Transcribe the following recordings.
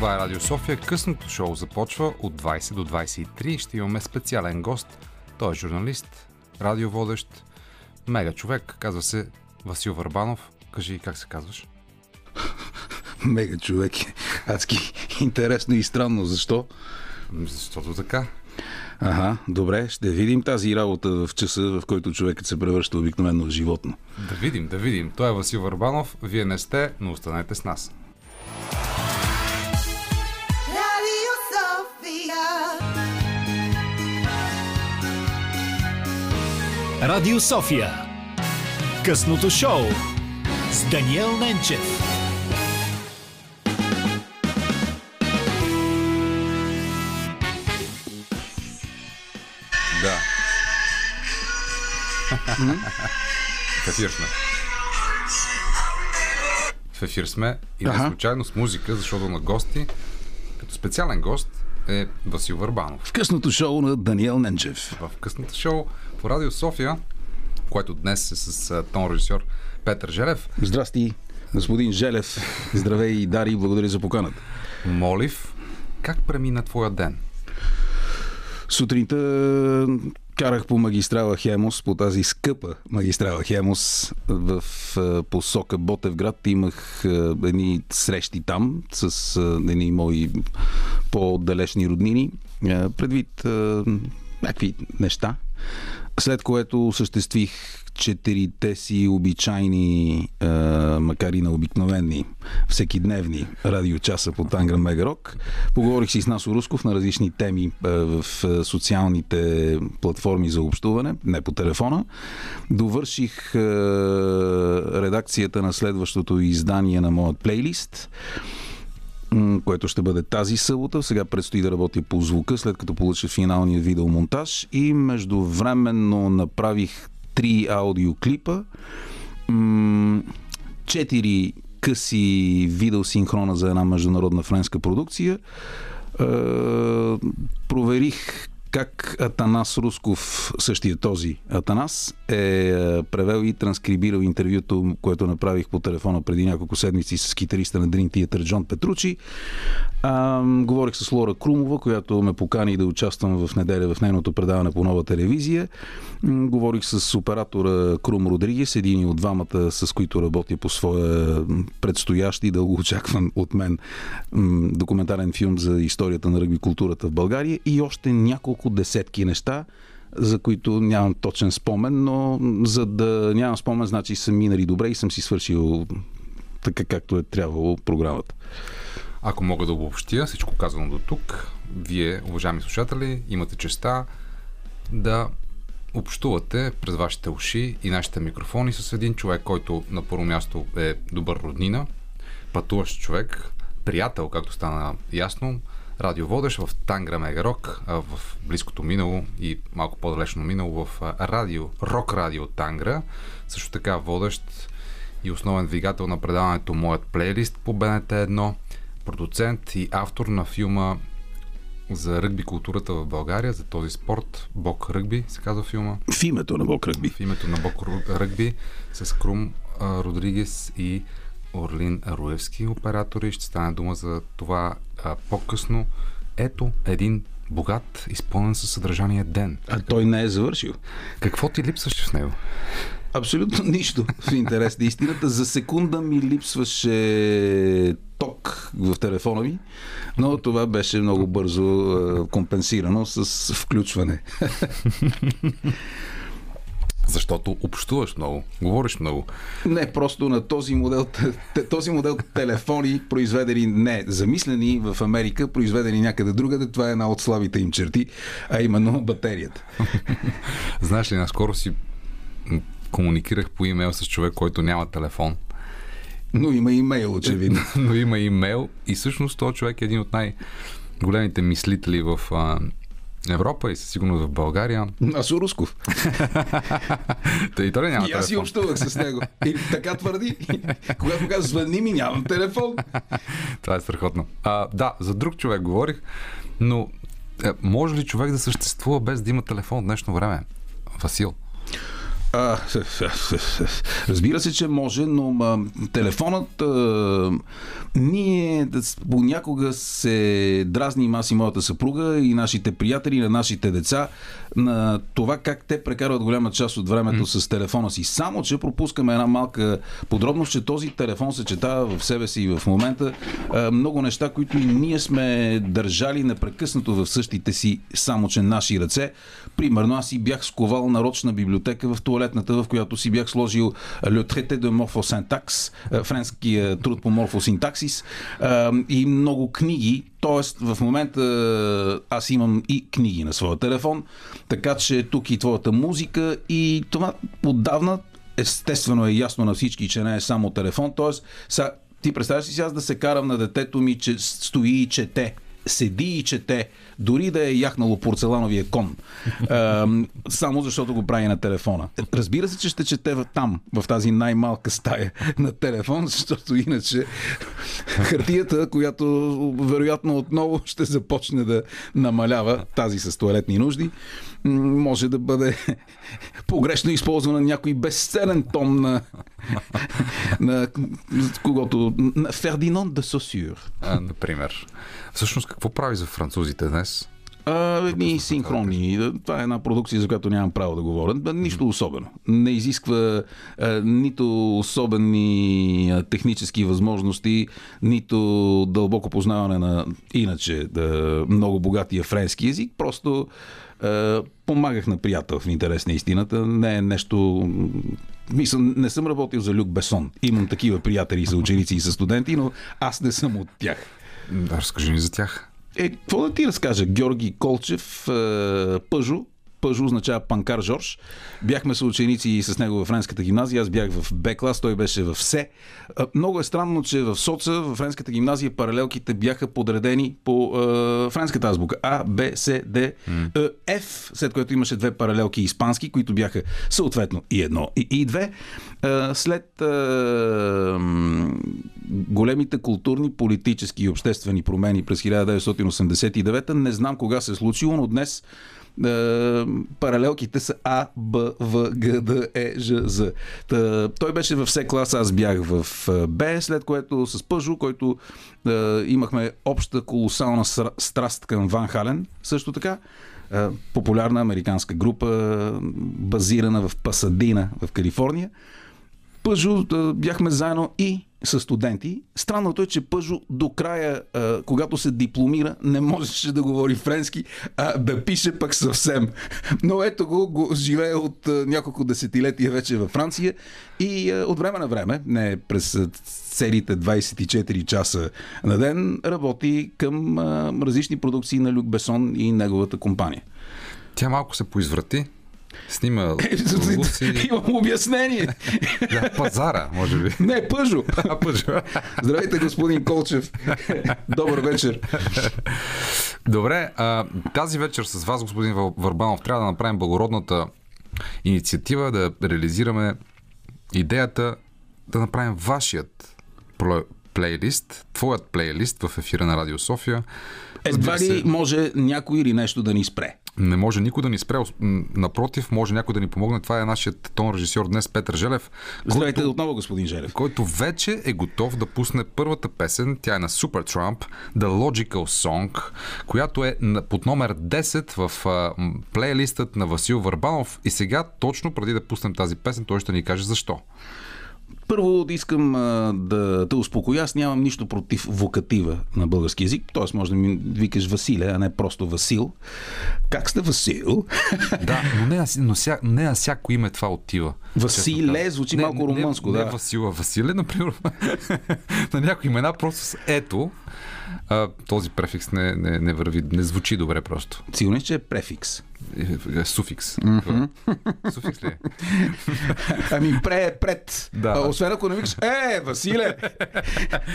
Това е Радио София. Късното шоу започва от 20 до 23. Ще имаме специален гост. Той е журналист, радиоводещ, мега човек. Казва се Васил Върбанов. Кажи как се казваш? Мега човек. Адски интересно и странно. Защо? Защото така. Ага, добре, ще видим тази работа в часа, в който човекът се превръща обикновено в животно. Да видим, да видим. Той е Васил Върбанов. Вие не сте, но останете с нас. Радио София. Късното шоу с Даниел Ненчев. Да. В ефир сме. В ефир сме и не случайно с музика, защото на гости, като специален гост е Васил Върбанов. В късното шоу на Даниел Ненчев. В късната шоу по Радио София, което днес е с тон режисьор Петър Желев, Здрасти, господин Желев. Здравей и Дари, благодаря за поканата. Молив. Как премина твоя ден? Сутринта карах по магистрала Хемос, по тази скъпа магистрала Хемос в посока Ботевград. Имах едни срещи там с едни мои по-далечни роднини, предвид някакви неща. След което осъществих четирите си обичайни, е, макар и на обикновени, всекидневни радиочаса по Тангра Мегарок. Поговорих си с Насо Русков на различни теми е, в е, социалните платформи за общуване, не по телефона. Довърших е, редакцията на следващото издание на моят плейлист което ще бъде тази събота. Сега предстои да работя по звука, след като получа финалния видеомонтаж и междувременно направих три аудиоклипа, четири къси видеосинхрона за една международна френска продукция. Е, проверих как Атанас Русков, същия този Атанас, е е, превел и транскрибирал интервюто, което направих по телефона преди няколко седмици с китариста на Dream Theater Джон Петручи. А, говорих с Лора Крумова, която ме покани да участвам в неделя в нейното предаване по нова телевизия. Говорих с оператора Крум Родригес, един от двамата, с които работя по своя предстоящ и дълго очакван от мен м, документален филм за историята на ръгби културата в България и още няколко десетки неща, за които нямам точен спомен, но за да нямам спомен, значи са минали добре и съм си свършил така както е трябвало програмата. Ако мога да обобщя всичко казано до тук, вие, уважаеми слушатели, имате честа да общувате през вашите уши и нашите микрофони с един човек, който на първо място е добър роднина, пътуващ човек, приятел, както стана ясно, радиоводещ в Тангра Мегарок, в близкото минало и малко по-далечно минало в радио, рок радио Тангра, също така водещ и основен двигател на предаването Моят плейлист по БНТ 1, продуцент и автор на филма за ръгби културата в България, за този спорт, Бог ръгби се казва филма, В името на Бог Ръгби. в името на Ру- ръгби с Крум Родригес и Орлин Руевски оператори. Ще стане дума за това а, по-късно. Ето един богат, изпълнен със съдържание ден. А той не е завършил. Какво ти липсваше в него? Абсолютно нищо в интерес на истината. За секунда ми липсваше ток в телефона ми, но това беше много бързо компенсирано с включване. Защото общуваш много, говориш много. Не, просто на този модел, този модел телефони, произведени не замислени в Америка, произведени някъде другаде, това е една от слабите им черти, а именно батерията. Знаеш ли, наскоро си комуникирах по имейл с човек, който няма телефон. Но има имейл, очевидно. но има имейл и всъщност този човек е един от най-големите мислители в а, Европа и със сигурност в България. Асо Русков. Та и той няма И аз си общувах с него. И така твърди. Когато казва, звъни ми, нямам телефон. Това е страхотно. А, да, за друг човек говорих, но е, може ли човек да съществува без да има телефон в днешно време? Васил. А, разбира се, че може, но а, телефонът а, Ние понякога се дразним аз и моята съпруга и нашите приятели, на нашите деца, на това как те прекарват голяма част от времето с телефона си. Само, че пропускаме една малка подробност, че този телефон съчетава в себе си и в момента а, много неща, които и ние сме държали непрекъснато в същите си, само че наши ръце. Примерно, аз си бях сковал нарочна библиотека в туалетната, в която си бях сложил Le Traité de Morphosyntax, френския труд по морфосинтаксис и много книги. Тоест, в момента аз имам и книги на своя телефон, така че тук и твоята музика и това отдавна естествено е ясно на всички, че не е само телефон. Тоест, са, ти представяш си аз да се карам на детето ми, че стои и чете? седи и чете, дори да е яхнало порцелановия кон, само защото го прави на телефона. Разбира се, че ще чете там, в тази най-малка стая на телефон, защото иначе хартията, която вероятно отново ще започне да намалява тази с туалетни нужди, може да бъде погрешно използвана някой безценен том на, на когото на Фердинанд де Сосюр. А, например. Всъщност, какво прави за французите днес? А, ми синхронни. Това е една продукция, за която нямам право да говоря. Нищо особено. Не изисква а, нито особени а, технически възможности, нито дълбоко познаване на иначе да, много богатия френски язик. Просто а, помагах на приятел в интерес на истината. Не е нещо... Мисля, не съм работил за Люк Бесон. Имам такива приятели, са ученици и са студенти, но аз не съм от тях. Да, разкажи ни за тях. Е, какво да ти разкажа? Георги Колчев, е, Пъжо. Пъжо означава Панкар Жорж. Бяхме съученици с него в френската гимназия. Аз бях в Б клас, той беше в С. Е, Много е странно, че в Соца, в френската гимназия, паралелките бяха подредени по е, френската азбука. А, Б, С, Д, Е, Ф, след което имаше две паралелки испански, които бяха съответно и едно и, и две. Е, След е, големите културни, политически и обществени промени през 1989 не знам кога се е случило, но днес паралелките са А, Б, В, Г, Д, Е, Ж, З. Та, той беше в С клас, аз бях в е, Б, след което с Пъжо, който е, имахме обща колосална страст към Ван Хален, също така. Е, популярна американска група, базирана в Пасадина, в Калифорния. Пъжо бяхме заедно и с студенти. Странното е, че Пъжо до края, когато се дипломира, не можеше да говори френски, а да пише пък съвсем. Но ето го, го живее от няколко десетилетия вече във Франция и от време на време, не през целите 24 часа на ден, работи към различни продукции на Люк Бесон и неговата компания. Тя малко се поизврати. Снима Луси. Имам обяснение. Да, пазара, може би. Не, Пъжо. А, пъжо. Здравейте, господин Колчев. Добър вечер. Добре, а, тази вечер с вас, господин Върбанов, трябва да направим благородната инициатива да реализираме идеята да направим вашият пле- плейлист, твоят плейлист в ефира на Радио София. Едва ли се, може някой или нещо да ни спре? Не може никой да ни спре. Напротив, може някой да ни помогне. Това е нашият тон режисьор днес, Петър Желев, Здравейте отново, господин Желев. който вече е готов да пусне първата песен. Тя е на Supertramp, The Logical Song, която е под номер 10 в а, плейлистът на Васил Върбанов. И сега, точно преди да пуснем тази песен, той ще ни каже защо. Първо искам а, да те успокоя. Аз нямам нищо против вокатива на български язик. Тоест, може да ми викаш Василе, а не просто Васил. Как сте Васил? Да, но не, но ся, не на всяко име това отива. Василе звучи Не, малко румънско, не, да. Не Васила, Василе, например. на някои имена просто с ето. А, този префикс не, не, не върви, не звучи добре просто. Сигурен, че е префикс. Е, е, Суфикс. Суфикс ли е? Ами пре е пред. Да. А, освен ако не викаш, е, Василе!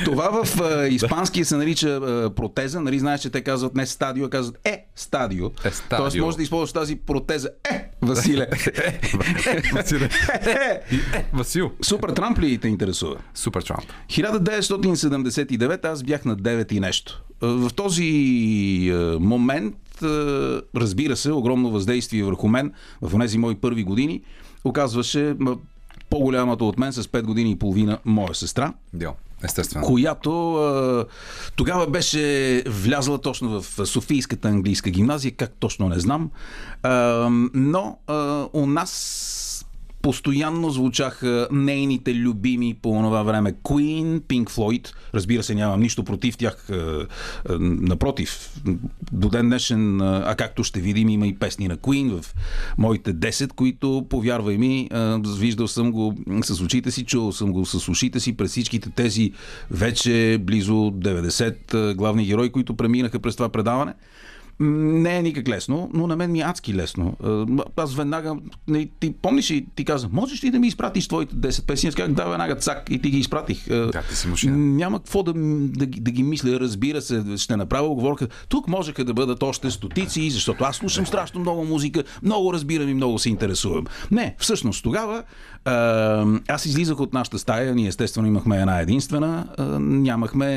Това в а, испанския се нарича а, протеза. Нали знаеш, че те казват не стадио, а казват е стадио. Е, стадио. Тоест може да използваш тази протеза. Е, Василе! Василе. Е, е, Васил. Супер Трамп ли те интересува? Супер Трамп. 1979 аз бях на 9 и нещо. Е, В този е, момент, е, разбира се, огромно въздействие върху мен в тези мои първи години оказваше по-голямата от мен с 5 години и половина моя сестра. Дел. Естествено. която а, тогава беше влязла точно в Софийската английска гимназия, как точно не знам. А, но у нас постоянно звучаха нейните любими по това време Queen, Pink Floyd. Разбира се, нямам нищо против тях. а, а, Напротив, до ден днешен, а както ще видим, има и песни на Queen в моите 10, които, повярвай ми, виждал съм го с очите си, чувал съм го с ушите си през всичките тези вече близо 90 а, главни герои, които преминаха през това предаване. Не е никак лесно, но на мен ми е адски лесно. А, Аз веднага, не, ти помниш и ти каза, можеш ли да ми изпратиш твоите 10 песни? Аз казах, да, веднага цак и ти ги изпратих. А, Да, ти си машина. няма какво да, да, да ги мисля. Разбира се, ще направя оговорка. Тук можеха да бъдат още стотици, защото аз слушам страшно много музика, много разбирам и много се интересувам. Не, всъщност тогава аз излизах от нашата стая, ние естествено имахме една единствена, нямахме,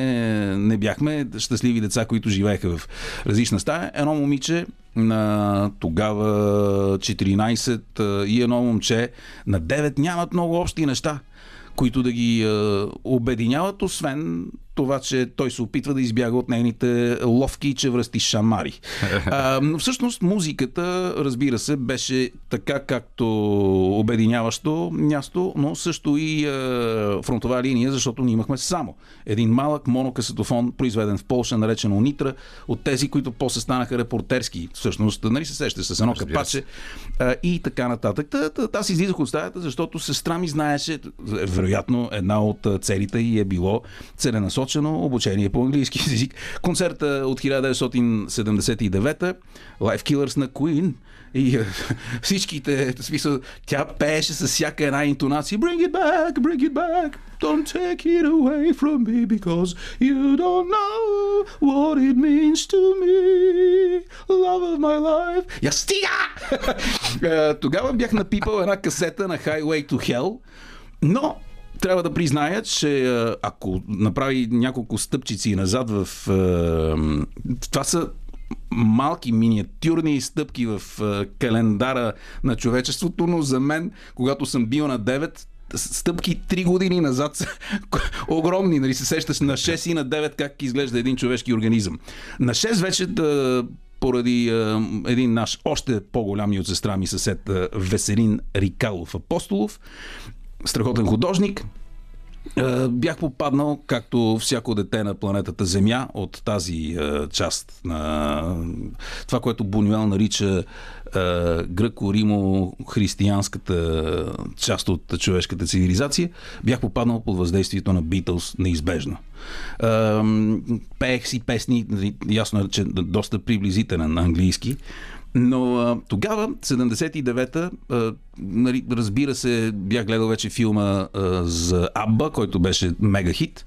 не бяхме щастливи деца, които живееха в различна стая. Едно момиче на тогава 14 а, и едно момче на 9 нямат много общи неща които да ги обединяват, освен това, че той се опитва да избяга от нейните ловки и чевръсти шамари. А, но всъщност музиката, разбира се, беше така както обединяващо място, но също и е, фронтова линия, защото ние имахме само един малък монокасетофон, произведен в Полша, наречен Унитра, от тези, които после станаха репортерски. Всъщност, нали се сещаш с едно Разбира капаче а, и така нататък. Та, та, аз излизах от стаята, защото сестра ми знаеше, вероятно една от а, целите и е било целенасочено обучение по английски язик. Концерта от 1979 Life Killers на Queen и всичките, смисъл, тя пееше с всяка една интонация Bring it back, bring it back Don't take it away from me because you don't know what it means to me Love of my life Я стига! Е, Тогава бях напипал една касета на Highway to Hell, но трябва да призная, че е, ако направи няколко стъпчици назад в... е, Това са малки, миниатюрни стъпки в е, календара на човечеството, но за мен, когато съм бил на 9, стъпки 3 години назад са огромни, нали се сещаш на 6 и на 9 как изглежда един човешки организъм. На 6 вече да, поради е, един наш още по-голям и от сестра ми съсед е, Веселин Рикалов Апостолов, страхотен художник, е, бях попаднал, както всяко дете на планетата Земя, от тази е, част на това, което Бунюел нарича е, гръко-римо-християнската част от човешката цивилизация, бях попаднал под въздействието на Битълс неизбежно. Пеех си песни, ясно е, че доста приблизителен на английски, но тогава, 79-та, а, нали, разбира се, бях гледал вече филма а, за Абба, който беше мега хит.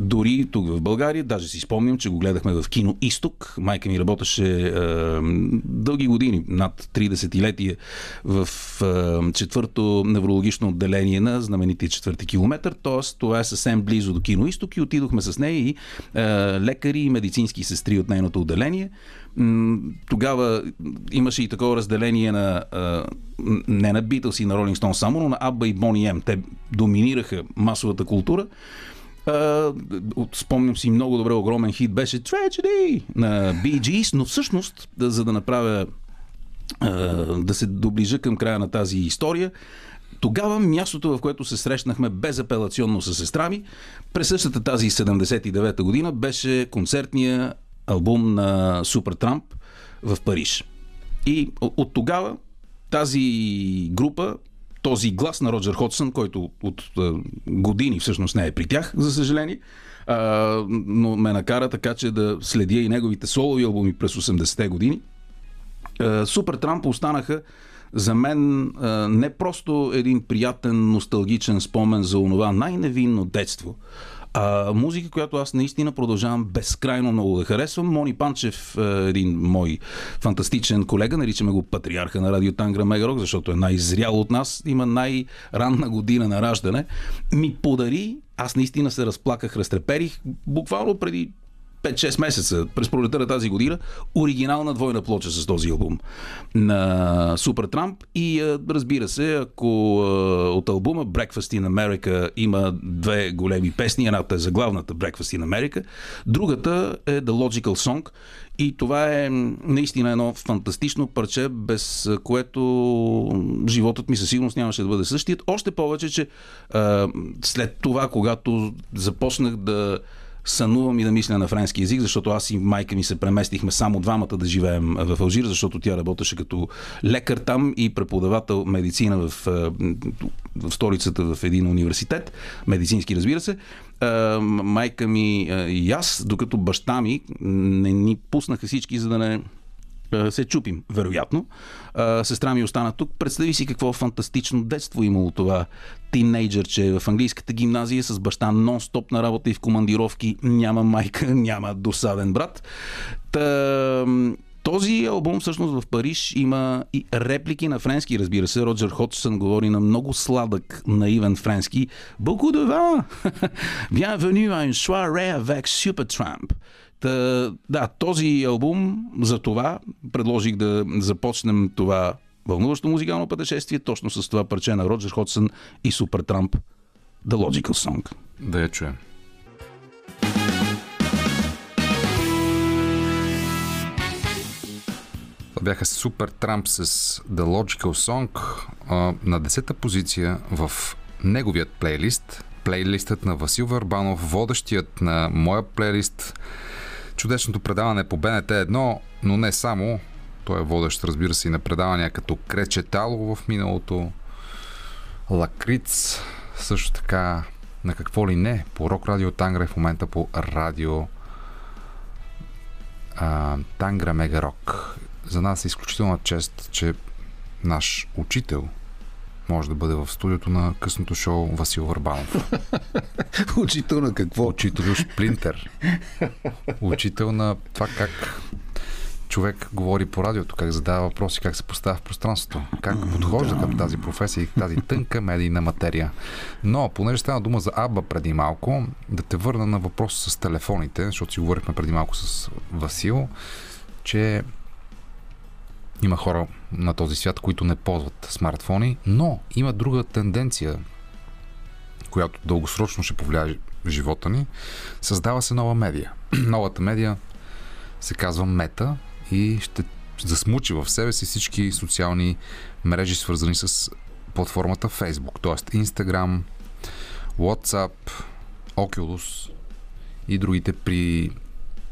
Дори тук в България, даже си спомням, че го гледахме в кино Изток. Майка ми работеше а, дълги години, над 30-летие в а, четвърто неврологично отделение на знаменития четвърти километър. Тоест, това е съвсем близо до кино Изток и отидохме с нея и а, лекари и медицински сестри от нейното отделение. Тогава имаше и такова разделение на а, не на Beatles и на Rolling Stone само, но на Абба и Бони М. Те доминираха масовата култура. От- спомням си много добре, огромен хит беше Tragedy на Bee Gees, но всъщност, да, за да направя а, да се доближа към края на тази история, тогава мястото, в което се срещнахме безапелационно с сестра ми, през същата тази 79-та година беше концертния албум на Супер Трамп в Париж. И от тогава тази група, този глас на Роджер Хотсън, който от е, години всъщност не е при тях, за съжаление, но ме накара така, че да следя и неговите солови албуми през 80-те години. Е, Супер Трамп останаха за мен е, не просто един приятен, носталгичен спомен за онова най-невинно детство, а музика, която аз наистина продължавам безкрайно много да харесвам. Мони Панчев, е, един мой фантастичен колега, наричаме го патриарха на радио Тангра Мегарок, защото е най-зрял от нас, има най-ранна година на раждане, ми подари, аз наистина се разплаках, разтреперих, буквално преди 5-6 месеца, през пролета на тази година, оригинална двойна плоча с този албум на Супер Трамп. И разбира се, ако от албума Breakfast in America има две големи песни, едната е заглавната Breakfast in America, другата е The Logical Song. И това е наистина едно фантастично парче, без което животът ми със сигурност нямаше да бъде същият. Още повече, че а, след това, когато започнах да сънувам и да мисля на френски язик, защото аз и майка ми се преместихме само двамата да живеем в Алжир, защото тя работеше като лекар там и преподавател медицина в, в столицата в един университет, медицински разбира се. Майка ми и аз, докато баща ми не ни пуснаха всички, за да не се чупим, вероятно. А, Сестра ми остана тук. Представи си какво фантастично детство имало това тинейджърче в английската гимназия с баща нон-стоп на работа и в командировки. Няма майка, няма досаден брат. Та, този албум всъщност в Париж има и реплики на френски, разбира се. Роджер Ходжсън говори на много сладък, наивен френски. Beaucoup de! Bienvenue à une soirée avec Supertramp. Та, да, този албум за това предложих да започнем това вълнуващо музикално пътешествие точно с това парче на Роджер Ходжсън и Супертрамп The Logical Song. Да я чуем. Това бяха Супер Трамп с The Logical Song на 10-та позиция в неговият плейлист. Плейлистът на Васил Върбанов, водещият на моя плейлист. Чудесното предаване по БНТ 1, но не само. Той е водещ, разбира се, и на предавания като Кречетало в миналото, Лакриц, също така на какво ли не, по Рок Радио Тангра и в момента по Радио а, Тангра Мега Рок. За нас е изключителна чест, че наш учител може да бъде в студиото на късното шоу Васил Върбанов. Учител на какво? Учител Шплинтер. Учител на това как човек говори по радиото, как задава въпроси, как се поставя в пространството, как подхожда към тази професия и тази тънка медийна материя. Но, понеже стана дума за Аба преди малко, да те върна на въпроса с телефоните, защото си говорихме преди малко с Васил, че има хора на този свят, които не ползват смартфони, но има друга тенденция, която дългосрочно ще повлияе живота ни. Създава се нова медия. Новата медия се казва Мета и ще засмучи в себе си всички социални мрежи, свързани с платформата Facebook, т.е. Instagram, WhatsApp, Oculus и другите при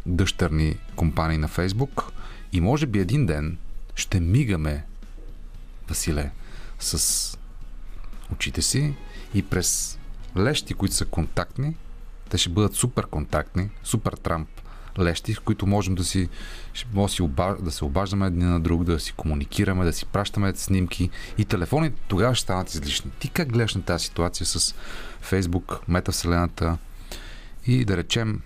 дъщерни компании на Facebook. И може би един ден ще мигаме, Василе, с очите си и през лещи, които са контактни, те ще бъдат супер контактни, супер трамп лещи, в които можем да си, може да се обаждаме един на друг, да си комуникираме, да си пращаме снимки и телефоните тогава ще станат излишни. Ти как гледаш на тази ситуация с Фейсбук, метавселената и да речем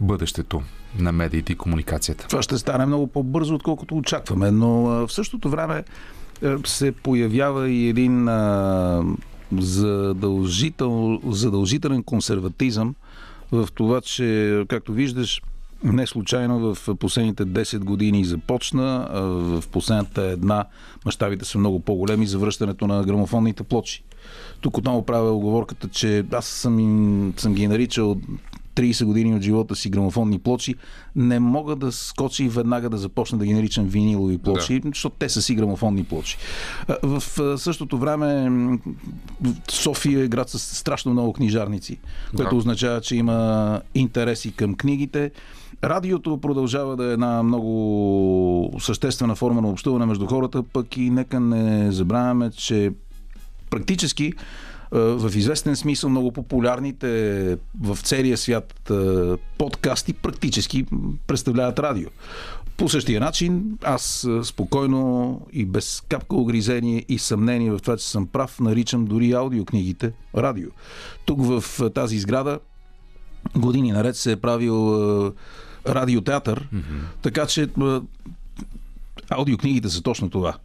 бъдещето на медиите и комуникацията? Това ще стане много по-бързо, отколкото очакваме, но в същото време а, се появява и един задължител, задължителен консерватизъм в това, че, както виждаш, не случайно в последните 10 години започна, в последната една мащабите са много по-големи за връщането на грамофонните плочи. Тук отново правя оговорката, че аз съм, съм ги наричал 30 години от живота си грамофонни плочи, не мога да скоча и веднага да започна да ги наричам винилови плочи, да. защото те са си грамофонни плочи. В същото време София е град с страшно много книжарници, което Да. означава, че има интереси към книгите. Радиото продължава да е една много съществена форма на общуване между хората, пък и нека не забравяме, че практически в известен смисъл много популярните в целия свят е, подкасти практически представляват радио. По същия начин аз е, спокойно и без капка огризение и съмнение в това, че съм прав, наричам дори аудиокнигите радио. Тук в е, тази сграда години наред се е правил е, радиотеатър, mm-hmm. така че е, аудиокнигите са точно това.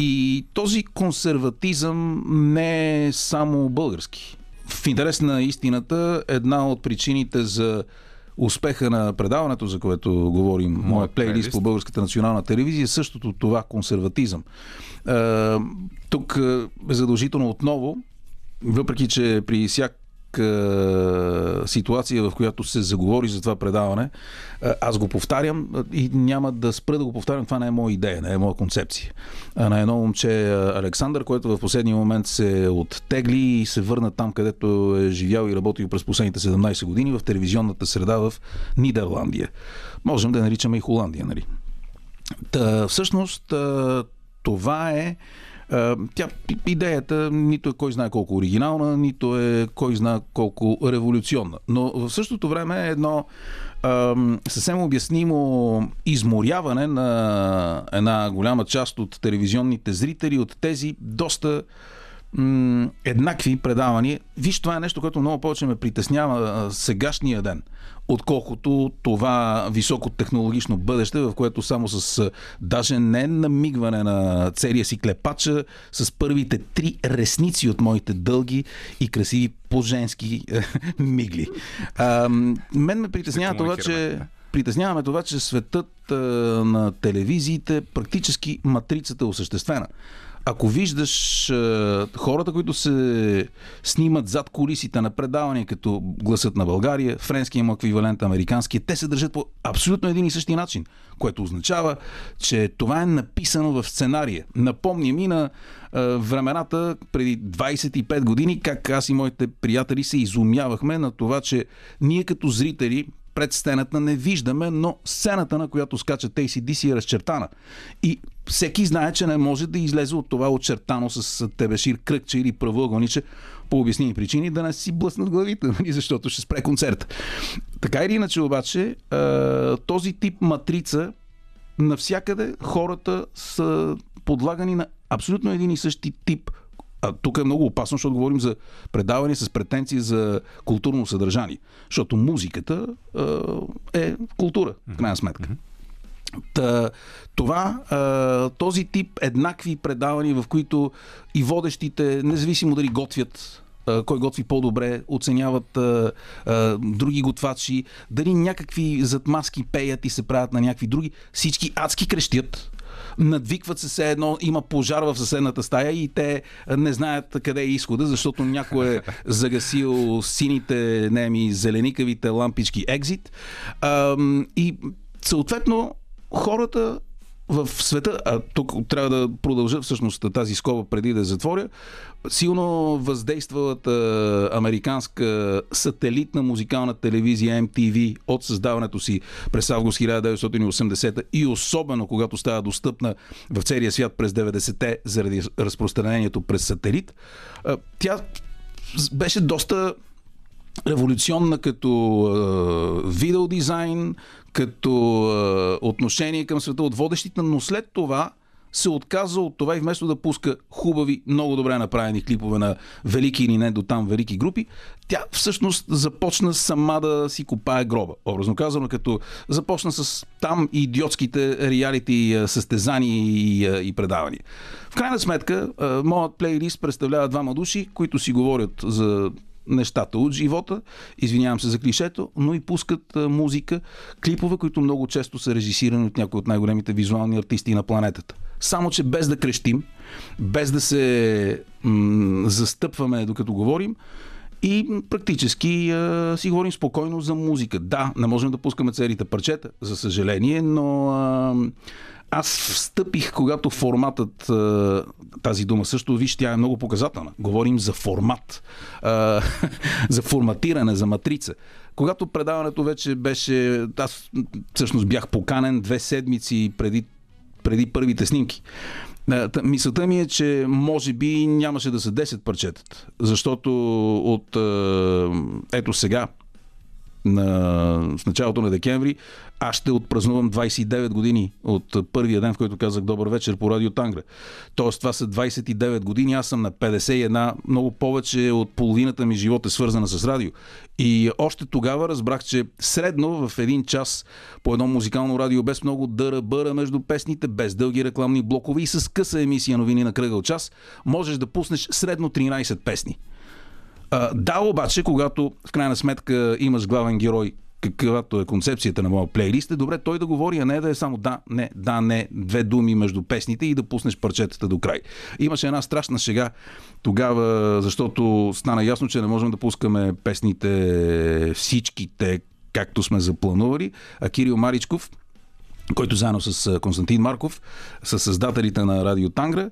И този консерватизъм не е само български. В интерес на истината, една от причините за успеха на предаването, за което говорим, Моят плейлист плейлист. по Българската национална телевизия, е същото това консерватизъм. Е, тук е задължително отново, въпреки че при всяка ситуация, в която се заговори за това предаване, аз го повтарям и няма да спра да го повтарям. Това не е моя идея, не е моя концепция. На едно момче Александър, което в последния момент се оттегли и се върна там, където е живял и работил през последните 17 години в телевизионната среда в Нидерландия. Можем да наричаме и Холандия, нали? Та, всъщност, това е. А, Тя, идеята нито е кой знае колко оригинална, нито е кой знае колко революционна. Но в същото време е едно съвсем обяснимо изморяване на една голяма част от телевизионните зрители от тези доста м- еднакви предавания. Виж, това е нещо, което много повече ме притеснява сегашния ден, отколкото това високотехнологично бъдеще, в което само с даже не намигване на целия си клепача, с първите три ресници от моите дълги и красиви по-женски е, мигли. А, мен ме притеснява това, че притесняваме това, че светът а, на телевизиите практически матрицата е осъществена. Ако виждаш а, хората, които се снимат зад колисите на предавания, като гласът на България, френския му еквивалент, американския, те се държат по абсолютно един и същи начин, което означава, че това е написано в сценария. Напомня ми на а, времената преди 25 години, как аз и моите приятели се изумявахме на това, че ние като зрители пред сцената не виждаме, но сцената, на която скача ACDC е разчертана. И всеки знае, че не може да излезе от това очертано с тебешир, кръгче или правоъгълниче по обясними причини да не си блъснат главите, нали, защото ще спре концерта. Така или иначе обаче, този тип матрица навсякъде хората са подлагани на абсолютно един и същи тип а тук е много опасно, защото говорим за предаване с претенции за културно съдържание. Защото музиката е култура, в крайна сметка. Та, това, този тип еднакви предавания, в които и водещите, независимо дали готвят кой готви по-добре, оценяват а, а, други готвачи, дали някакви зад маски пеят и се правят на някакви други, всички адски крещят, надвикват се все едно, има пожар в съседната стая и те не знаят къде е изхода, защото някой е загасил сините, не ми, зеленикавите лампички екзит. И съответно хората в света, а тук трябва да продължа всъщност тази скоба преди да затворя, силно въздействалата американска сателитна музикална телевизия MTV от създаването си през август 1980 и особено когато става достъпна в целия свят през 90-те заради разпространението през сателит, тя беше доста революционна като е, видеодизайн, като е, отношение към света от водещите, но след това се отказа от това и вместо да пуска хубави, много добре направени клипове на велики или не до там велики групи, тя всъщност започна сама да си копае гроба. Образно казано, като започна с там идиотските реалити състезания и, и предавания. В крайна сметка, моят плейлист представлява двама души, които си говорят за нещата от живота, извинявам се за клишето, но и пускат музика, клипове, които много често са режисирани от някои от най-големите визуални артисти на планетата. Само, че без да крещим, без да се м- застъпваме докато говорим, и практически а, си говорим спокойно за музика. Да, не можем да пускаме целите парчета, за съжаление, но а, аз встъпих, когато форматът, тази дума също, виж, тя е много показателна. Говорим за формат, за форматиране, за матрица. Когато предаването вече беше, аз всъщност бях поканен две седмици преди, преди първите снимки. Мисълта ми е, че може би нямаше да са 10 парчетата, защото от ето сега, на, в началото на декември, аз ще отпразнувам 29 години от първия ден, в който казах добър вечер по радио Тангра. Тоест това са 29 години, аз съм на 51, много повече от половината ми живот е свързана с радио. И още тогава разбрах, че средно в един час по едно музикално радио без много дъра бъра между песните, без дълги рекламни блокове и с къса емисия новини на кръгъл час, можеш да пуснеш средно 13 песни. А, да, обаче, когато в крайна сметка имаш главен герой каквато е концепцията на моя плейлист, е добре той да говори, а не да е само да, не, да, не, две думи между песните и да пуснеш парчетата до край. Имаше една страшна шега тогава, защото стана ясно, че не можем да пускаме песните всичките, както сме запланували, а Кирил Маричков, който заедно с Константин Марков са създателите на Радио Тангра.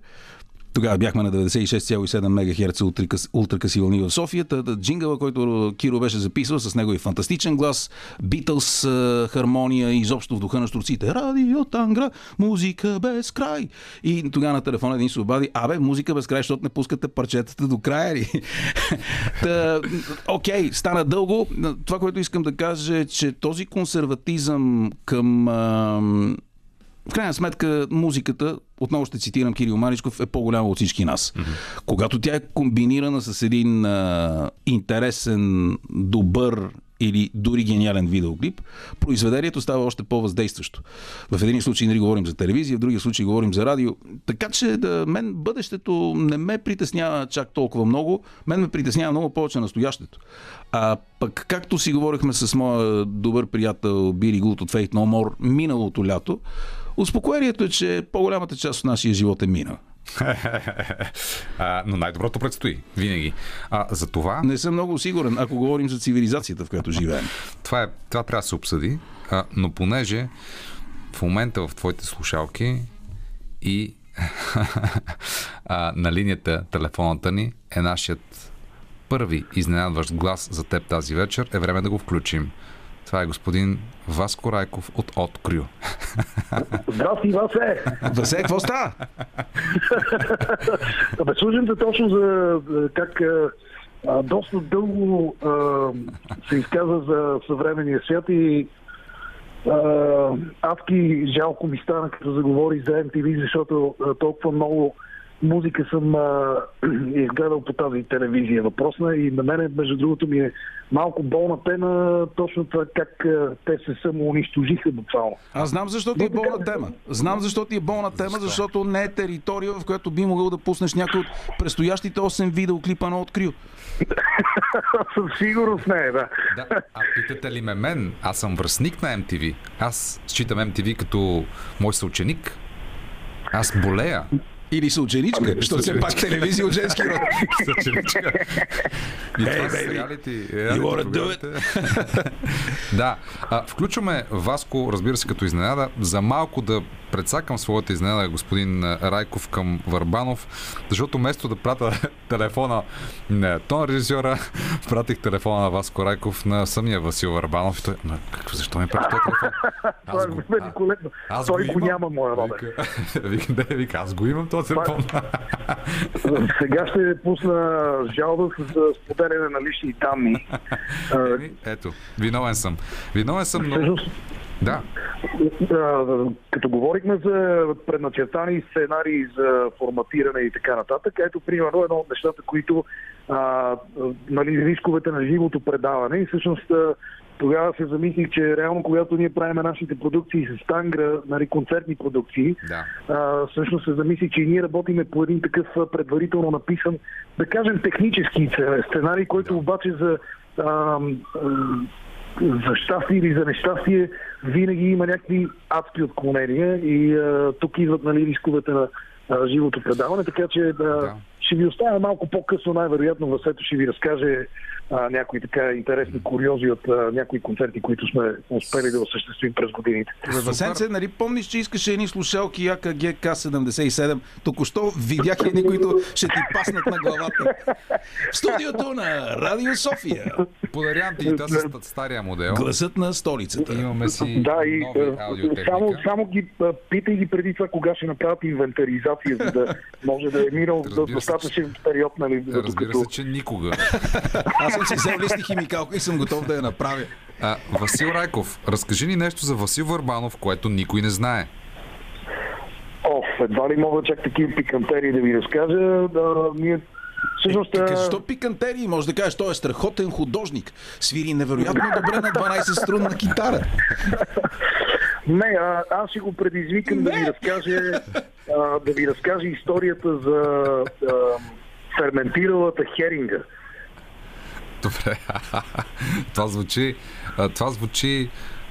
Тогава бяхме на 96,7 МГц ултракъси вълни в София. Та, джингъла, който Киро беше записал с него и фантастичен глас, Битълс хармония, изобщо в духа на штурците. Радио Тангра, музика без край. И тогава на телефона един се обади, абе, музика без край, защото не пускате парчетата до края ли? Та, окей, стана дълго. Това, което искам да кажа е, че този консерватизъм към в крайна сметка музиката, отново ще цитирам Кирил Маричков, е по-голяма от всички нас. Mm-hmm. Когато тя е комбинирана с един а, интересен, добър или дори гениален видеоклип, произведението става още по-въздействащо. В един случай нали говорим за телевизия, в другия случай говорим за радио. Така че да, мен бъдещето не ме притеснява чак толкова много, мен ме притеснява много повече настоящето. А пък както си говорихме с моя добър приятел Били Гулт от Fate No More миналото лято, Успокоението е, че по-голямата част от нашия живот е мина. а, но най-доброто предстои. Винаги. А, за това... Не съм много сигурен, ако говорим за цивилизацията, в която живеем. това, е, това трябва да се обсъди, а, но понеже в момента в твоите слушалки и а, на линията телефоната ни е нашият първи изненадващ глас за теб тази вечер, е време да го включим. Това е господин Васко Райков от Открю. Здрасти, Васе! Васе, какво става? Абе, служим те точно за как а, доста дълго а, се изказа за съвременния свят и адски жалко ми стана, като заговори за MTV, защото а, толкова много музика съм а, изгледал по тази телевизия въпросна и на мен, между другото, ми е малко болна тема точно това как а, те се самоунищожиха буквално. Аз знам защо ти е болна тема. Знам защо ти е болна тема, защото не е територия, в която би могъл да пуснеш някой от предстоящите 8 видеоклипа на Открил. Със сигурност не е, да. да. А питате ли ме мен? Аз съм връзник на MTV. Аз считам MTV като мой съученик. Аз болея. Или съученичка, защото все пак телевизия от женски род. Съученичка. Hey, са baby. You wanna do it? да. А, включваме Васко, разбира се, като изненада. За малко да предсакам своята изненада, господин Райков към Върбанов, защото вместо да пратя телефона на тон режисьора, пратих телефона на Васко Райков на самия Васил Върбанов. И той, «Ма, какво, защо ми прати телефон? Е го- великолепно. аз Той го имам. няма, моя Робе. Вика, да, вика, аз го имам този телефон. Сега ще пусна жалба с а, споделяне на лични данни. Еми, Ето, виновен съм. Виновен съм, но... Да, като говорихме за предначертани сценарии за форматиране и така нататък, ето примерно едно от нещата, които а, нали, рисковете на живото предаване и всъщност тогава се замислих, че реално когато ние правим нашите продукции с Тангра, нали, концертни продукции, да. а, всъщност се замислих, че и ние работиме по един такъв предварително написан, да кажем, технически сценарий, който Да. обаче за а, за щастие или за нещастие винаги има някакви адски отклонения и а, тук идват нали, рисковете на а, живото предаване, така че да, Да. ще ви оставя малко по-късно, най-вероятно Васето ще ви разкаже а, някои така интересни куриози от а, някои концерти, които сме успели да осъществим през годините. Васенце, нали помниш, че искаше едни слушалки Яка ГК-77? Току-що видях едни, които ще ти паснат на главата. В студиото на Радио София. Подарявам ти тази ста- стария модел. Гласът на столицата. Имаме си Да, и аудиотехника. само, само ги питай ги преди това кога ще направят инвентаризация, за да може да е минал достатъчен период, нали, Разбира докато... се, че никога. Аз съм си взел листи химикалка и съм готов да я направя. А, Васил Райков, разкажи ни нещо за Васил Върбанов, което никой не знае. О, едва ли мога чак такива пикантерии да ви разкажа. Да, ние всъщност... Е, а, Защо пикантерии? Може да кажеш, той е страхотен художник. Свири невероятно добре на 12 струнна китара. Не, а, аз ще го предизвикам да ви разкаже, а, да ви разкаже историята за а, ферментиралата херинга. Добре. това звучи, това звучи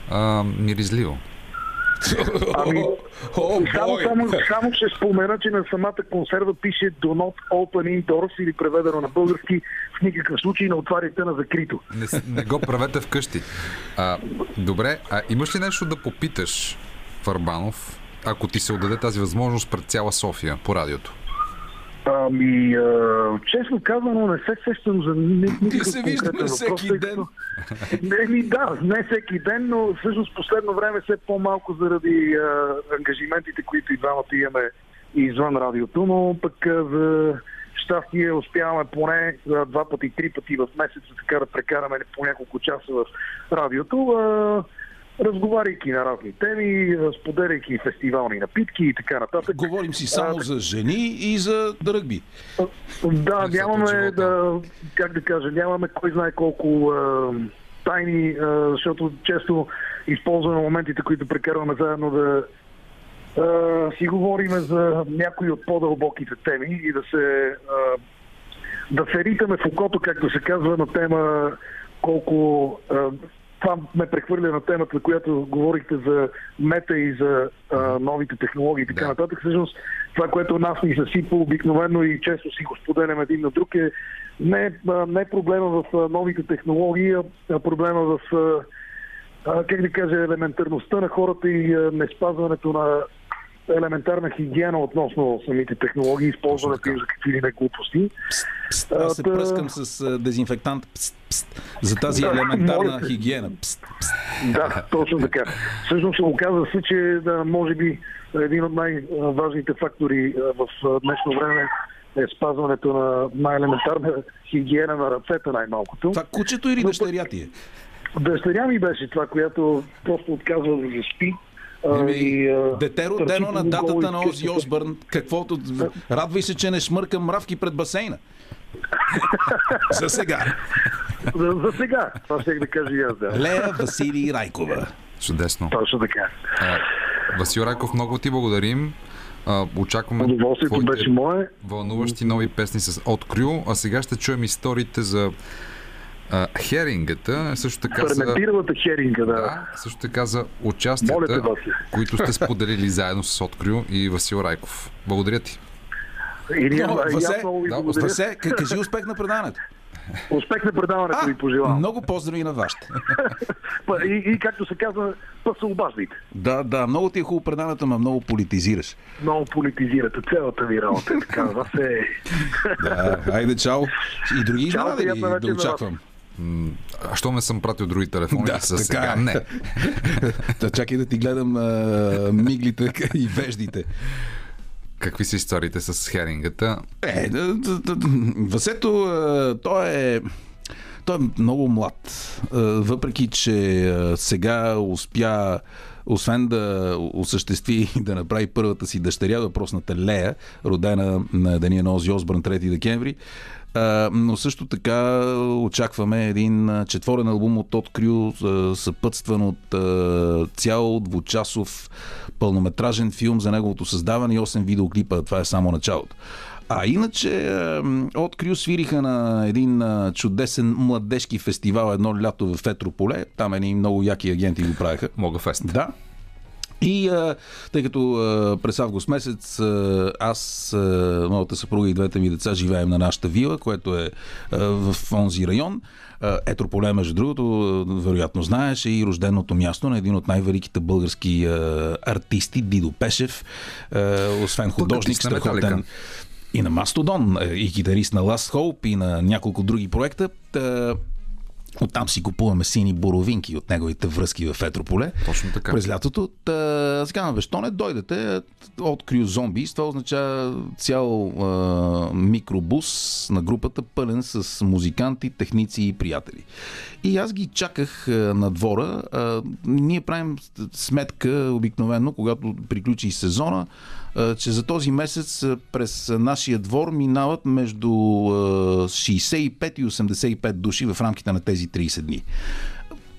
а, миризливо. Ами, О, само, само, само ще спомена, че на самата консерва пише Do not open indoors или преведено на български в никакъв случай не отваряйте на закрито. Не, не го правете вкъщи. А, добре, а имаш ли нещо да попиташ Варбанов, ако ти се отдаде тази възможност пред цяла София по радиото? Ами, а, честно казано, не се сещам за ни- никакъв се виждаме всеки въпрос, ден. Не, ми, да, не всеки ден, но всъщност последно време все по-малко заради а, ангажиментите, които и двамата имаме извън радиото, но пък а, за щастие успяваме поне а, два пъти, три пъти в месеца така да прекараме по няколко часа в радиото. А, разговаряйки на разни теми, а, споделяйки фестивални напитки и така нататък. Говорим си само за жени и за ръгби. Да, нямаме да, как да кажа, нямаме кой знае колко а, тайни, а, защото често използваме моментите, които прекарваме заедно да а, си говорим за някои от по-дълбоките теми и да се а, да се ритаме в окото, както се казва, на тема колко а, това ме прехвърля на темата, която говорихте за мета и за а, новите технологии и така Да. нататък. Всъщност, това, което нас ни засипа обикновено и често си го споделям един на друг е не, а, не проблема в а, новите технологии, а- проблема в а, как да кажа, елементарността на хората и а, неспазването на елементарна хигиена относно самите технологии, използването им за какви ли не глупости. Пст, Аз се та- пръскам с дезинфектант пст, пст, за тази Да, елементарна моля те. хигиена. Пст, пст. Да, точно така. Всъщност оказва се, че да, може би един от най-важните фактори в днешно време е спазването на най-елементарна хигиена на ръцете най-малкото. Това кучето или дъщеря ти е? Дъщеря ми беше това, която просто отказва да заспи. Еми, и, Дете родено на датата на Ози. Осбърн, каквото... Радвай се, че не шмъркам мравки пред басейна. За сега. За, за сега. Това ще да кажа и аз, да. Лея Василий Райкова. Чудесно. Точно така. А, Васил Райков, много ти благодарим. А, очакваме Удоволствието беше мое. вълнуващи нови песни с Открю, а сега ще чуем историите за а, херингата, също така за, херинга, да. да, също така за участията, Васи. които сте споделили заедно с Открю и Васил Райков. Благодаря ти. И ние, Но, Васе, да. Васе, кажи успех на предаването. Успех на предаването ви пожелавам. много поздрави на вашите. И, и както се казва, па се обаждайте. Да, да, много ти е хубаво предаването, ма много политизираш. Много политизирате цялата ви работа. е Така, вас е... Да, айде, чао. И други изненади да очаквам? А що ме съм пратил други телефони Да, така сега? е. Не. Та чакай да ти гледам а, миглите и веждите. Какви са историите с херингата? Е, да, да, да, Васето, той е... Той е много млад. Въпреки, че сега успя освен да осъществи да направи първата си дъщеря, въпросната Лея, родена на деня на Ози Осбърн 3 декември, но също така очакваме един четворен албум от Тод Крю, съпътстван от цял двучасов пълнометражен филм за неговото създаване и 8 видеоклипа. Това е само началото. А иначе от Крю свириха на един чудесен младежки фестивал едно лято в Етрополе. Там едни много яки агенти го правиха. Мога фест. Да. И а, тъй като а, през август месец а, аз, а, моята съпруга и двете ми деца живеем на нашата вила, което е а, в онзи район. Етрополе, между другото, вероятно знаеш, е и рожденото място на един от най-великите български а, артисти, Дидо Пешев. А, освен художник, страхотен и на Мастодон, и китарист на Last Hope, и на няколко други проекта. Та, Оттам си купуваме сини боровинки от неговите връзки в Етрополе. Точно така. През лятото. Та, аз казвам, бе, що не дойдете от Крю Зомби. Това означава цял а, микробус на групата, пълен с музиканти, техници и приятели. И аз ги чаках а, на двора. А, ние правим сметка обикновено, когато приключи сезона, че за този месец през нашия двор минават между а, 65 и 85 души в рамките на тези 30 дни.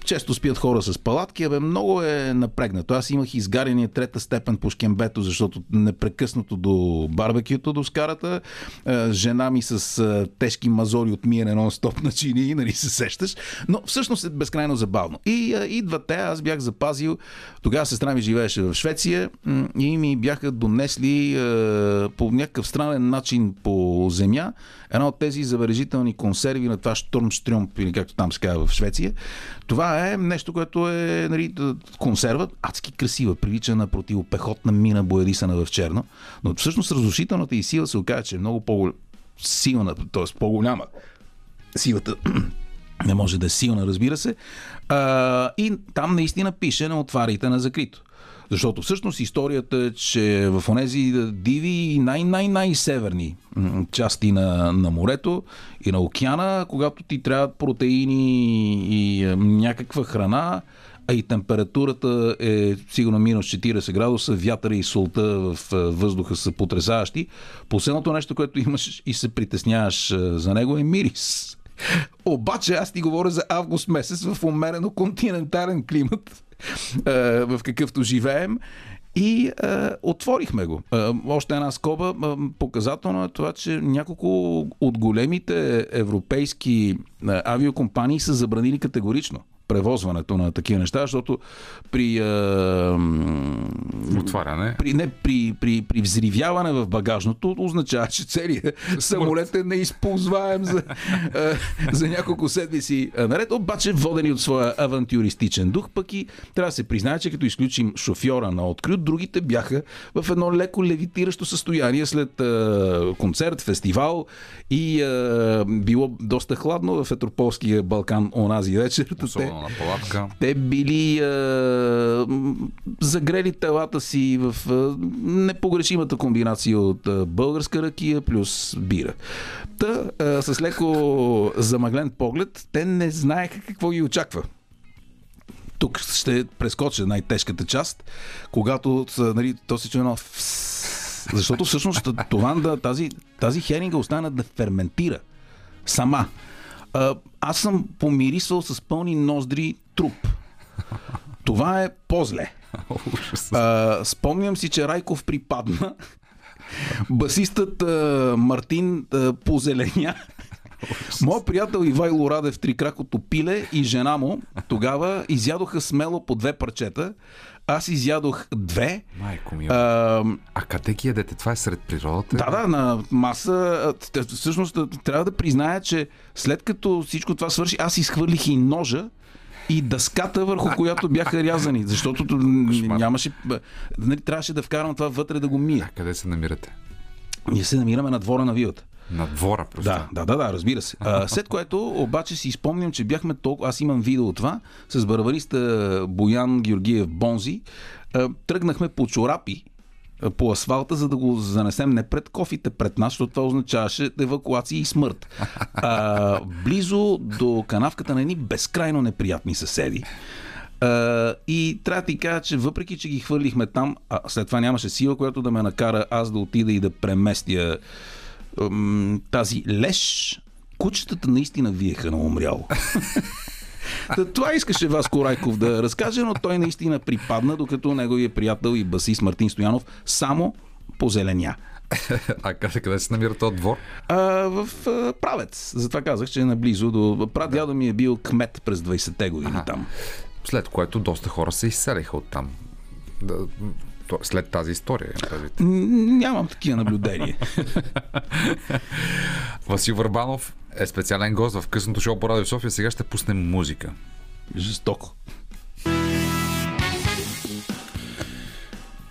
Често спят хора с палатки, абе много е напрегнато. Аз имах изгаряния трета степен по шкембето, защото непрекъснато до барбекюто, до скарата. Е, Жена ми с е, тежки мазори от миене нон-стоп на чини, нали се сещаш. Но всъщност е безкрайно забавно. И е, идват те, аз бях запазил. Тогава сестра ми живееше в Швеция и ми бяха донесли по някакъв странен начин по земя една от тези забележителни консерви на това Штормстрюмп, или както там се казва в Швеция. Това е нещо, което е нали, консерва, адски красива, прилича на противопехотна мина, боядисана в черно. Но всъщност разрушителната и сила се оказа, че е много по-силна, т.е. по-голяма. Силата не може да е силна, разбира се. А, и там наистина пише на отварите на закрито. Защото всъщност историята е, че в онези диви най-най-най-северни части на, на морето и на океана, когато ти трябват протеини и е, някаква храна, а и температурата е сигурно минус 40 градуса, вятъра и солта в е, въздуха са потрясаващи. Последното нещо, което имаш и се притесняваш е, за него е мирис. Обаче аз ти говоря за август месец в умерено континентален климат, в какъвто живеем. И е, отворихме го. Е, още една скоба. Е, показателно е това, че няколко от големите европейски е, авиокомпании са забранили категорично превозването на такива неща, защото при, е, Отваряне. при, не, при, при, при взривяване в багажното означава, че целият самолет е неизползваем за, е, за няколко седмици наред, обаче водени от своя авантюристичен дух, пък и трябва да се признае, че като изключим шофьора на открит, другите бяха в едно леко левитиращо състояние след е, концерт, фестивал и е, било доста хладно в Етрополския Балкан онази вечер. Те- на палатка. те били м, загрели телата си в е, непогрешимата комбинация от е, българска ракия плюс бира. Та, е, с леко замъглен поглед, те не знаеха какво ги очаква. Тук ще прескоча най-тежката част, когато нали, то се чуе едно защото всъщност това да, тази, тази херинга остана да ферментира сама. А, аз съм помирисвал с пълни ноздри труп. Това е по-зле. А, спомням си, че Райков припадна. Басистът а, Мартин а, позеленя. Моят приятел Ивайло Радев трикракото пиле и жена му тогава изядоха смело по две парчета. Аз изядох две. Майко ми. А, А къде ги ядете? Това е сред природата? да, да, на маса. Всъщност трябва да призная, че след като всичко това свърши, аз изхвърлих и ножа и дъската, върху която бяха рязани. Защото нямаше. Нали, трябваше да вкарам това вътре да го мия. А къде се намирате? Ние се намираме на двора на вилата. На двора просто. Да, да, да, да, разбира се. А, след което обаче си спомням, че бяхме толкова... Аз имам видео това с барабариста Боян Георгиев Бонзи. А, тръгнахме по чорапи по асфалта, за да го занесем не пред кофите, пред нас, защото това означаваше евакуация и смърт. А, близо до канавката на едни безкрайно неприятни съседи. А, и трябва да ти кажа, че въпреки, че ги хвърлихме там, а след това нямаше сила, която да ме накара аз да отида и да преместя тази леш, кучетата наистина виеха на умрял. Та, това искаше Васко Райков да разкаже, но той наистина припадна, докато неговия приятел и басист Мартин Стоянов само позеленя. А къде, къде се намира този двор? А, в а, Правец. Затова казах, че е наблизо до... Прадядо ми е бил кмет през 20-те години Аха. там. След което доста хора се изселиха оттам. Да, то- след тази история. Нямам такива наблюдения. Васил Върбанов е специален гост в късното шоу по Радио София. Сега ще пуснем музика. Жестоко.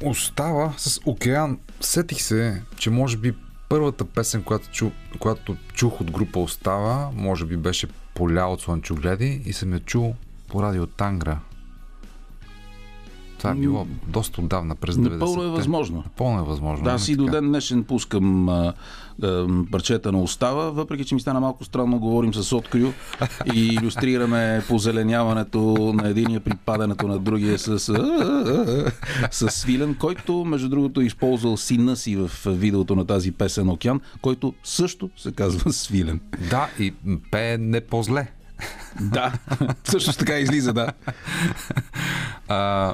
Остава с Океан. Сетих се, че може би първата песен, която, чу, която чух от група Остава, може би беше Поля от Слънчогледи и съм я чул по радио Тангра. Това е било доста отдавна, през 90-те. Напълно е възможно. Напълно е възможно. Да, аз и до ден днешен пускам а, а, парчета на остава, въпреки че ми стана малко странно, говорим с открю и иллюстрираме позеленяването на единия при падането на другия с, а, с Свилен, който, между другото, е използвал сина си в видеото на тази песен Океан, който също се казва Свилен. Да, и пее не по-зле. Да, всъщност така излиза, да. А,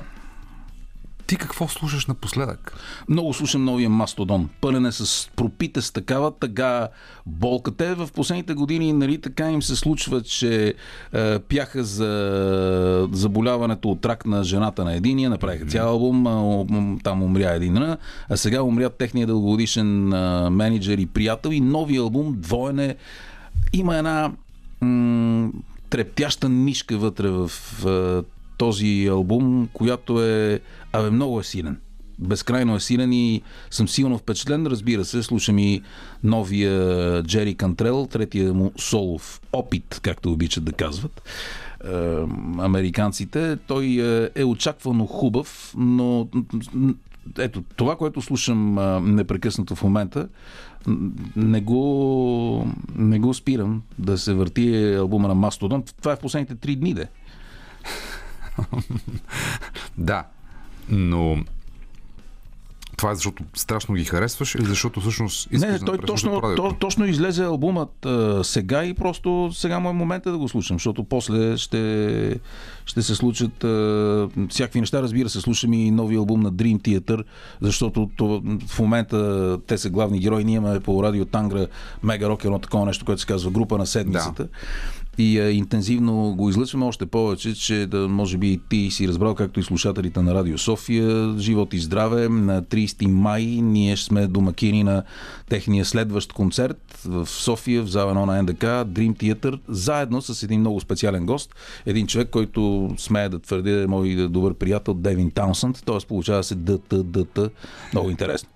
ти какво слушаш напоследък? Много слушам новия Мастодон. Пълен е с пропита с такава тъга болка. Те в последните години нали, така им се случва, че е, пяха за заболяването от рак на жената на единия, направиха цял албум, там умря един, а сега умря техния дългогодишен менеджер и приятел и новия албум двоен е има една м- трептяща нишка вътре в този албум, която е абе, много е силен. Безкрайно е силен и съм силно впечатлен. Разбира се, слушам и новия Джери Кантрел, третия му солов опит, както обичат да казват е, американците. Той е, е очаквано хубав, но ето, това, което слушам а, непрекъснато в момента, не го, не го спирам да се върти албума на Мастодон. Това е в последните три дни, де. Да, но това е защото страшно ги харесваш или защото всъщност искаш Не, да той точно, то, точно излезе албумът а, сега и просто сега му е момента да го слушам, защото после ще, ще се случат а, всякакви неща. Разбира се, слушам и новия албум на Dream Theater, защото това, в момента те са главни герои. Ние имаме по радио Тангра Мега Рок едно такова нещо, което се казва група на седмицата. И а, интензивно го излъчваме още повече, че да може би ти си разбрал, както и слушателите на Радио София. Живот и здраве. На 30 май ние сме домакини на техния следващ концерт в София, в зала 1 на НДК, Dream Theater, заедно с един много специален гост. Един човек, който смея да твърди е мой добър приятел Девин Таунсънд. Т.е. получава се ДТ, ДТ. Много интересно.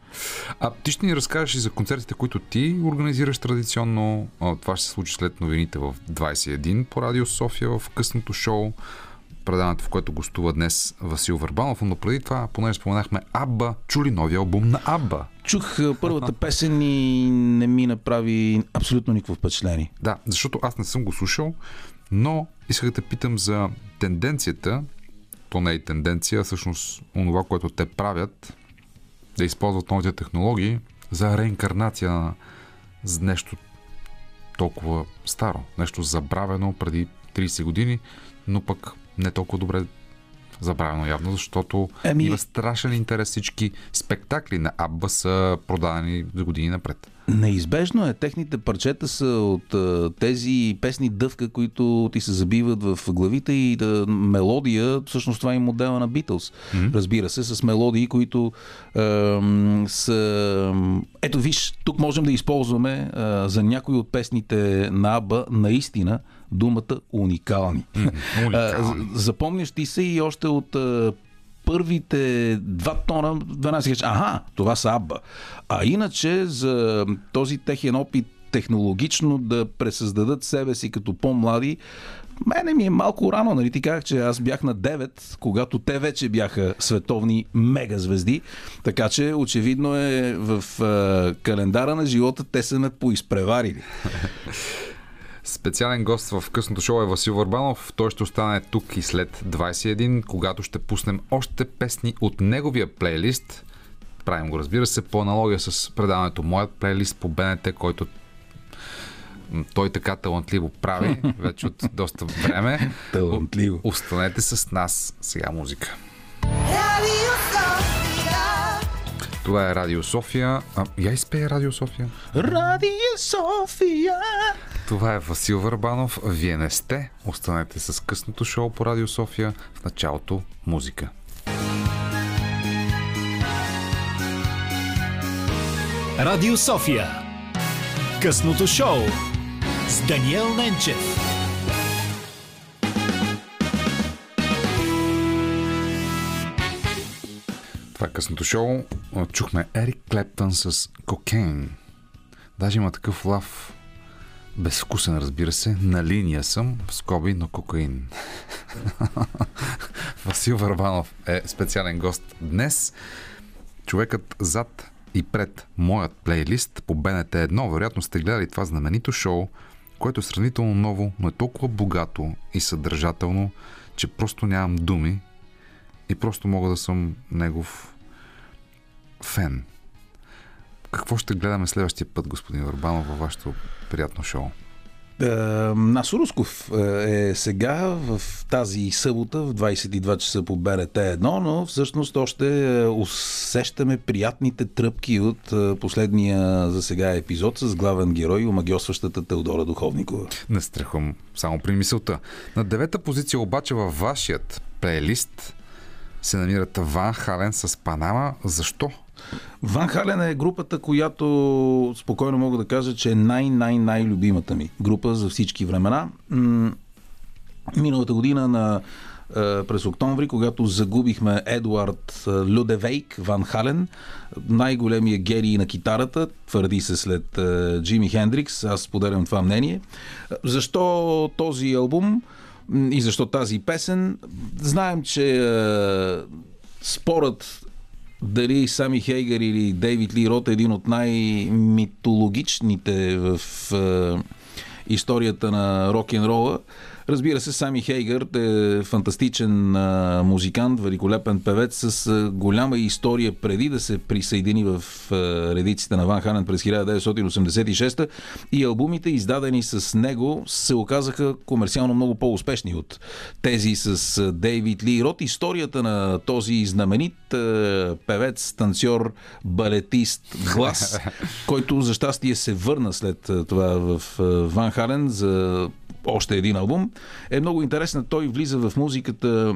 А ти ще ни разкажеш и за концертите, които ти организираш традиционно. Това ще се случи след новините в 21 по Радио София в късното шоу. Предаването, в което гостува днес Васил Върбанов. Но преди това, понеже споменахме Абба, чули новия албум на Абба. Чух първата песен и не ми направи абсолютно никакво впечатление. Да, защото аз не съм го слушал, но исках да питам за тенденцията, то не е и тенденция, а всъщност онова, което те правят, да използват новите технологии за реинкарнация на нещо толкова старо, нещо забравено преди 30 години, но пък не толкова добре забравено явно, защото Ами- има страшен интерес. Всички спектакли на Абба са продадени за години напред. Неизбежно е. Техните парчета са от тези песни дъвка, които ти се забиват в главите и да, мелодия, всъщност това е модела на Битлз. Mm-hmm. Разбира се, с мелодии, които ам, са... Ето виж, тук можем да използваме а, за някои от песните на Аба наистина думата уникални. уникални. Запомняш ти се и още от първите два тона, веднага си кажеш, аха, това са Абба. А иначе за този техен опит технологично да пресъздадат себе си като по-млади, мене ми е малко рано, нали ти казах, че аз бях на 9, когато те вече бяха световни мегазвезди, така че очевидно е в а, календара на живота те са ме поизпреварили. Специален гост в късното шоу е Васил Върбанов. Той ще остане тук и след 21, когато ще пуснем още песни от неговия плейлист. Правим го, разбира се, по аналогия с предаването Моят плейлист по БНТ, който той така талантливо прави вече от доста време. Талантливо. О- Останете с нас. Сега музика. Това е Радио София. А, я изпее Радио София. Радио София! Това е Васил Върбанов. Вие не сте. Останете с късното шоу по Радио София. В началото музика. Радио София. Късното шоу с Даниел Ненчев. Това е късното шоу. Чухме Ерик Клептън с Кокейн. Даже има такъв лав. Безвкусен, разбира се. На линия съм, в скоби, но кокаин. Васил Върбанов е специален гост днес. Човекът зад и пред моят плейлист по БНТ 1. Вероятно сте гледали това знаменито шоу, което е сравнително ново, но е толкова богато и съдържателно, че просто нямам думи и просто мога да съм негов фен. Какво ще гледаме следващия път, господин Върбанов, във вашето приятно шоу? Е, Насо Русков е сега в тази събота в 22 часа по БРТ 1, но всъщност още е, усещаме приятните тръпки от е, последния за сега епизод с главен герой, омагиосващата Теодора Духовникова. Не страхувам само при мисълта. На девета позиция обаче във вашият плейлист се намират Ван Хален с Панама. Защо? Ван Хален е групата, която спокойно мога да кажа, че е най-най-най-любимата ми група за всички времена. Миналата година на е, през октомври, когато загубихме Едуард е, Людевейк Ван Хален, най-големия герий на китарата, твърди се след е, Джими Хендрикс, аз споделям това мнение. Защо този албум и защо тази песен? Знаем, че спорът дали Сами Хейгър или Дейвид Ли Рот е един от най-митологичните в е, историята на рок-н-рола. Разбира се, Сами Хейгър е фантастичен а, музикант, великолепен певец с а, голяма история преди да се присъедини в а, редиците на Ван Хален през 1986 и албумите, издадени с него, се оказаха комерциално много по-успешни от тези с а, Дейвид Ли Рот. Историята на този знаменит а, певец, танцор, балетист, глас, който за щастие се върна след това в а, Ван Хален за още един албум, е много интересна. Той влиза в музиката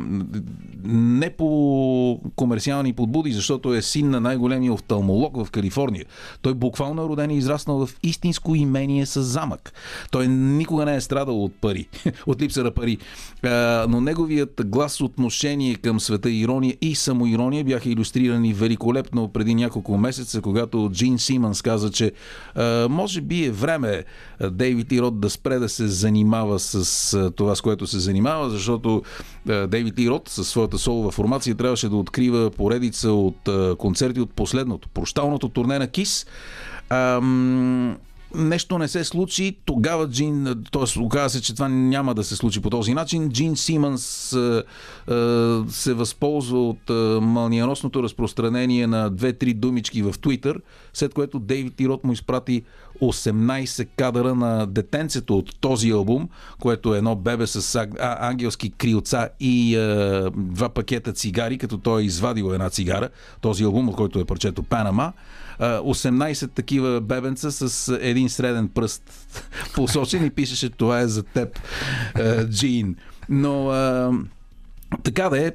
не по комерциални подбуди, защото е син на най-големия офталмолог в Калифорния. Той буквално е роден и израснал в истинско имение с замък. Той никога не е страдал от пари, от липса на пари. Но неговият глас, отношение към света, ирония и самоирония бяха иллюстрирани великолепно преди няколко месеца, когато Джин Симънс каза, че може би е време Дейвид Ирод да спре да се занимава с а, това, с което се занимава, защото Дейвид Ли Рот със своята солова формация трябваше да открива поредица от концерти от последното, прощалното турне на Кис. Нещо не се случи, тогава Джин, т.е. оказа се, че това няма да се случи по този начин. Джин Симънс е, е, се възползва от е, мълниеносното разпространение на две-три думички в Твитър, след което Дейвид Ирот му изпрати 18 кадъра на детенцето от този албум, което е едно бебе с ангелски крилца и е, два пакета цигари, като той е извадил една цигара, този албум, от който е парчето Панама. 18 такива бебенца с един среден пръст посочен и пишеше това е за теб, Джин. Но така да е,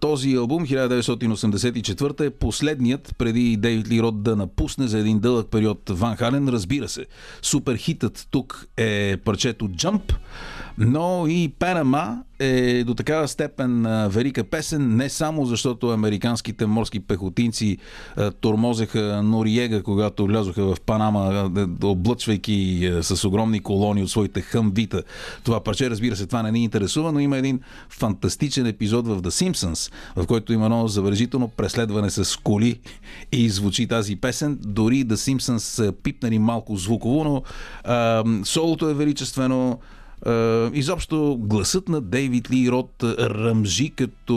този албум 1984 е последният преди Дейвид Ли Род да напусне за един дълъг период Ван Хален. Разбира се, суперхитът тук е парчето Jump, но и Панама е до такава степен велика песен, не само защото американските морски пехотинци тормозеха Нориега, когато влязоха в Панама, облъчвайки с огромни колони от своите хъмвита. Това парче, разбира се, това не ни интересува, но има един фантастичен епизод в The Simpsons, в който има едно завържително преследване с коли и звучи тази песен. Дори The Simpsons пипнали малко звуково, но а, солото е величествено, изобщо гласът на Дейвид Ли Рот ръмжи като,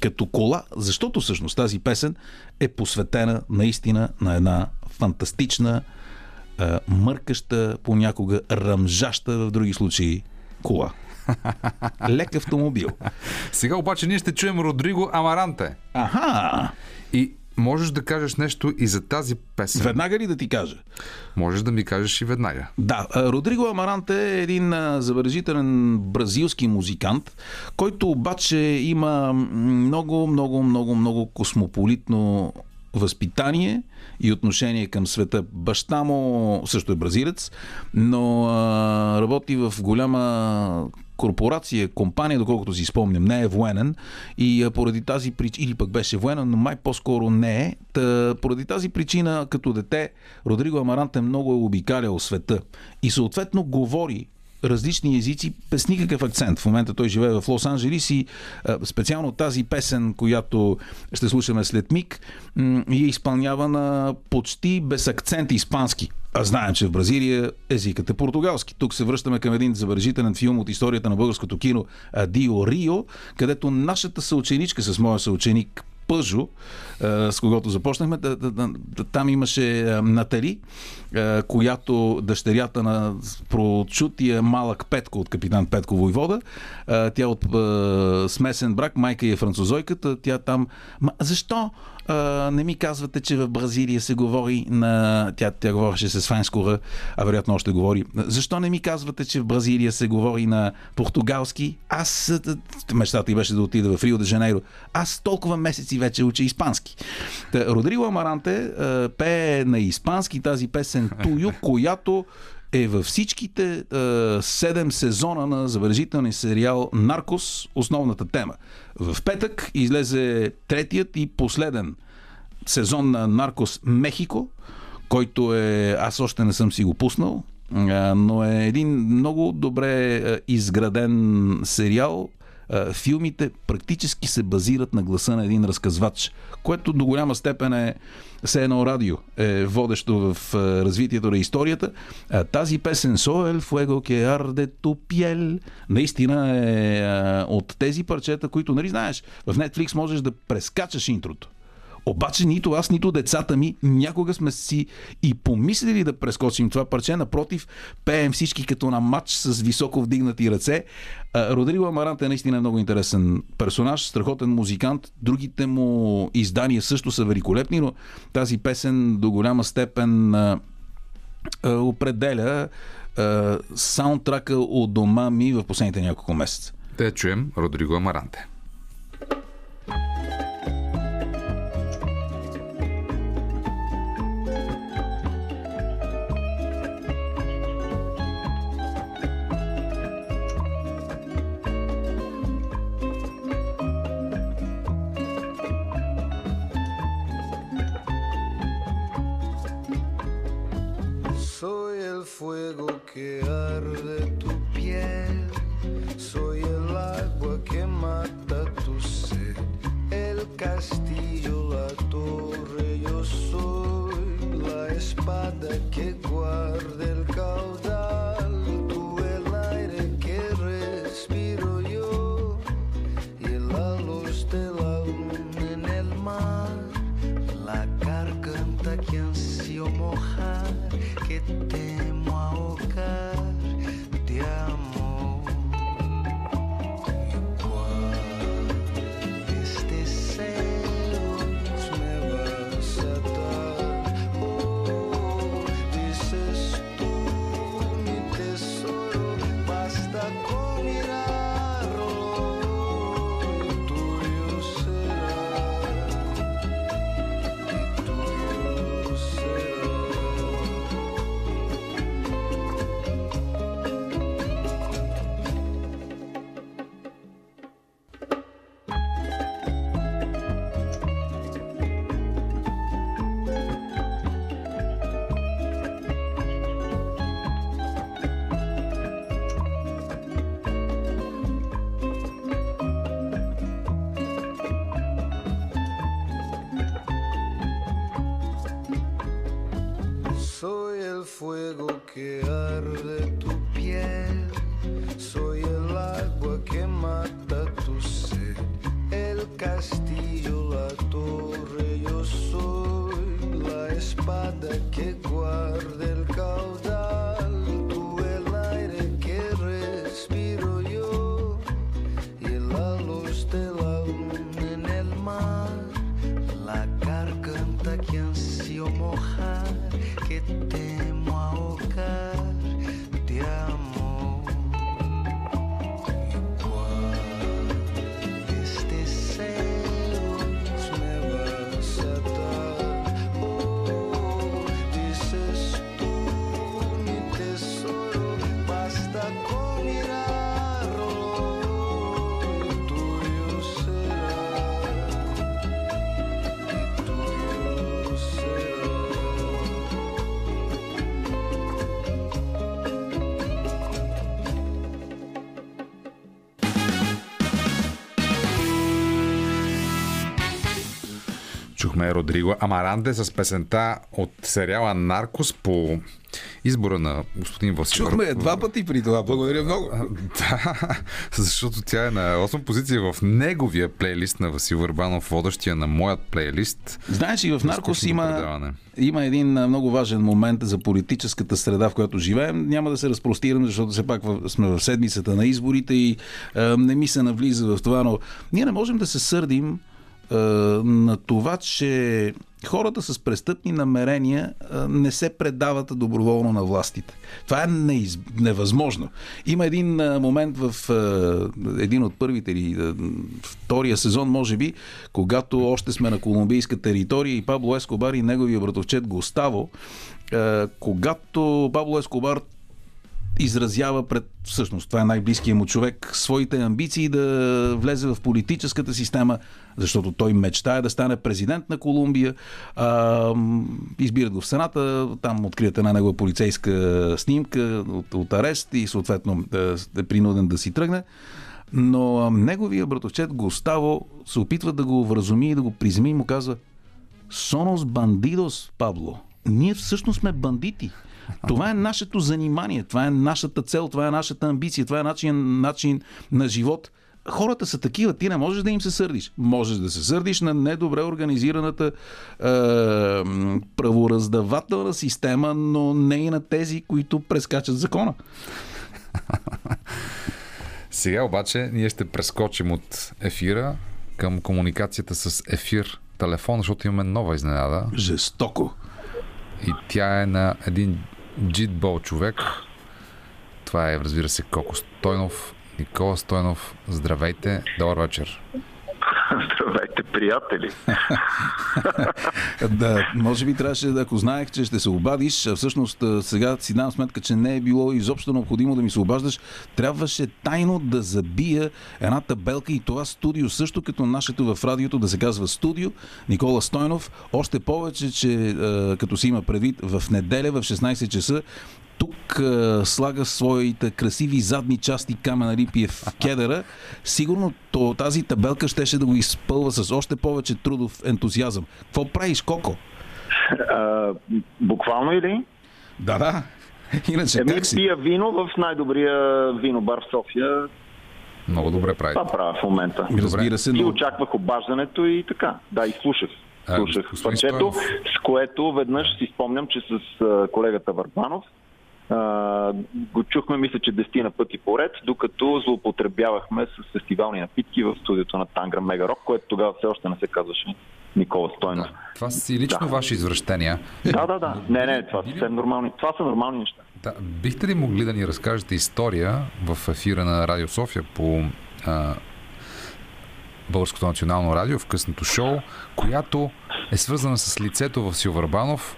като кола, защото всъщност тази песен е посветена наистина на една фантастична, мъркаща, понякога ръмжаща в други случаи кола. Лек автомобил. Сега обаче ние ще чуем Родриго Амаранте. Аха! И можеш да кажеш нещо и за тази песен. Веднага ли да ти кажа? Можеш да ми кажеш и веднага. Да, Родриго Амаранте е един забележителен бразилски музикант, който обаче има много, много, много, много космополитно възпитание и отношение към света. Баща му също е бразилец, но а, работи в голяма корпорация, компания, доколкото си спомням, не е военен и поради тази причина, или пък беше военен, но май по-скоро не е. Та, поради тази причина, като дете, Родриго Амаранте много е обикалял света и съответно говори различни езици без никакъв акцент. В момента той живее в Лос Анджелис и специално тази песен, която ще слушаме след миг, е изпълнявана почти без акцент испански. А знаем, че в Бразилия езикът е португалски. Тук се връщаме към един забележителен филм от историята на българското кино Дио Рио, където нашата съученичка с моя съученик Пъжо, а, с когото започнахме. Там имаше а, Натали, а, която дъщерята на прочутия малък Петко от капитан Петко Войвода. Тя от смесен брак, майка е французойката. Тя там... Ма, защо? А, не ми казвате, че в Бразилия се говори на... Тя, тя говореше с Файнскора, а вероятно още говори. Защо не ми казвате, че в Бразилия се говори на португалски? Аз... Мечтата й беше да отида в Рио де Жанейро. Аз толкова месеци вече уча испански. Та, Родриго Амаранте пее на испански тази песен Тую, която е във всичките седем сезона на забележителния сериал Наркос основната тема. В петък излезе третият и последен сезон на Наркос Мехико, който е... Аз още не съм си го пуснал, но е един много добре изграден сериал. Е, Филмите практически се базират на гласа на един разказвач, което до голяма степен е все едно радио е водещо в е, развитието на историята. А Тази песен Со el fuego que arde tu piel наистина е от тези парчета, които, нали знаеш, в Netflix можеш да прескачаш интрото. Обаче нито аз, нито децата ми някога сме си и помислили да прескочим това парче. Напротив, пеем всички като на матч с високо вдигнати ръце. Родриго Амарант е наистина много интересен персонаж, страхотен музикант. Другите му издания също са великолепни, но тази песен до голяма степен определя саундтрака от дома ми в последните няколко месеца. Да чуем Родриго Амаранте. Fuego que arde tu piel, soy el agua que mata tu sed, el castillo, la torre, yo soy la espada que guarda el Чухме Родриго Амаранде с песента от сериала Наркос по избора на господин Васил. Чухме я два пъти при това. Благодаря много. Да, защото тя е на 8 позиция в неговия плейлист на Васил Върбанов, водещия на моят плейлист. Знаеш, и в Наркос има, предаване. има един много важен момент за политическата среда, в която живеем. Няма да се разпростирам, защото все пак сме в седмицата на изборите и а, не ми се навлиза в това, но ние не можем да се сърдим на това, че хората с престъпни намерения а, не се предават доброволно на властите. Това е неиз... невъзможно. Има един а, момент в един от първите или втория сезон, може би, когато още сме на колумбийска територия и Пабло Ескобар и неговия братовчет Густаво, а, когато Пабло Ескобар изразява пред, всъщност това е най-близкият му човек, своите амбиции да влезе в политическата система, защото той мечтае да стане президент на Колумбия. А, избират го в Сената, там открият една негова полицейска снимка от, от арест и съответно да, е принуден да си тръгне. Но неговия братовчет Густаво се опитва да го вразуми и да го приземи и му казва Сонос бандидос, Пабло. Ние всъщност сме бандити. Това е нашето занимание, това е нашата цел, това е нашата амбиция, това е начин, начин на живот. Хората са такива, ти не можеш да им се сърдиш. Можеш да се сърдиш на недобре организираната е, правораздавателна система, но не и на тези, които прескачат закона. Сега обаче ние ще прескочим от ефира към комуникацията с ефир телефон, защото имаме нова изненада. Жестоко. И тя е на един джитбол човек. Това е, разбира се, Коко Стойнов. Никола Стойнов, здравейте, добър вечер. Здравейте, приятели! Да, може би трябваше, да, ако знаех, че ще се обадиш, а всъщност сега си дам сметка, че не е било изобщо необходимо да ми се обаждаш. Трябваше тайно да забия една табелка и това студио, също като нашето в радиото, да се казва студио. Никола Стойнов. Още повече, че като си има предвид в неделя в 16 часа тук а, слага своите красиви задни части Камена Рипиев кедъра, сигурно то, тази табелка щеше да го изпълва с още повече трудов ентузиазъм. Какво правиш, Коко? А, буквално или? Да, да. Иначе Еми, как си? пия вино в най-добрия винобар в София. Много добре прави. Това правя в момента. Разбира се, И но... очаквах обаждането и така. Да, и слушах. А, Слушах парчето, Стоянов. с което веднъж си спомням, че с а, колегата Върбанов а, го чухме, мисля, че дестина пъти поред, докато злоупотребявахме с фестивални напитки в студиото на Тангра Мегарок, което тогава все още не се казваше Никола Стойнов. Да. Това си лично Да. ваши извращения. Да, да, да. Не, не, това са нормални. Това са нормални неща. Да, бихте ли могли да ни разкажете история в ефира на Радио София по а, Българското национално радио в късното шоу, която е свързана с лицето в Силвърбанов,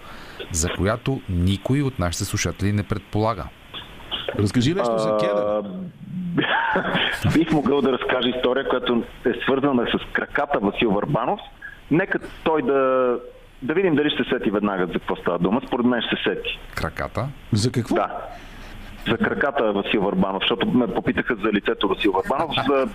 за която никой от нашите слушатели не предполага. Разкажи нещо за кедъра. А, Бих могъл да разкажа история, която е свързана с краката Васил Върбанов. Нека той да, да видим дали ще се сети веднага за какво става дума. Според мен ще се сети. Краката. За какво? Да. За краката Васил Върбанов, защото ме попитаха за лицето Васил Върбанов. За...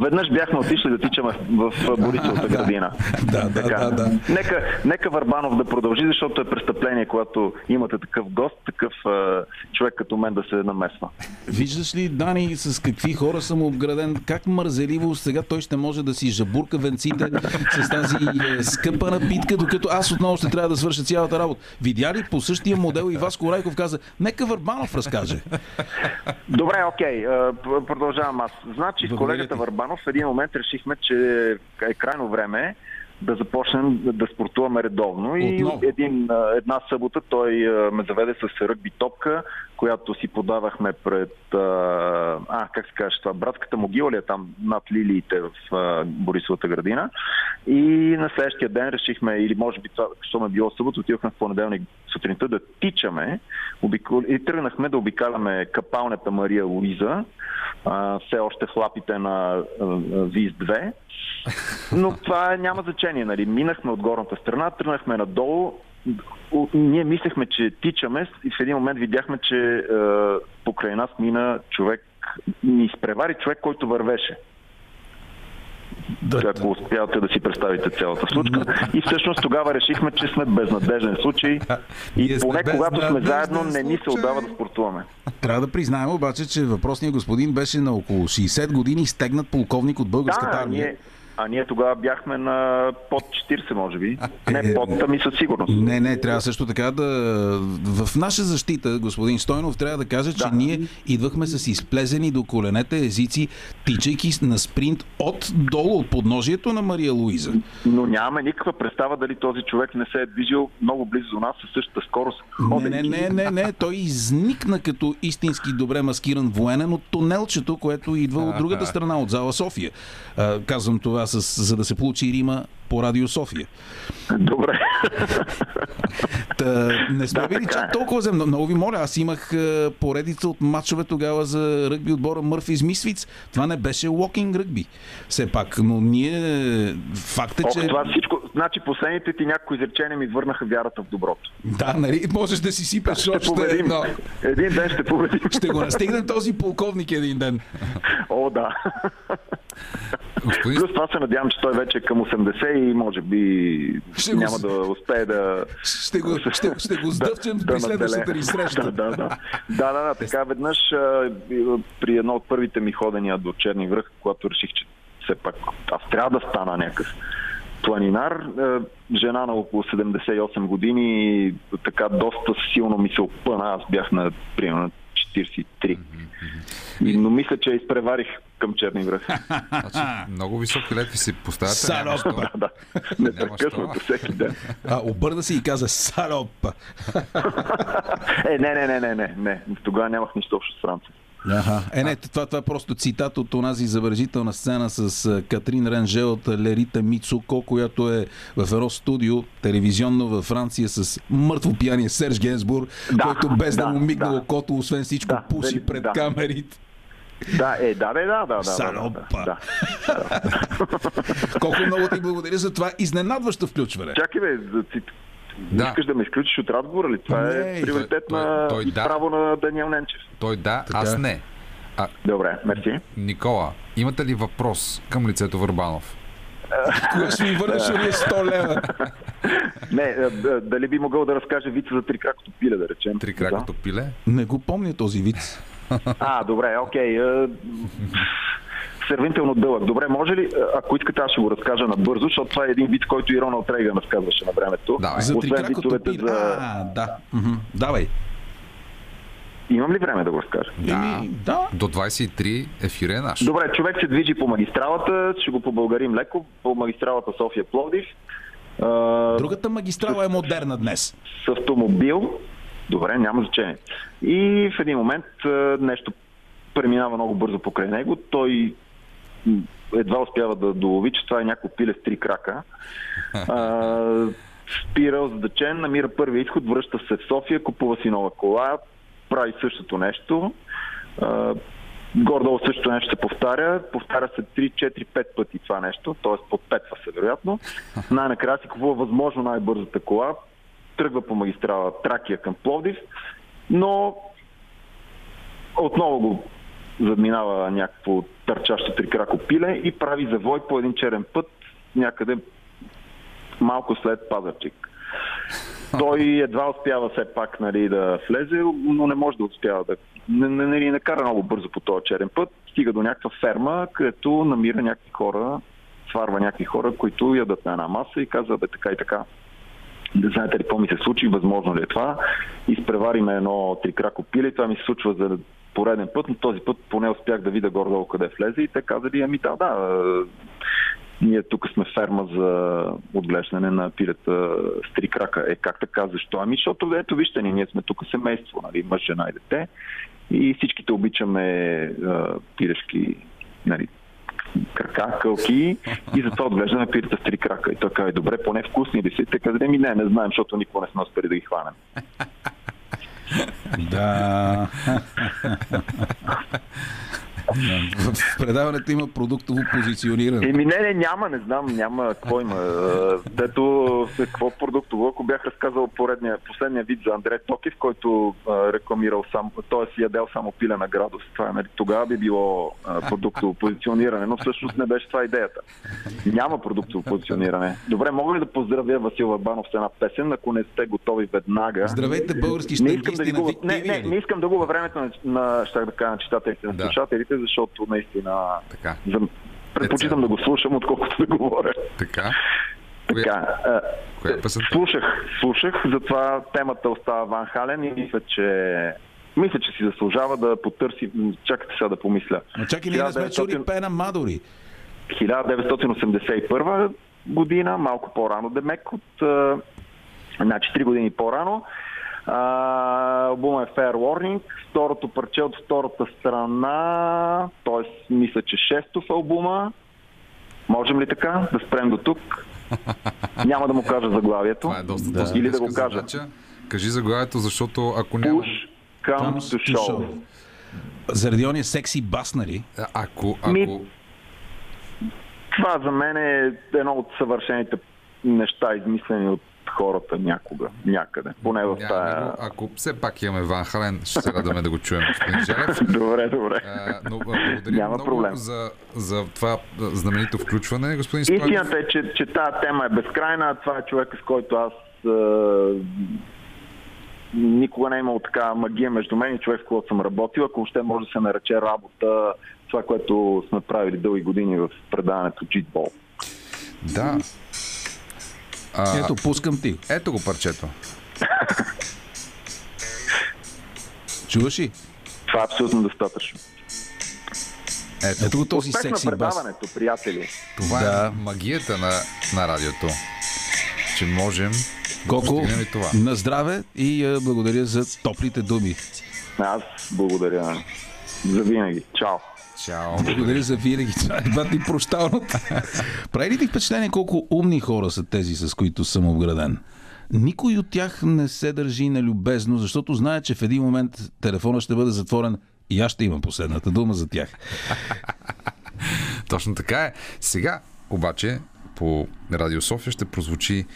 Веднъж бяхме отишли да тичаме в Борисовата градина. Да, да, Така. да, да. Нека, нека Върбанов да продължи, защото е престъпление, когато имате такъв гост, такъв а, човек като мен да се намесва. Виждаш ли, Дани, с какви хора съм обграден? Как мързеливо сега той ще може да си жабурка венците с тази е, скъпа напитка, докато аз отново ще трябва да свърша цялата работа. Видя ли по същия модел и Васко Райков каза, нека Върбанов разкаже. Добре, окей, продължавам аз. Значи с колегата. Върбанов в един момент решихме, че е крайно време да започнем да спортуваме редовно. И Отново. един, една събота той ме заведе с ръгби топка, която си подавахме пред, а, как се каже това, братската могила ли е там над лилиите в Борисовата градина. И на следващия ден решихме, или може би това, що ме било събота, отидохме в понеделник сутринта да тичаме обикол... и тръгнахме да обикаляме капалнята Мария Луиза, все още в лапите на а, а, ВИЗ-2. Но това няма значение, нали? Минахме от горната страна, тръгнахме надолу. Ние мислехме, че тичаме и в един момент видяхме, че е, покрай нас мина човек, ни изпревари човек, който вървеше. Да, ако успявате да си представите цялата случка. И всъщност тогава решихме, че сме безнадежен случай и поне когато сме безнадежден заедно, не ни се отдава да спортуваме. Трябва да признаем обаче, че въпросният господин беше на около 60 години стегнат полковник от българската Да, армия. ние, а ние тогава бяхме на под 40, може би. Не Е, под, ами със сигурност. Не, не, трябва също така да... В наша защита, господин Стойнов, трябва да кажа, че Да. ние идвахме с изплезени до коленете езици, тичайки на спринт от долу, от подножието на Мария Луиза. Но нямаме никаква представа дали този човек не се е движил много близо до нас със същата скорост. Не, не, не, не, не, той изникна като истински добре маскиран военен от тунелчето, което идва от другата страна, от зала София. А, казвам това, с, за да се получи Рима по Радио София. Добре. Та, не сме Да, били чак е. толкова земно. Много ви моля, аз имах е, поредица от матчове тогава за ръгби отбора Мърфи Мисвиц. Това не беше walking ръгби. Все пак, но ние... Факт е, Ох, че... това всичко. Значи последните ти някои изречения ми върнаха вярата в доброто. Да, нали, можеш да си сипеш Ще още победим. Един ден ще победим. Ще го настигнем този полковник един ден. О, да. Господин, Плюс това се надявам, че той вече е към 80 и може би Ще го няма с- да успее да... Ще го, ще, ще го сдъвчем при следващата ни среща. Да, да, да. да, да, да. Така веднъж при едно от първите ми ходения до Черни връх, когато реших, че все пак аз трябва да стана някакъв планинар, жена на около 78 години така доста силно ми се опъна. Аз бях на примерно 43. И, но мисля, че изпреварих към Черни връх. значи, много високи летви си поставяте. Що. да, да. Непрекъснато всеки ден. А, обърна се и каза Салоп. Е, не, не, не, не, не, не. Тогава нямах нищо общо с Франция. Аха. Е, не, това, това е просто цитат от онази забележителна сцена с Катрин Ранже от Лерита Мицуко, която е в едно студио телевизионно във Франция с мъртво пияния Серж Генсбур, Да, който без да, да, му мигна да. окото, освен всичко, Да, пуши вели- пред да. камерите. Да, е, да, да, да, да, да. Салопа. Да, да, да. Колко много ти благодаря за това изненадващо включване. Чакай, бе, да, ти, Да. искаш да ме изключиш от разговора ли? Това Не, е приоритет той- на той- и да. право на Даниел Ненчев. Той да, Така аз е. не. А, Добре, мерси. Никола, имате ли въпрос към лицето Върбанов? Кога ще ми върнеш уния 100 лева? Не, да- дали би могъл да разкаже вица за три кракото пиле, да речем? Три кракото пиле? Не го помня този вид. Да. А, добре, окей. Сравнително дълъг. Добре, може ли, а, ако искате, аз ще го разкажа набързо, защото това е един вид, който и Роналд Рейган разказваше на времето. Давай. За Освен пиле. за... А, да. Мгм. Давай. Имам ли време да го разкажа? Да. Да. До 23 ефир е наш. Добре, човек се движи по магистралата, ще го побългарим леко, по магистралата София-Пловдив. Другата магистрала е модерна днес. с автомобил. Добре, няма значение. И в един момент нещо преминава много бързо покрай него. Той едва успява да долови, че това е някакво пиле с три крака. А, спира озадачен, намира първи изход, връща се в София, купува си нова кола, прави същото нещо. А, Гордо същото нещо се повтаря. Повтаря се 3, 4, 5 пъти това нещо, т.е. подпетва се вероятно. Най-накрая си купува възможно най-бързата кола, тръгва по магистрала Тракия към Пловдив, но отново го задминава някакво търчащо трикрако пиле и прави завой по един черен път някъде малко след Пазарчик. Той едва успява все пак нали, да влезе, но не може да успява да не, не, не, не кара много бързо по този черен път. Стига до някаква ферма, където намира някакви хора, сварва някакви хора, които ядат на една маса и казва, бе така и така. Да знаете ли какво ми се случи, възможно ли е това. Изпревариме едно трикрако пиле, това ми се случва за пореден път, но този път поне успях да видя горе-долу къде влезе и те казали, ами да, да, ние тук сме ферма за отглеждане на пилета с три крака. Е, как така? Защо? Ами, защото, ето, вижте ни, ние сме тук семейство, нали, мъж, жена и дете. И всичките обичаме а, пилешки, нали, крака, кълки и затова отглеждаме пилета с три крака. И той казва, добре, поне вкусни ли са? И те казали, ми не, не знаем, защото никога не сме успели да ги хванем. Да. В предаването има продуктово позициониране. Еми не, не, няма, не знам, няма какво има. Е, Дето, какво продуктово, ако бях разказал поредния, последния вид за Андре Токив, който а, рекламирал сам, т.е. ядел само пилена градост. Това, е, нали, тогава би било а, продуктово позициониране, но всъщност не беше това идеята. Няма продуктово позициониране. Добре, мога ли да поздравя Васил Варбанов с една песен, ако не сте готови веднага? Здравейте, български Не искам да на Вик не, не, не искам да губя времето на, на, щях да кажа, на читателите, на Да. Слушателите, защото наистина Така. за, предпочитам да го слушам, отколкото да говоря. Така. Така, Коя е слушах, слушах, затова темата остава Ван Хален и мисля, че мисля, че си заслужава да потърси. Чакайте сега да помисля. Но чакай, ние не сме 1900 чули Пена Мадори. 1981 година, малко по-рано Демек, от значи 3 години по-рано. А, албума е Fair Warning, второто парче от втората страна, т.е. мисля, че шесто в албума. Можем ли така да спрем до тук? Няма да му кажа заглавието. Това е доста Да. Или да го кажа. Задача. Кажи заглавието, защото ако няма... Push comes to show. Заради ония секси бас, нали? Ако, ако... Ми- Това за мен е едно от съвършените неща, измислени от хората някога, някъде. Поне в тая... Ако все пак имаме Ван Хален, ще се радваме да го чуем, господин Желев. Добре, добре. А, но благодаря Няма много проблем. за, за това знаменито включване, господин Стойков. Истината е, че, че тази тема е безкрайна. Това е човек, с който аз никога не е имал така магия между мен и човек, с който съм работил. Ако още може да се нарече работа, това, което сме правили дълги години в предаването Джитбол. Да. А, Ето, пускам ти. ето го парчето. Чуваш ли? Това е абсолютно достатъчно. Ето. Ето го този Успех на секси бас. приятели. Това Да. е магията на, на радиото. Че можем да Коко, и това. на здраве и а, благодаря за топлите думи. Аз благодаря за винаги. Чао! Чао. Благодаря за винаги. Това е едва ти прощалното. Прави ли ти впечатление колко умни хора са тези, с които съм обграден? Никой от тях не се държи нелюбезно, защото знае, че в един момент телефона ще бъде затворен и аз ще имам последната дума за тях. Точно така е. Сега, обаче, по Радио София ще прозвучи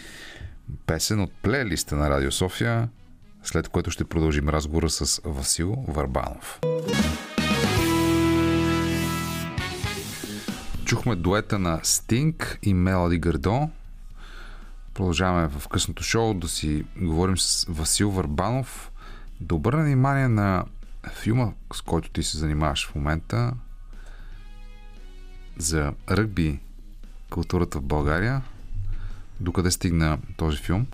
песен от плейлиста на Радио София, след което ще продължим разговора с Васил Варбанов. Чухме дуета на Стинг и Мелоди Гърдо. Продължаваме в късното шоу да си говорим с Васил Варбанов. Да обърна внимание на филма, с който ти се занимаваш в момента, за ръгби културата в България. Докъде стигна този филм?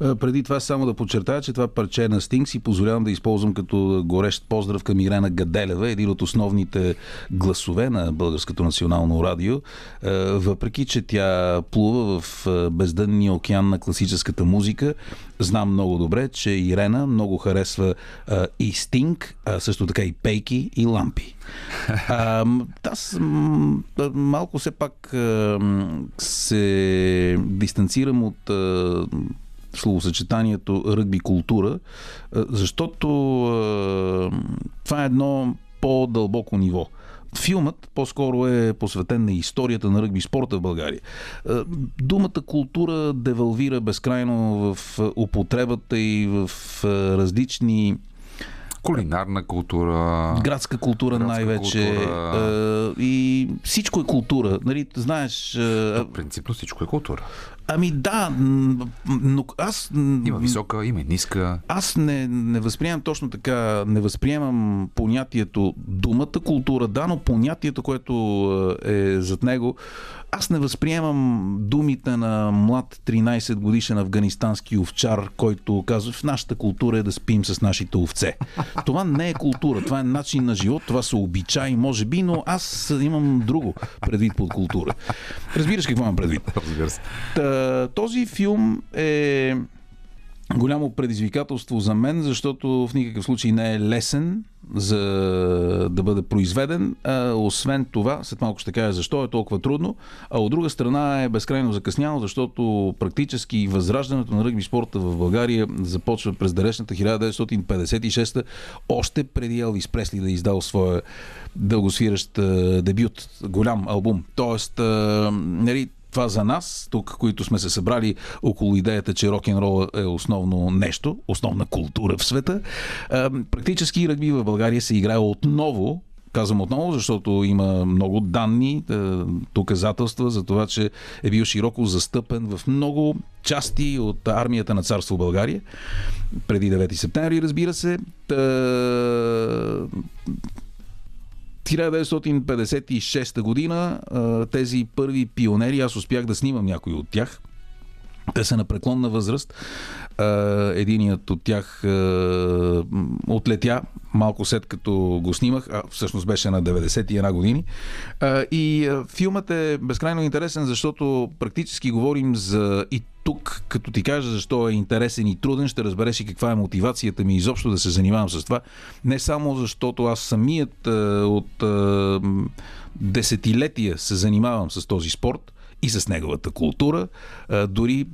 А, Преди това само да подчертая, че това парче на Стинг си позволявам да използвам като горещ поздрав към Ирена Гаделева, един от основните гласове на Българското национално радио. А, Въпреки, че тя плува в бездънния океан на класическата музика, знам много добре, че Ирена много харесва и Стинг, а също така и Пейки и Лампи. А, аз малко все пак се дистанцирам от словосъчетанието ръгби култура, защото това е едно по-дълбоко ниво. Филмът по-скоро е посветен на историята на ръгби спорта в България. Думата култура девалвира безкрайно в употребата и в различни Кулинарна култура. градска култура Градска най-вече. култура. И всичко е култура. Нали, знаеш, а, Принципно всичко е култура. Ами да, но аз... Има висока, има и ниска. Аз не, не възприемам точно така, не възприемам понятието думата култура, да, но понятието, което е зад него, аз не възприемам думите на млад 13 годишен афганистански овчар, който казва, в нашата култура е да спим с нашите овце. Това не е култура, това е начин на живот, това са обичаи, може би, но аз имам друго предвид под култура. Разбираш какво имам предвид? Разбира се. Та, този филм е голямо предизвикателство за мен, защото в никакъв случай не е лесен за да бъде произведен. А, освен това, след малко ще кажа защо е толкова трудно, а от друга страна е безкрайно закъсняло, защото практически възраждането на ръгби спорта в България започва през далечната 1956 още преди Елвис Пресли да е издал своя дългосвиращ дебют, голям албум. Тоест, а, нали, това за нас, тук, които сме се събрали около идеята, че рок-н-рол е основно нещо, основна култура в света, практически ръгби в България се играе отново Казвам отново, защото има много данни, доказателства за това, че е бил широко застъпен в много части от армията на царство България. Преди 9 септември, разбира се. Та 1956 година тези първи пионери, аз успях да снимам някои от тях. Те са на преклонна възраст. Единият от тях отлетя малко след като го снимах, а всъщност беше на 91 години. И филмът е безкрайно интересен, защото практически говорим за и тук, като ти кажа защо е интересен и труден, ще разбереш и каква е мотивацията ми изобщо да се занимавам с това. Не само защото аз самият от десетилетия се занимавам с този спорт, и с неговата култура. Дори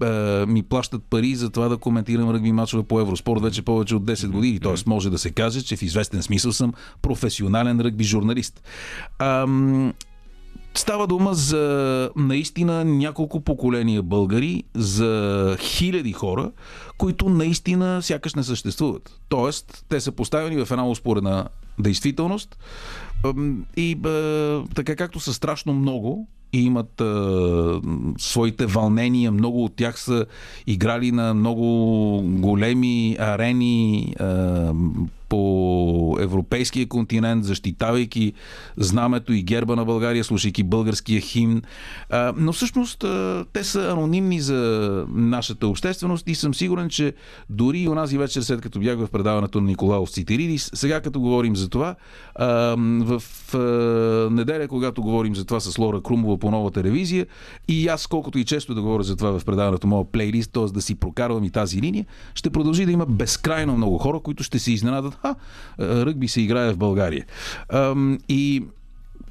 ми плащат пари за това да коментирам ръгби мачове по Евроспорт вече повече от 10 години. Тоест може да се каже, че в известен смисъл съм професионален ръгби журналист. Става дума за наистина няколко поколения българи, за хиляди хора, които наистина сякаш не съществуват. Тоест, те са поставени в една успорена действителност и така както са страшно много, имат а, своите вълнения. Много от тях са играли на много големи арени а, по европейския континент, защитавайки знамето и герба на България, слушайки българския химн. Но всъщност те са анонимни за нашата общественост и съм сигурен, че дори и онази вечер, след като бях в предаването на Николаов Цитиридис, сега като говорим за това, в неделя, когато говорим за това с Лора Крумова по нова телевизия и аз, колкото и често да говоря за това в предаването моя плейлист, т.е. да си прокарвам и тази линия, ще продължи да има безкрайно много хора, които ще се изненадат. А, ръгби се играе в България. И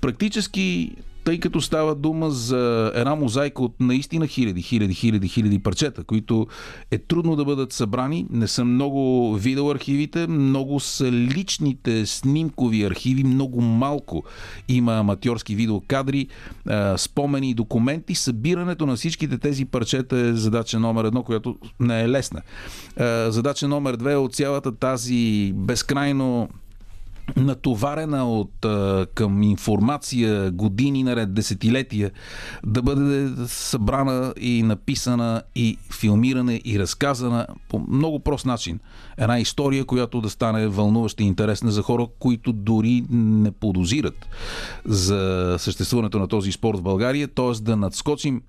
практически тъй като става дума за една мозайка от наистина хиляди, хиляди, хиляди, хиляди парчета, които е трудно да бъдат събрани. Не са много видеоархивите, много са личните снимкови архиви, много малко има аматьорски видеокадри, спомени и документи. Събирането на всичките тези парчета е задача номер едно, която не е лесна. Задача номер две е от цялата тази безкрайно натоварена от към информация години наред, десетилетия, да бъде събрана и написана и филмирана и разказана по много прост начин. Една история, която да стане вълнуваща и интересна за хора, които дори не подозират за съществуването на този спорт в България, т.е. да надскочим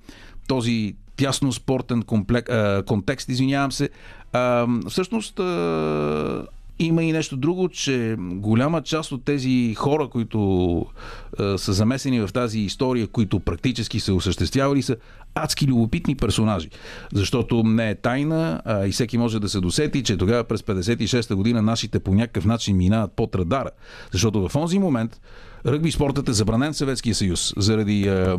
този тясно спортен комплек, контекст, извинявам се. А, всъщност а, има и нещо друго, че голяма част от тези хора, които е, са замесени в тази история, които практически са осъществявали, са адски любопитни персонажи. Защото не е тайна а и всеки може да се досети, че тогава през 56-та година нашите по някакъв начин минават под радара. Защото в онзи момент ръгби спортът е забранен в Съветския съюз заради е,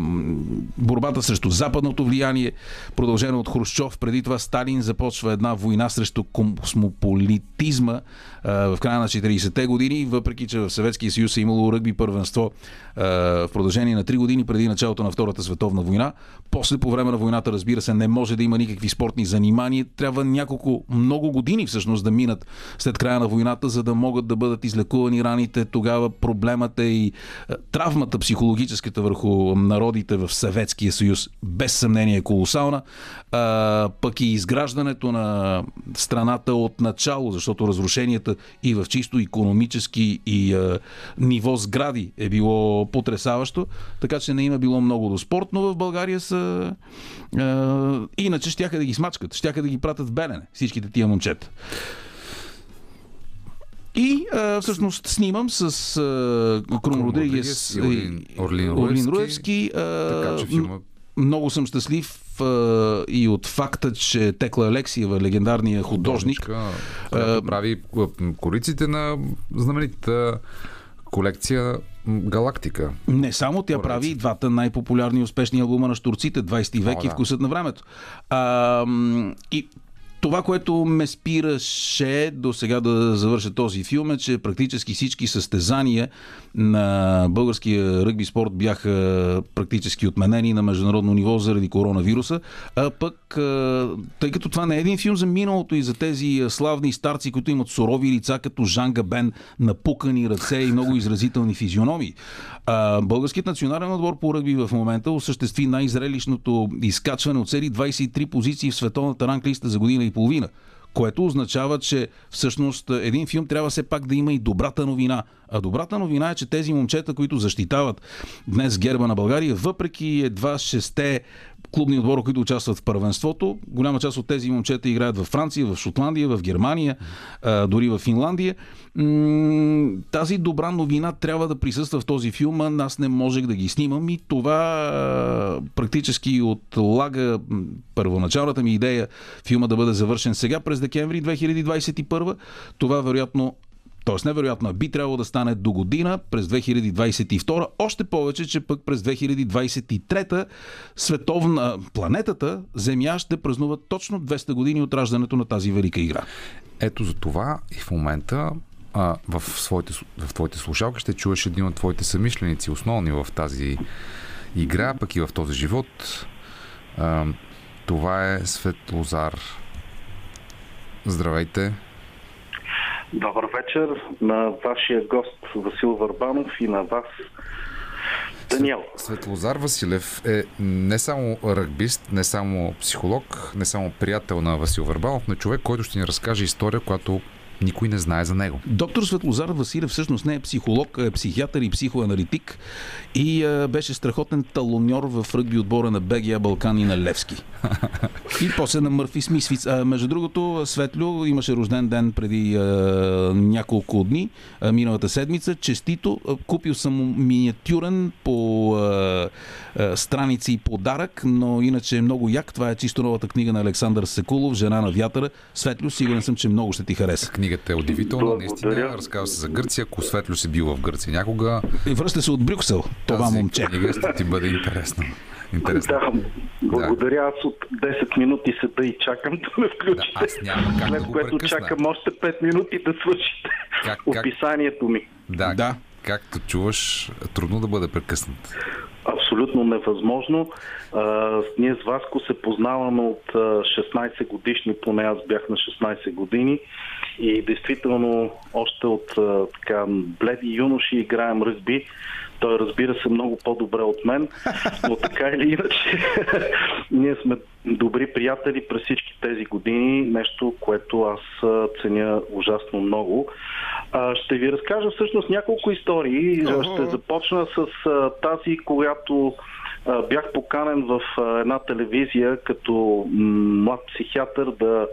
борбата срещу западното влияние, продължено от Хрущов. Преди това Сталин започва една война срещу космополитизма е, в края на 40-те години, въпреки че в Съветския съюз е имало ръгби първенство е, в продължение на 3 години преди началото на Втората световна война. После по време на войната, разбира се, не може да има никакви спортни занимания. Трябва няколко, много години всъщност да минат след края на войната, за да могат да бъдат излекувани раните. Тогава проблемът е и травмата психологическата върху народите в Съветския съюз без съмнение е колосална, а, пък и изграждането на страната от начало, защото разрушенията и в чисто економически и а, ниво сгради е било потрясаващо, така че не има било много до спорт, но в България са а, иначе щяха да ги смачкат, щяха да ги пратят в Белене, всичките тия момчета. И а, всъщност снимам с а, Крум Родригес и Орлин, Орлин, Орлин Руевски. А, Така че много съм щастлив а, и от факта, че Текла Алексиева, легендарния художник, която прави а, кориците на знаменитата колекция Галактика. Не само тя прави и двата най-популярни и успешни албума на штурците 20 век О, и да. вкусът на времето. А, и това, което ме спираше до сега да завърша този филм е, че практически всички състезания на българския ръгби спорт бяха практически отменени на международно ниво заради коронавируса. А пък, тъй като това не е един филм за миналото и за тези славни старци, които имат сурови лица, като Жан Габен, напукани ръце и много изразителни физиономии. А, българският национален отбор по ръгби в момента осъществи най-зрелищното изкачване от цели 23 позиции в световната ранглиста за година и половина. Което означава, че всъщност един филм трябва все пак да има и добрата новина. А добрата новина е, че тези момчета, които защитават днес герба на България, въпреки едва шесте клубни отбора, които участват в първенството, голяма част от тези момчета играят във Франция, в Шотландия, в Германия, дори в Финландия. Тази добра новина трябва да присъства в този филм, аз не можех да ги снимам и това практически отлага първоначалната ми идея филма да бъде завършен сега през декември 2021. Това вероятно Тоест, невероятно, а би трябвало да стане до година, през 2022. Още повече, че пък през 2023 световна планетата Земя ще празнува точно 200 години от раждането на тази велика игра. Ето за това и в момента а, в, своите, в твоите слушалки ще чуеш един от твоите самишленици, основни в тази игра, пък и в този живот. А, това е Светлозар. Здравейте! Добър вечер на вашия гост Васил Върбанов и на вас Даниел. Светлозар Василев е не само ръгбист, не само психолог, не само приятел на Васил Върбанов, но човек, който ще ни разкаже история, която никой не знае за него. Доктор Светлозар Василев всъщност не е психолог, а е психиатър и психоаналитик и а, беше страхотен талоньор в ръгби отбора на БГА Балкан и на Левски. И после на Мърфи Смисвиц. А, между другото, Светлю имаше рожден ден преди а, няколко дни, а, миналата седмица. Честито. А, Купил съм миниатюрен по а, а, страници и подарък, но иначе е много як. Това е чисто новата книга на Александър Секулов, Жена на вятъра. Светлю, сигурен съм, че много ще ти хареса. Книгата е удивителна, Благодаря. наистина. Разказва се за Гърция. Ако Светлю си бил в Гърция някога, И връща се от Брюксел, това тази момче. книга ще ти бъде интересна. Интересна. Да, благодаря. Аз от 10 минути седа и чакам да ме Да, включите. аз няма как След да го което прекъсна. чакам още 5 минути да свършите Как- как- описанието ми. Да, Да. както чуваш, трудно да бъде прекъснат. Абсолютно невъзможно. А, ние с Васко се познаваме от а, 16 годишни, поне аз бях на 16 години и действително още от така бледи юноши играем ръгби. Той разбира се много по-добре от мен, но така или иначе ние сме добри приятели през всички тези години, нещо, което аз ценя ужасно много. Ще ви разкажа всъщност няколко истории. Ще започна с тази, която бях поканен в една телевизия като млад психиатър да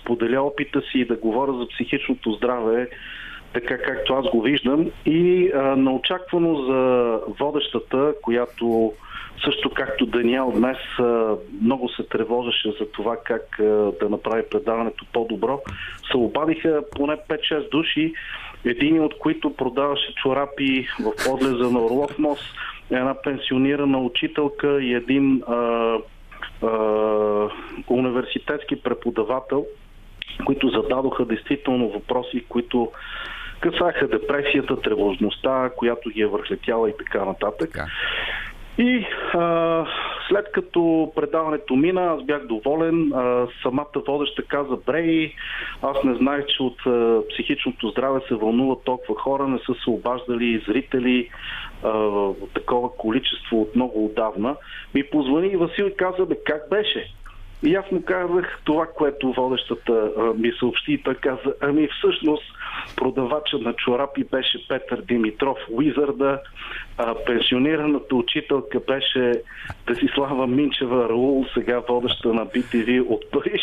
споделя опита си и да говоря за психичното здраве така както аз го виждам и а, неочаквано за водещата, която също както Даниел днес много се тревожеше за това как да направи предаването по-добро, се обадиха поне 5-6 души, един от които продаваше чорапи в подлеза на Орлов мост, една пенсионирана учителка и един а, а, университетски преподавател, които зададоха действително въпроси, които касаха депресията, тревожността, която ги е върхлетяла и така нататък. Така. И а, след като предаването мина, аз бях доволен. А, самата водеща каза, Брей, аз не знаех, че от а, психичното здраве се вълнуват толкова хора, не са се обаждали зрители а, такова количество от много отдавна. Ми позвани и Васил и каза, бе, как беше? И аз му казах това, което водещата а, ми съобщи. И той каза, ами всъщност продавача на чорапи беше Петър Димитров, Уизърда, а, пенсионираната учителка беше Десислава Минчева Раул, сега водеща на BTV от Париж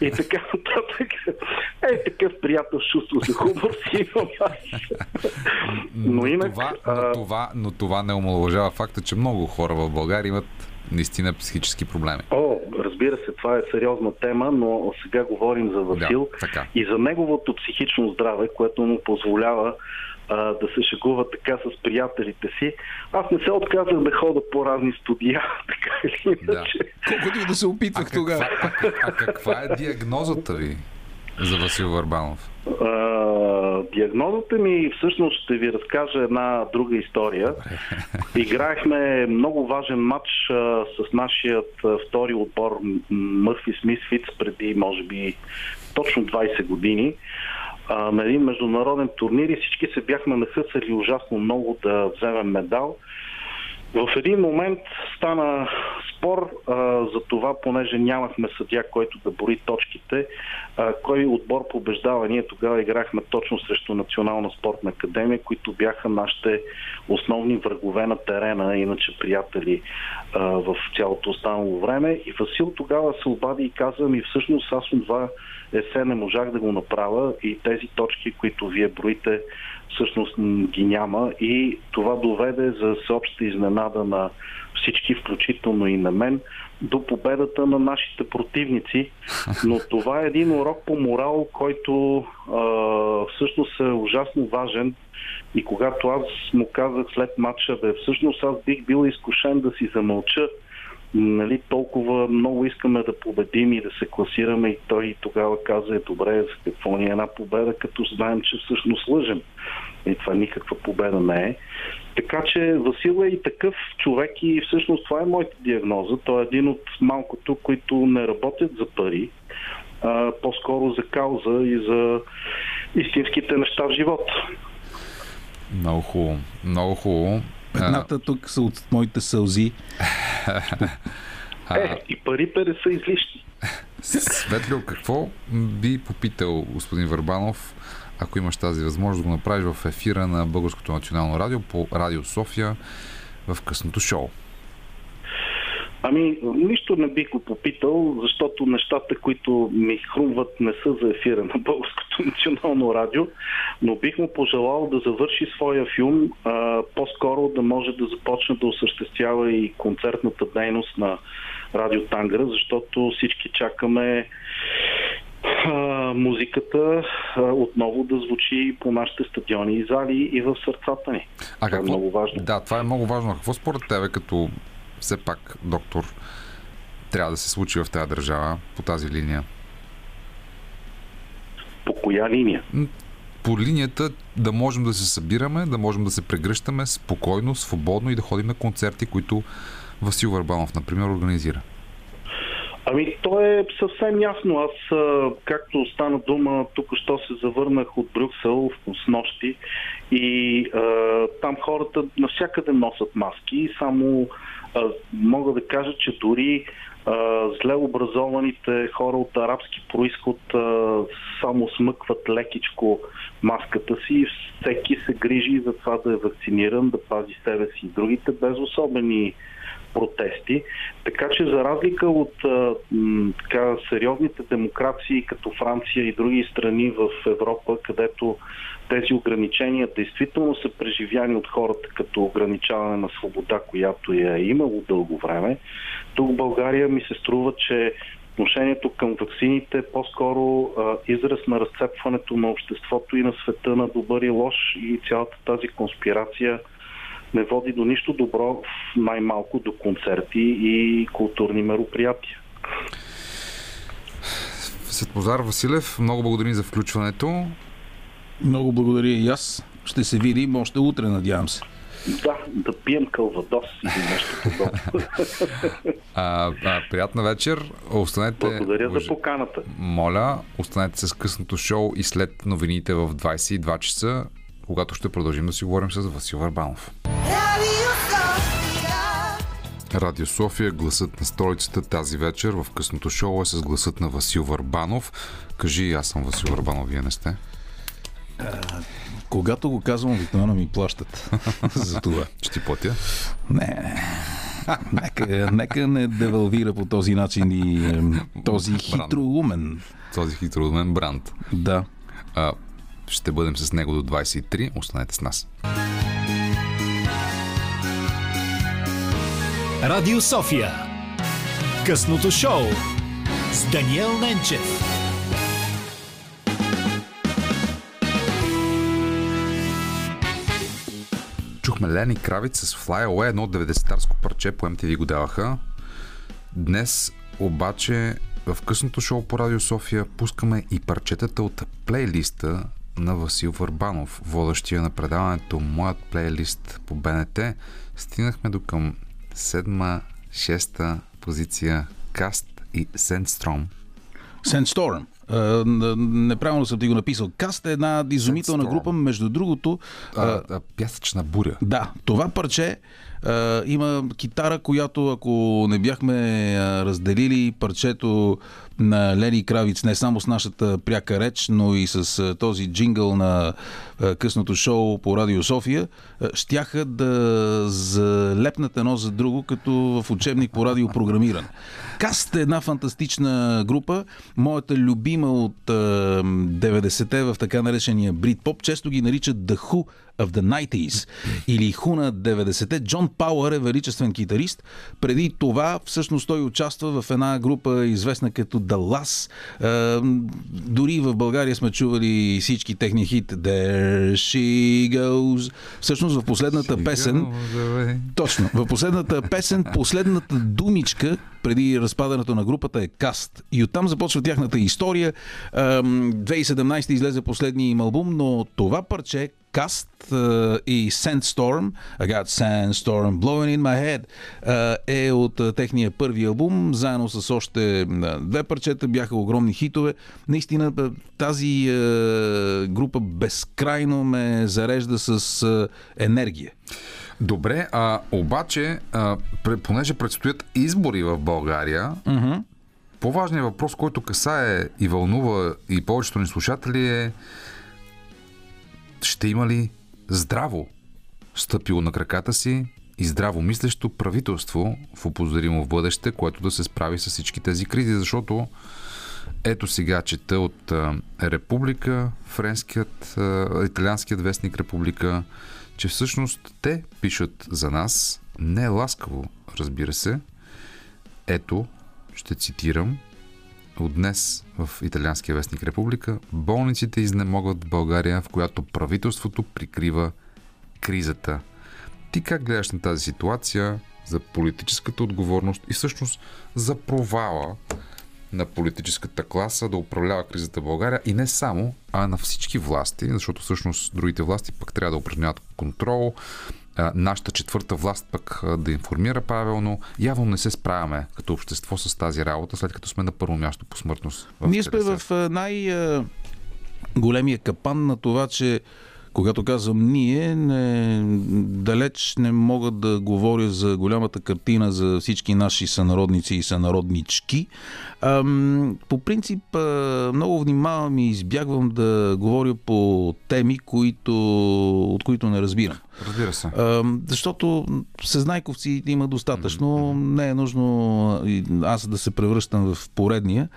и така нататък. Е, такъв приятел чувство за хумор си имам. Но инак... това, а, но, това, но това не омалуважава факта, че много хора в България имат наистина психически проблеми. О, разбира се, това е сериозна тема, но сега говорим за Васил Да, така. и за неговото психично здраве, което му позволява а, да се шегува така с приятелите си. Аз не се отказах да хода по разни студия, така или иначе. Колкото и да се опитвах каква, тогава. а, а каква е диагнозата ви за Васил Върбанов? А, диагнозата ми всъщност ще ви разкажа една друга история. Играехме много важен матч а, с нашият втори отбор Мърфи Смисфиц преди може би точно 20 години а, на един международен турнир и всички се бяхме нахъсали ужасно много да вземем медал. В един момент стана спор а, за това, понеже нямахме съдя, който да бори точките, а, кой отбор побеждава. Ние тогава играхме точно срещу Национална спортна академия, които бяха нашите основни врагове на терена, иначе приятели а, в цялото останало време. И Васил тогава се обади и каза ми, всъщност аз от това есе не можах да го направя и тези точки, които вие броите, всъщност ги няма и това доведе за всеобща изненада на всички, включително и на мен, до победата на нашите противници. Но това е един урок по морал, който а, всъщност е ужасно важен. И когато аз му казах след матча, бе, всъщност аз бих бил изкушен да си замълча, нали, толкова много искаме да победим и да се класираме и той тогава каза, е добре, за какво ни е една победа, като знаем, че всъщност лъжем. И това никаква победа не е. Така че Васил е и такъв човек и всъщност това е моята диагноза. Той е един от малкото, които не работят за пари, а, по-скоро за кауза и за истинските неща в живота. Много хубаво. Много хубаво. А, Едната тук са от моите сълзи. Е, и парите не са излишни. Светлио, какво би попитал господин Върбанов, ако имаш тази възможност да го направиш в ефира на Българското национално радио по Радио София в късното шоу? Ами, нищо не бих го попитал, защото нещата, които ми хрумват, не са за ефира на Българското национално радио, но бих му пожелал да завърши своя филм, а, по-скоро да може да започне да осъществява и концертната дейност на Радио Тангра, защото всички чакаме музиката а, отново да звучи по нашите стадиони и зали и в сърцата ни. А Това е много важно. Да, това е много важно. Какво според тебе, като все пак доктор, трябва да се случи в тази държава по тази линия? По коя линия? По линията да можем да се събираме, да можем да се прегръщаме спокойно, свободно и да ходим на концерти, които Васил Върбанов, например, организира. Ами, то е съвсем ясно. Аз, както стана дума, тук що се завърнах от Брюксел с нощи и а, там хората навсякъде носят маски и само мога да кажа, че дори зле образованите хора от арабски происход само смъкват лекичко маската си и всеки се грижи за това да е вакциниран, да пази себе си и другите без особени протести. Така че за разлика от така, сериозните демокрации като Франция и други страни в Европа, където тези ограничения действително са преживяни от хората като ограничаване на свобода, която я е имало дълго време, тук в България ми се струва, че отношението към вакцините е по-скоро израз на разцепването на обществото и на света на добър и лош и цялата тази конспирация не води до нищо добро, най-малко до концерти и културни мероприятия. Светлозар Василев, много благодарим за включването. Много благодаря и аз. Ще се видим още утре, надявам се. Да, да пием кълвадос или нещо подобно. А, а, приятна вечер. Останете. Благодаря за поканата. Моля, останете с късното шоу и след новините в 22 часа, когато ще продължим да си говорим с Васил Варбанов. Радио София, гласът на столицата тази вечер в късното шоу е с гласът на Васил Варбанов. Кажи, аз съм Васил Варбанов, вие не сте. Когато го казвам, обикновено ми плащат за това. Ще ти платя. Не, не. Нека, нека не девалвира по този начин и този хитроумен. Този хитроумен бранд. Да. А, ще бъдем с него до 23. Останете с нас. Радио София. Късното шоу с Даниел Ненчев. Чухме Лени Кравиц с Fly Away, едно 90-тарско парче, по MTV го даваха. Днес обаче в късното шоу по Радио София пускаме и парчетата от плейлиста на Васил Върбанов, водещия на предаването Моят плейлист по БНТ. Стигнахме до към седма, шеста позиция Каст и Сенстром. Sandstorm. Н- неправилно съм ти го написал. Каст е една изумителна група, между другото. А, а, а, пясъчна буря. Да, това парче а, има китара, която ако не бяхме разделили парчето на Лени Кравиц не само с нашата пряка реч, но и с този джингъл на късното шоу по Радио София, а, щяха да залепнат едно за друго, като в учебник по радиопрограмиране. Каст е една фантастична група, моята любима от а, 90-те в така наречения брит поп, често ги наричат The Who of the 90s или Who на 90-те. Джон Пауър е величествен китарист. Преди това всъщност той участва в една група известна като The Lass. А, дори в България сме чували всички техни хит There She Goes. Всъщност в последната песен точно. В последната песен, последната думичка преди разпадането на групата е Каст. И оттам започва тяхната история. Ам, 2017 излезе последния им албум, но това парче Каст и Sandstorm, I got Sandstorm Blowing in my head, а, е от а, техния първи албум, заедно с още две парчета, бяха огромни хитове. Наистина тази група безкрайно ме зарежда с енергия. Добре, а, обаче, а, понеже предстоят избори в България, по-важният въпрос, който касае и вълнува и повечето ни слушатели е ще има ли здраво стъпило на краката си и здраво мислещо правителство в опозоримо в бъдеще, което да се справи с всички тези кризи, защото ето сега чета от Република, френският, италианският вестник Република, че всъщност те пишат за нас не ласкаво, разбира се. Ето, ще цитирам от днес в италианския вестник Република. Болниците изнемогват в България, в която правителството прикрива кризата. Ти как гледаш на тази ситуация за политическата отговорност и всъщност за провала на политическата класа да управлява кризата в България и не само, а на всички власти, защото всъщност другите власти пък трябва да упражняват контрол, а, нашата четвърта власт пък а, да информира правилно. Явно не се справяме като общество с тази работа, след като сме на първо място по смъртност. Ние сме в а, най-големия капан на това, че когато казвам ние, не, далеч не мога да говоря за голямата картина за всички наши сънародници и сънароднички. Ам, по принцип, а, много внимавам и избягвам да говоря по теми, които, от които не разбирам. Разбира се. Ам, Защото сезнайковци има достатъчно. Не е нужно а, аз да се превръщам в поредния.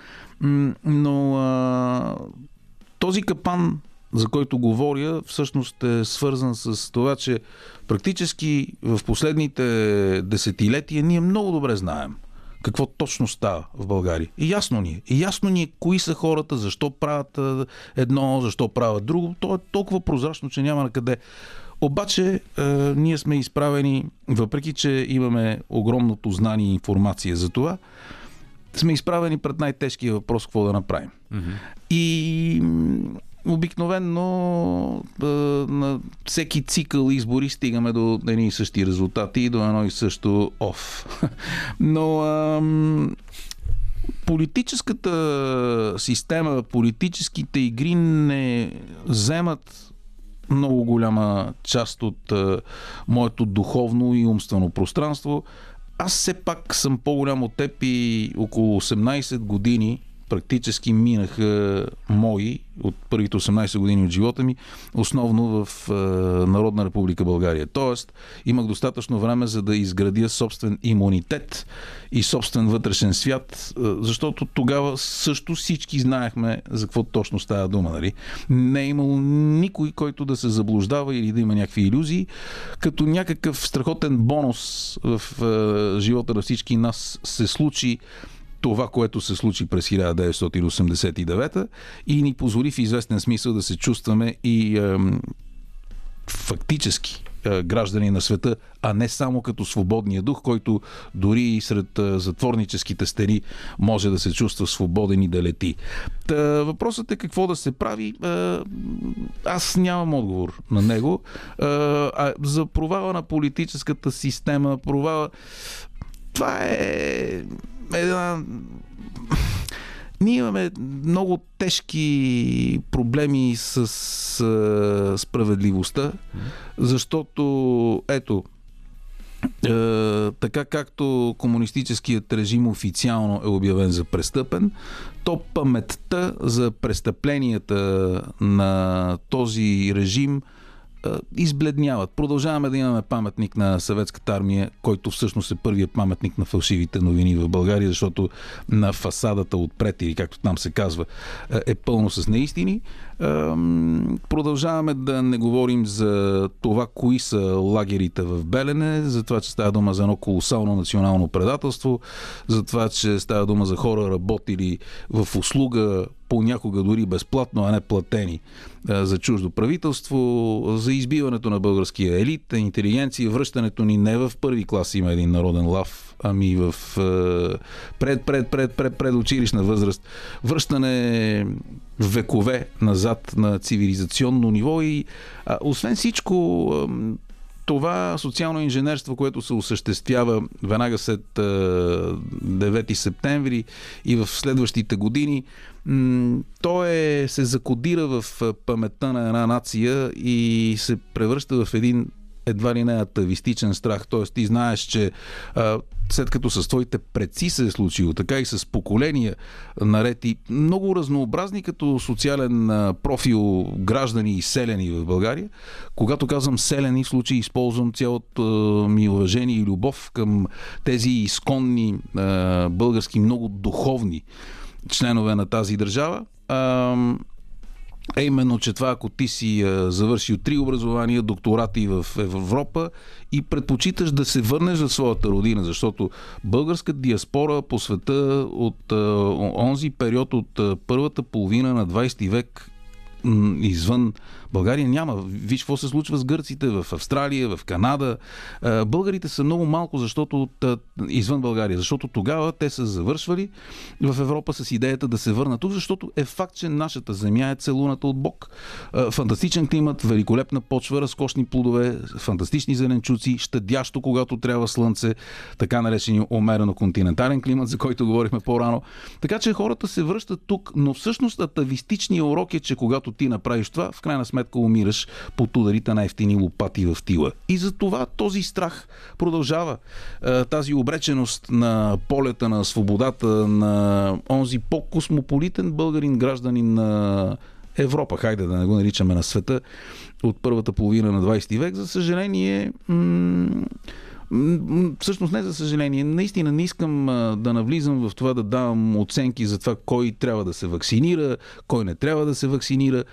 Но а, този капан, за който говоря, всъщност е свързан с това, че практически в последните десетилетия ние много добре знаем какво точно става в България. И ясно ни е. И ясно ни е кои са хората, защо правят едно, защо правят друго. То е толкова прозрачно, че няма на къде. Обаче, е, ние сме изправени, въпреки че имаме огромното знание и информация за това, сме изправени пред най-тежкия въпрос какво да направим. И м, обикновенно на всеки цикъл избори стигаме до едни и същи резултати и до едно и също оф. Но ам, политическата система, политическите игри не вземат много голяма част от а, моето духовно и умствено пространство. Аз все пак съм по-голям от теб и около 18 години практически минаха мои от първите 18 години от живота ми, основно в е, Народна република България. Тоест, имах достатъчно време за да изградя собствен имунитет и собствен вътрешен свят, е, защото тогава също всички знаехме за какво точно става дума. Нали? Не е имало никой, който да се заблуждава или да има някакви иллюзии, като някакъв страхотен бонус в е, живота на всички нас се случи това, което се случи през 1989 и ни позволи в известен смисъл да се чувстваме и е, фактически е, граждани на света, а не само като свободния дух, който дори и сред е, затворническите стени може да се чувства свободен и да лети. Та, въпросът е какво да се прави. Е, аз нямам отговор на него. А за провала на политическата система, провала. Това е една ние имаме много тежки проблеми с а, справедливостта, защото, ето, е, така както комунистическият режим официално е обявен за престъпен, то паметта за престъпленията на този режим – избледняват. Продължаваме да имаме паметник на съветската армия, който всъщност е първият паметник на фалшивите новини в България, защото на фасадата отпред, или както там се казва, е пълно с неистини. Продължаваме да не говорим за това, кои са лагерите в Белене, за това, че става дума за едно колосално национално предателство, за това, че става дума за хора работили в услуга понякога дори безплатно, а не платени за чуждо правителство, за избиването на българския елит, интелигенция, връщането ни не в първи клас има един народен лав, ами в пред, пред, пред, пред, пред училищна възраст. Връщане векове назад на цивилизационно ниво и освен всичко това социално инженерство, което се осъществява веднага след 9 септември и в следващите години, то е, се закодира в паметта на една нация и се превръща в един едва ли не атавистичен страх. Тоест ти знаеш, че а, след като с твоите предци се е случило, така и с поколения наред и много разнообразни като социален профил граждани и селени в България. Когато казвам селени, в случай използвам цялото ми уважение и любов към тези изконни български, много духовни членове на тази държава е именно, че това ако ти си завършил три образования, докторати в Европа и предпочиташ да се върнеш за своята родина, защото българска диаспора по света от онзи период от първата половина на 20 век извън България няма. Виж какво се случва с гърците в Австралия, в Канада. Българите са много малко, защото извън България, защото тогава те са завършвали в Европа с идеята да се върнат тук, защото е факт, че нашата земя е целуната от Бог. Фантастичен климат, великолепна почва, разкошни плодове, фантастични зеленчуци, щадящо, когато трябва слънце, така наречени умерено континентален климат, за който говорихме по-рано. Така че хората се връщат тук, но всъщност атавистичният урок е, че когато ти направиш това, в крайна сметка умираш под ударите на ефтини лопати в тила. И за това този страх продължава. Е, тази обреченост на полета на свободата на онзи по-космополитен българин гражданин на Европа, хайде да не го наричаме на света, от първата половина на 20 век, за съжаление, м- Всъщност не за съжаление. Наистина не искам да навлизам в това да давам оценки за това кой трябва да се вакцинира, кой не трябва да се вакцинира.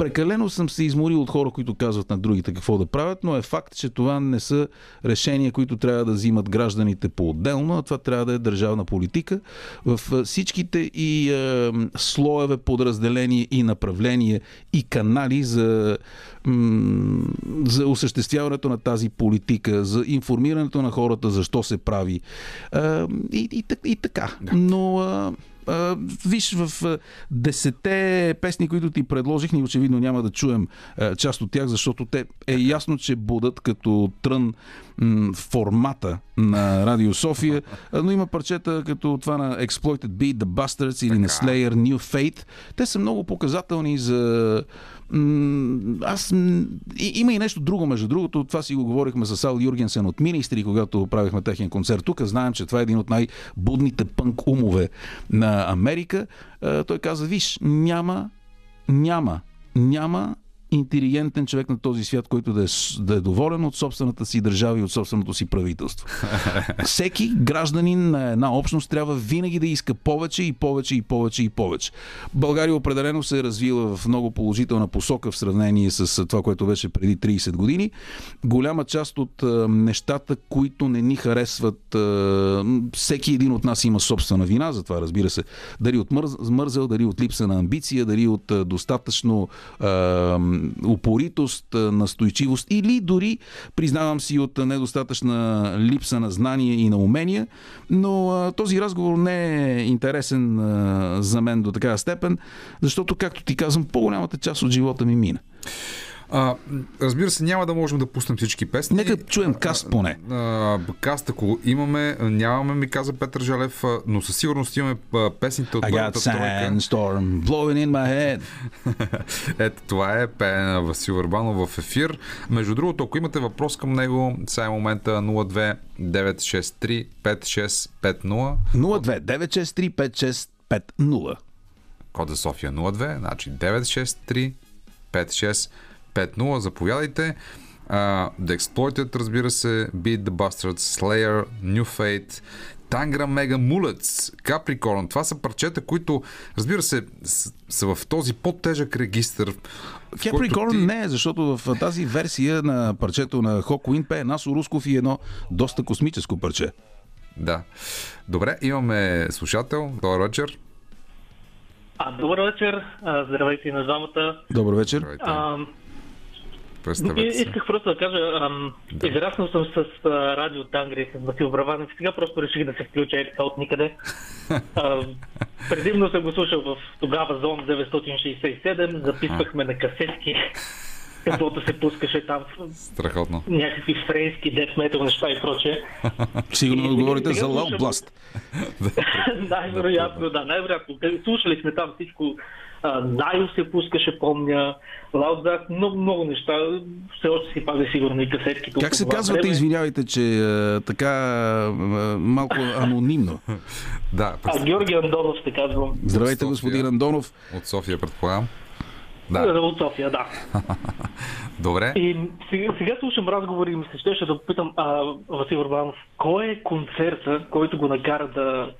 Прекалено съм се изморил от хора, които казват на другите какво да правят, но е факт, че това не са решения, които трябва да взимат гражданите по-отделно, а това трябва да е държавна политика. В всичките и е, слоеве подразделения и направления и канали за, за осъществяването на тази политика, за информирането на хората защо се прави е, и, и, и така. Но е, а, виж, в десете песни, които ти предложих, ни очевидно няма да чуем а, част от тях, защото те е ясно, че будат като трън м, формата на Радио София, но има парчета като това на Exploited Beat, The Bastards или на Slayer, New Fate. Те са много показателни за Аз. и, има и нещо друго, между другото. Това си го говорихме с Ал Юргенсен от Министри, когато правихме техен концерт тук. Знаем, че това е един от най-будните пънк умове на Америка. Е, Той каза: Виж, няма, няма, няма интелигентен човек на този свят, който да е, да е доволен от собствената си държава и от собственото си правителство. Всеки гражданин на една общност трябва винаги да иска повече и повече и повече и повече. България определено се е развила в много положителна посока в сравнение с това, което беше преди 30 години. Голяма част от а, нещата, които не ни харесват, а, всеки един от нас има собствена вина за това, разбира се. Дали от мърз- мързел, дали от липса на амбиция, дали от а, достатъчно упоритост, настойчивост или дори, признавам си, от недостатъчна липса на знания и на умения, но този разговор не е интересен за мен до такава степен, защото, както ти казвам, по-голямата част от живота ми мина. А, разбира се, няма да можем да пуснем всички песни. Нека чуем каст поне. А, каст, ако имаме, нямаме, ми каза Петър Жалев, а, но със сигурност имаме а, песните от I got sandstorm blowing in my head. Ето, това е пеене на Васил Върбанов в ефир. Между другото, ако имате въпрос към него, сега е момента 02 963 5650. 02 963 5650. Код за София 02, значи 963 5650. Заповядайте. Uh, The Exploited, разбира се, Beat the Bastards, Slayer, New Fate, Tangra Mega Mullets, Capricorn. Това са парчета, които, разбира се, са в този по-тежък регистр. Capricorn ти- не е, защото в тази версия на парчето на Хокуин пее Насо Русков и едно доста космическо парче. Да. Добре, имаме слушател. Добър вечер. А, добър вечер, а, здравейте на двамата. Добър вечер. Здравейте. А, Представете се. исках просто да кажа, ам, израснал съм с а, радио Тангри, с Васил Браванов. Сега просто реших да се включа е така от никъде. А, предимно съм го слушал в тогава Зон 967, записвахме на касетки, каквото се пускаше там, Страхотно. някакви френски дет метал неща и прочее. Сигурно И- говорите за Loud Blast. Най-вероятно, да, най-вероятно. Слушали сме там всичко. Найо се пускаше, помня. Лаудзак, много, много неща. Все още си пазя сигурно и касетките. Как се казвате, време. извинявайте, че е, така е, малко анонимно. Да, А, Георги Андонов се казвам. Здравейте, господин Андонов. от София, предполагам. Да. От София, да. добре. И сега, сега слушам разговори и ми се щеше да попитам а, Васил Урбанов, кой е концерта, който го накара да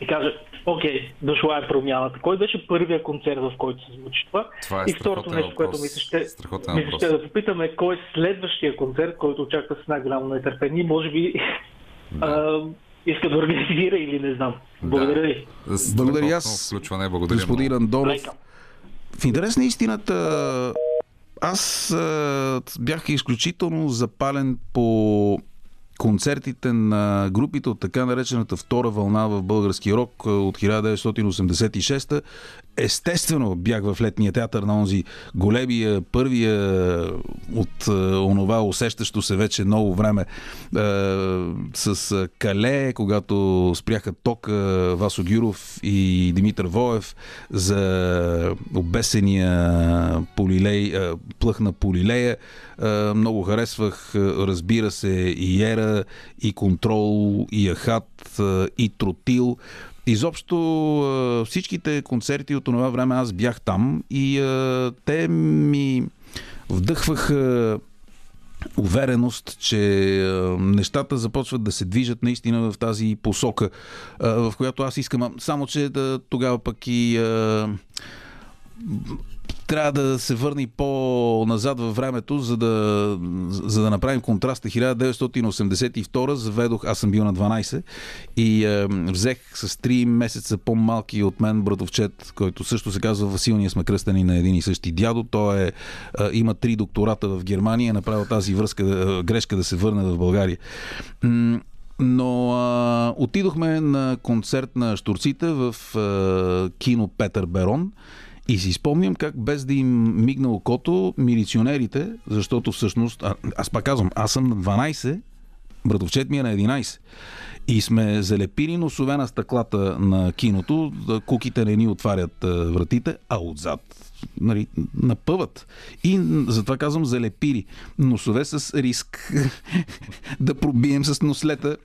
и каже, окей, дошла е промяната. Кой беше първия концерт, в който се случи това? Това е и второто нещо, което въпрос. ми се ще, ми ще да попитаме, кой е следващия концерт, който очаква с най-голямо нетърпение. Може би а, иска да организира или не знам. Благодаря ви. Благодаря аз, Включване, благодаря Господин. Андонов. В интерес на истината, аз а, бях изключително запален по концертите на групите от така наречената втора вълна в български рок а, от 1986. Естествено бях в летния театър на онзи големия, първия от а, онова усещащо се вече много време а, с а, Кале, когато спряха тока Васо Гюров и Димитър Воев за обесения полилей, а, плъх на полилея. А, Много харесвах, разбира се, и Ера, и Контрол, и Ахат, и Тротил. Изобщо всичките концерти от това време аз бях там и те ми вдъхваха увереност, че нещата започват да се движат наистина в тази посока, в която аз искам. Само, че да, тогава пък и трябва да се върне и по-назад във времето, за да, за да направим контраста. 1982 заведох, аз съм бил на 12 и е, взех с 3 месеца по-малки от мен братовчет, който също се казва Васил, ние сме кръстени на един и същи дядо. Той е, е, има три доктората в Германия, е направил тази връзка, е, грешка да се върне в България. Но а, отидохме на концерт на штурците в а, кино Петър Берон и си спомням как без да им мигна окото, милиционерите, защото всъщност, а, аз пак казвам, аз съм на 12, Братовчет ми е на 11. И сме залепили носове на стъклата на киното, куките не ни отварят вратите, а отзад нали, напъват. И затова казвам залепили. Носове с риск да пробием с нослета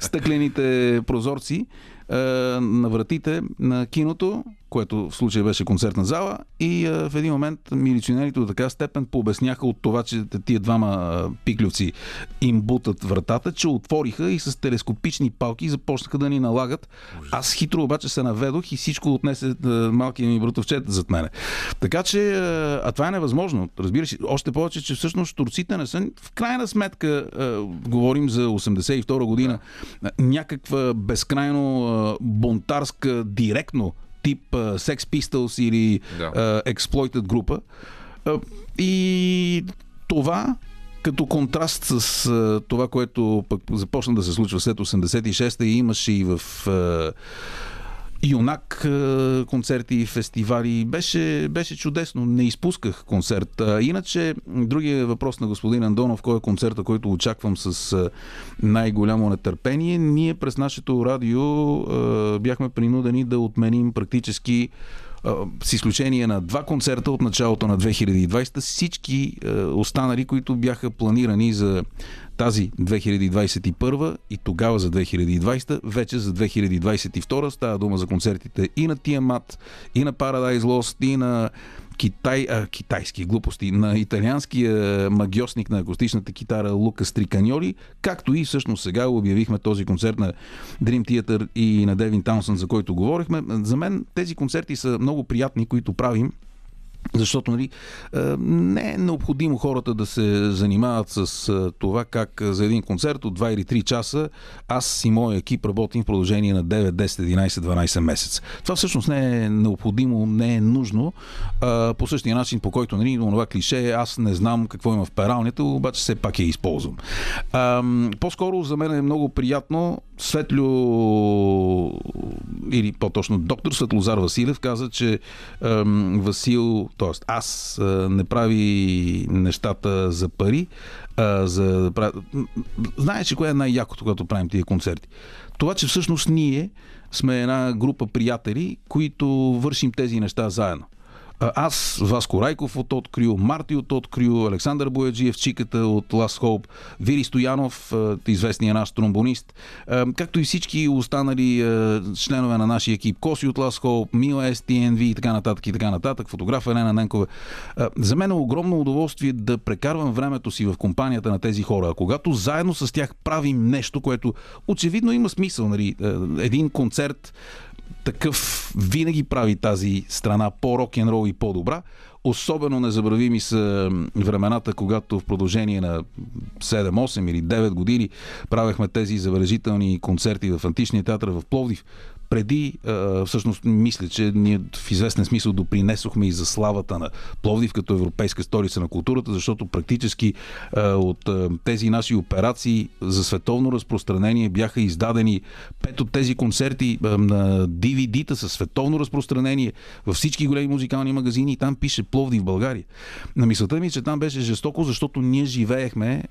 стъклените прозорци на вратите на киното, което в случая беше концертна зала и а, в един момент милиционерите до така степен пообясняха от това, че тия двама а, пиклювци им бутат вратата, че отвориха и с телескопични палки започнаха да ни налагат. Аз хитро обаче се наведох и всичко отнесе а, малкият ми братовчет зад мене. Така че, а, а това е невъзможно. Разбира се, още повече, че всъщност турците не са в крайна сметка, а, говорим за 82 година, а, някаква безкрайно бунтарска, директно тип uh, Sex Pistols или Да. uh, Exploited група. Uh, и това като контраст с а, това, което пък започна да се случва след 86-та и имаше и в а, Юнак а, концерти и фестивали. Беше, беше чудесно. Не изпусках концерт. Иначе, другия въпрос на господин Андонов, кой е концерта, който очаквам с а, най-голямо нетърпение. Ние през нашето радио а, бяхме принудени да отменим практически с изключение на два концерта от началото на 2020, всички останали, които бяха планирани за тази 2021 и тогава за 2020, вече за 2022 става дума за концертите и на Тиамат, и на Paradise Lost, и на Китай, а, китайски глупости, на италианския магиосник на акустичната китара Лука Стриканьоли, както и всъщност сега обявихме този концерт на Dream Theater и на Девин Таунсън, за който говорихме. За мен тези концерти са много приятни, които правим защото нали, не е необходимо хората да се занимават с това как за един концерт от 2 или 3 часа аз и моя екип работим в продължение на 9, 10, 11, 12 месеца. Това всъщност не е необходимо, не е нужно. По същия начин, по който нали, това клише, аз не знам какво има в пералнята, обаче все пак я използвам. По-скоро за мен е много приятно Светлю или по-точно доктор Светлозар Василев каза, че Васил, т.е. аз не прави нещата за пари, а, за. Знаеш, че кое е най-якото, когато правим тия концерти? Това, че всъщност ние сме една група приятели, които вършим тези неща заедно. Аз, Васко Райков от Открю, Марти от Открю, Александър Бояджиев, Чиката от Last Hope, Вири Стоянов, а, известният наш тромбонист, както и всички останали членове на нашия екип, Коси от Last Hope, Мила STNV и така нататък и така нататък, фотограф Елена Ненкова. За мен е огромно удоволствие да прекарвам времето си в компанията на тези хора. А когато заедно с тях правим нещо, което очевидно има смисъл, нали, един концерт такъв винаги прави тази страна по-рок-н-рол и по-добра. Особено незабравими са времената, когато в продължение на 7, 8 или 9 години правехме тези забележителни концерти в Античния театър в Пловдив. Преди, всъщност, мисля, че ние в известен смисъл допринесохме и за славата на Пловдив като европейска столица на културата, защото практически от тези наши операции за световно разпространение бяха издадени пет от тези концерти на DVD-та със световно разпространение във всички големи музикални магазини и там пише Пловдив България. На мисълта ми, е, че там беше жестоко, защото ние живеехме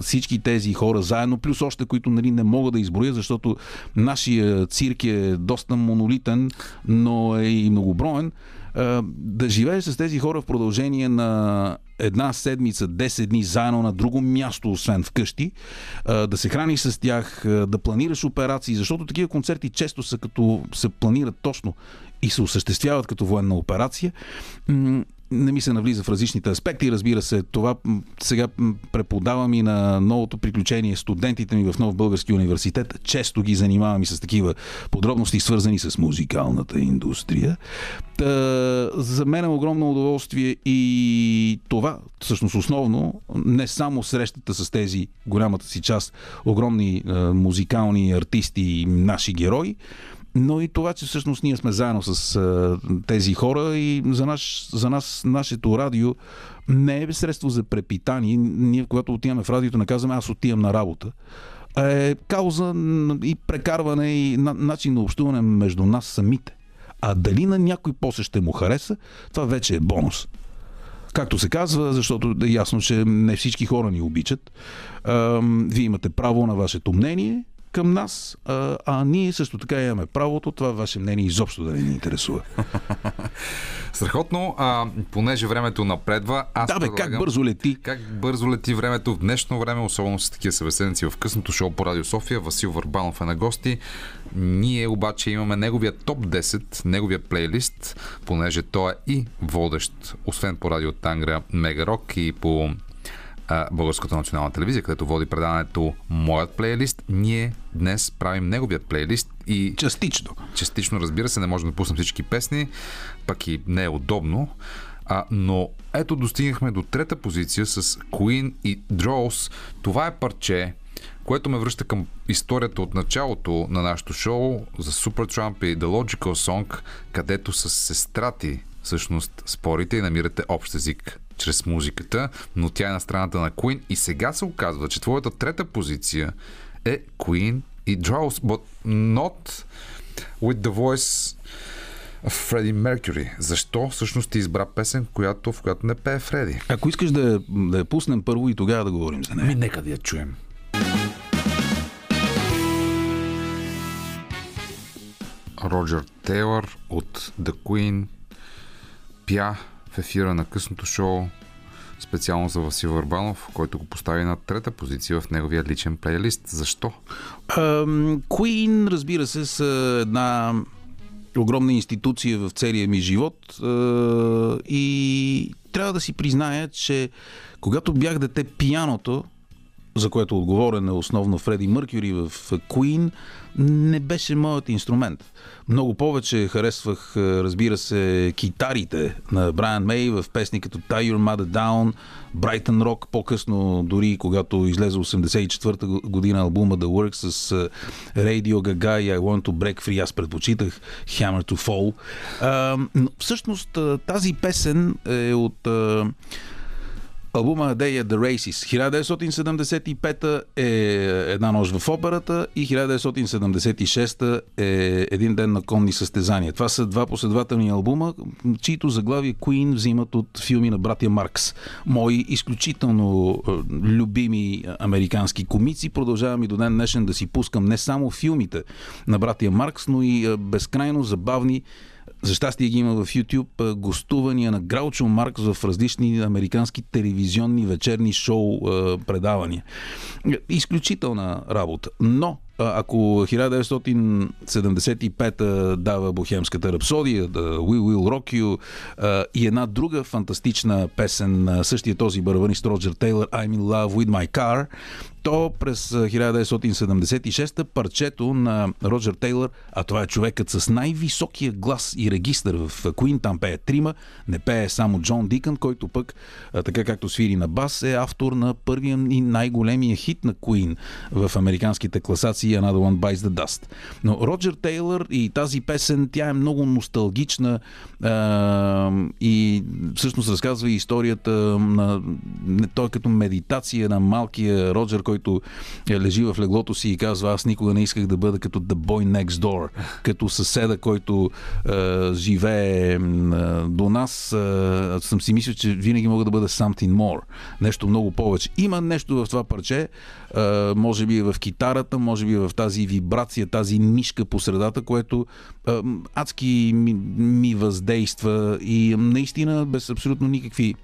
всички тези хора заедно, плюс още, които нали, не мога да изброя, защото нашия цирк е доста монолитен, но е и многоброен. Да живееш с тези хора в продължение на една седмица, 10 дни заедно на друго място, освен вкъщи, да се храниш с тях, да планираш операции, защото такива концерти често са като се планират точно и се осъществяват като военна операция. Не ми се навлиза в различните аспекти. Разбира се, това сега преподавам и на новото приключение студентите ми в Нов Български университет. Често ги занимавам и с такива подробности, свързани с музикалната индустрия. Та, за мен е огромно удоволствие и това, всъщност основно, не само срещата с тези, голямата си част, огромни е, музикални артисти и наши герои, но и това, че всъщност ние сме заедно с а, тези хора и за, наш, за нас нашето радио не е средство за препитание. Ние, когато отиваме в радиото, не казваме аз отивам на работа. А е кауза и прекарване и на, начин на общуване между нас самите. А дали на някой после ще му хареса, това вече е бонус. Както се казва, защото е ясно, че не всички хора ни обичат. Вие имате право на вашето мнение към нас, а, а ние също така имаме правото това ваше мнение изобщо да не ни интересува. Страхотно, а, понеже времето напредва, аз Да, бе, как предлагам- бързо лети. Как бързо лети времето в днешно време, особено с такива събеседници в късното шоу по Радио София. Васил Върбанов е на гости. Ние обаче имаме неговия топ 10, неговия плейлист, понеже той е и водещ, освен по Радио Тангра, Мега Рок и по Българската национална телевизия, където води предаването Моят плейлист. Ние днес правим неговият плейлист и Частично. частично, разбира се, не можем да пуснем всички песни, пък и не е удобно. А, но ето достигнахме до трета позиция с Queen и Draws. Това е парче, което ме връща към историята от началото на нашото шоу за Supertramp и The Logical Song, където с сестрати всъщност спорите и намирате общ език чрез музиката, но тя е на страната на Queen и сега се оказва, че твоята трета позиция е Queen и Draws, but not with the voice Freddie Mercury. Защо всъщност ти избра песен, която, в която не пее Фреди? Ако искаш да, я- да я пуснем първо и тогава да говорим за нея. Ми, нека да я чуем. Роджер Тейлър от The Queen пя в ефира на късното шоу специално за Васил Върбанов, който го постави на трета позиция в неговия личен плейлист. Защо? Queen, разбира се, са една огромна институция в целия ми живот и трябва да си призная, че когато бях дете, пияното, за което отговорен е основно Фреди Мъркюри в Queen, не беше моят инструмент. Много повече харесвах, а, разбира се, китарите на Брайан Мей в песни като Tie Your Mother Down, Brighton Rock, по-късно дори когато излезе 84-та година албума The Works с Radio Gaga и I Want to Break Free, аз предпочитах Hammer to Fall. А, но всъщност а, тази песен е от Албума Day the Races. 1975 е една нощ в операта и 1976 е един ден на конни състезания. Това са два последователни албума, чието заглавие Queen взимат от филми на братя Маркс. Мои изключително е, любими американски комици. Продължавам и до ден днешен да си пускам не само филмите на братя Маркс, но и е, безкрайно забавни за щастие ги има в YouTube гостувания на Граучо Маркс в различни американски телевизионни вечерни шоу предавания. Изключителна работа. Но ако 1975 дава Бохемската рапсодия, We Will Rock You и една друга фантастична песен на същия този барабанист Роджер Тейлър I'm in love with my car, то през а, 1976 парчето на Роджер Тейлър, а това е човекът с най-високия глас и регистър в Queen, там пее трима, не пее само Джон Дикън, който пък, така както свири на бас, е автор на първия и най-големия хит на Queen в американските класации Another One Bites the Dust. Но Роджер Тейлър и тази песен, тя е много носталгична и всъщност разказва и историята на той като медитация на малкия Роджер, който е, лежи в леглото си и казва аз никога не исках да бъда като The Boy Next Door, като съседа, който а, живее а, до нас. А, съм си мислил, че винаги мога да бъда something more, нещо много повече. Има нещо в това парче, а, може би в китарата, може би в тази вибрация, тази мишка по средата, което а, адски ми, ми въздейства и наистина без абсолютно никакви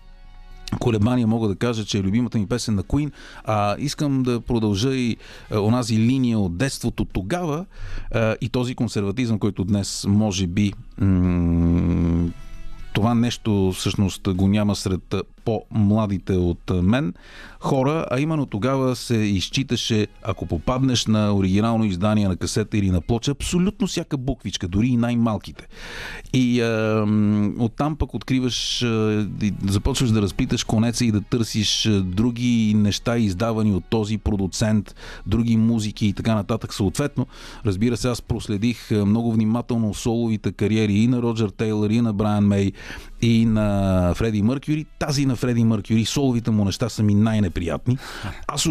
колебания мога да кажа, че е любимата ми песен на Queen, а искам да продължа и а, онази линия от детството тогава а, и този консерватизъм, който днес може би м- това нещо всъщност го няма сред а, по-младите от мен хора, а именно тогава се изчиташе, ако попаднеш на оригинално издание на касета или на плоча, абсолютно всяка буквичка, дори и най-малките. И а, оттам пък откриваш, а, започваш да разпиташ конеца и да търсиш други неща, издавани от този продуцент, други музики и така нататък. Съответно, разбира се, аз проследих много внимателно соловите кариери и на Роджер Тейлър, и на Брайан Мей, и на Фреди Мъркюри. Тази на Фреди Мъркюри, соловите му неща са ми най-неприятни. Аз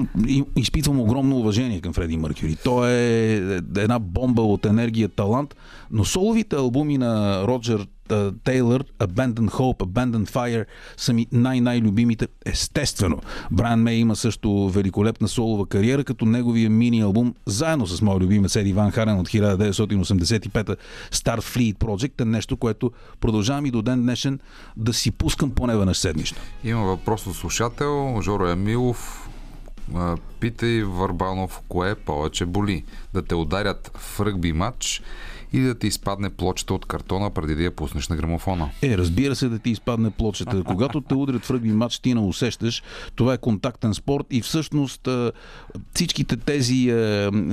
изпитвам огромно уважение към Фреди Мъркюри. Той е една бомба от енергия, талант, но соловите албуми на Роджер Taylor, Abandon Hope, Abandon Fire са ми най-най-любимите. Естествено, Брайан Мей има също великолепна солова кариера, като неговия мини-албум, заедно с моя любимец Еди Ван Харен от 1985 Starfleet Project е нещо, което продължавам и до ден днешен да си пускам поне веднъж седмично. Има въпрос от слушател, Жоро Емилов. Питай Върбанов, кое повече боли? Да те ударят в ръгби матч или да ти изпадне плочета от картона преди да я пуснеш на грамофона? Е, разбира се да ти изпадне плочета. Когато те удрят в ръгби матч, ти не усещаш. Това е контактен спорт и всъщност всичките тези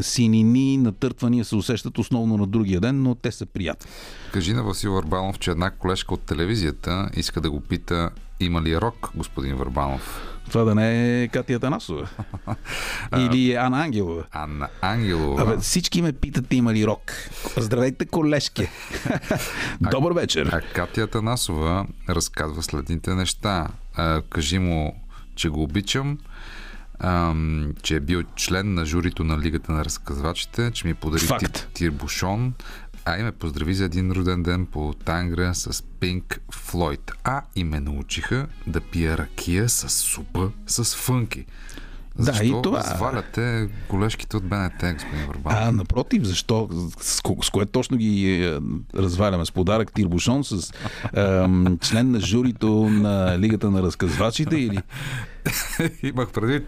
синини, натъртвания се усещат основно на другия ден, но те са приятни. Кажи на Васил Върбанов, че една колежка от телевизията иска да го пита има ли рок, господин Върбанов? Това да не е Катя Танасова. Или Ана Ангелова. Анна Ангелова. Абе, всички ме питат има ли рок. Здравейте, колежки. Добър вечер. А Катя Танасова разказва следните неща. А, кажи му, че го обичам, ам, че е бил член на журито на Лигата на разказвачите, че ми подари Факт. ти- тирбушон, а и ме поздрави за един роден ден по Тангра с Пинк Флойд. А и ме научиха да пия ракия с супа с фънки. Да, Защо и това- сваляте колежките от БНТ, господин Върбанов? А, напротив, защо? С, с кое точно ги е, разваляме? С подарък Тирбушон, с ем, член на журито на Лигата на разказвачите или... Имах предвид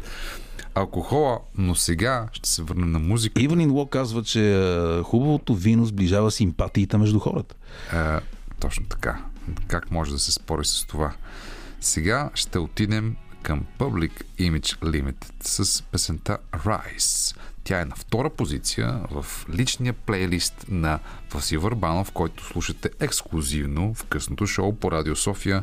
алкохола, но сега ще се върнем на музика. Иванин Ло казва, че е, хубавото вино сближава симпатиите между хората. Е, точно така. Как може да се спори с това? Сега ще отидем към Public Image Limited с песента Rise. Тя е на втора позиция в личния плейлист на Васил Върбанов, който слушате ексклюзивно в късното шоу по Радио София,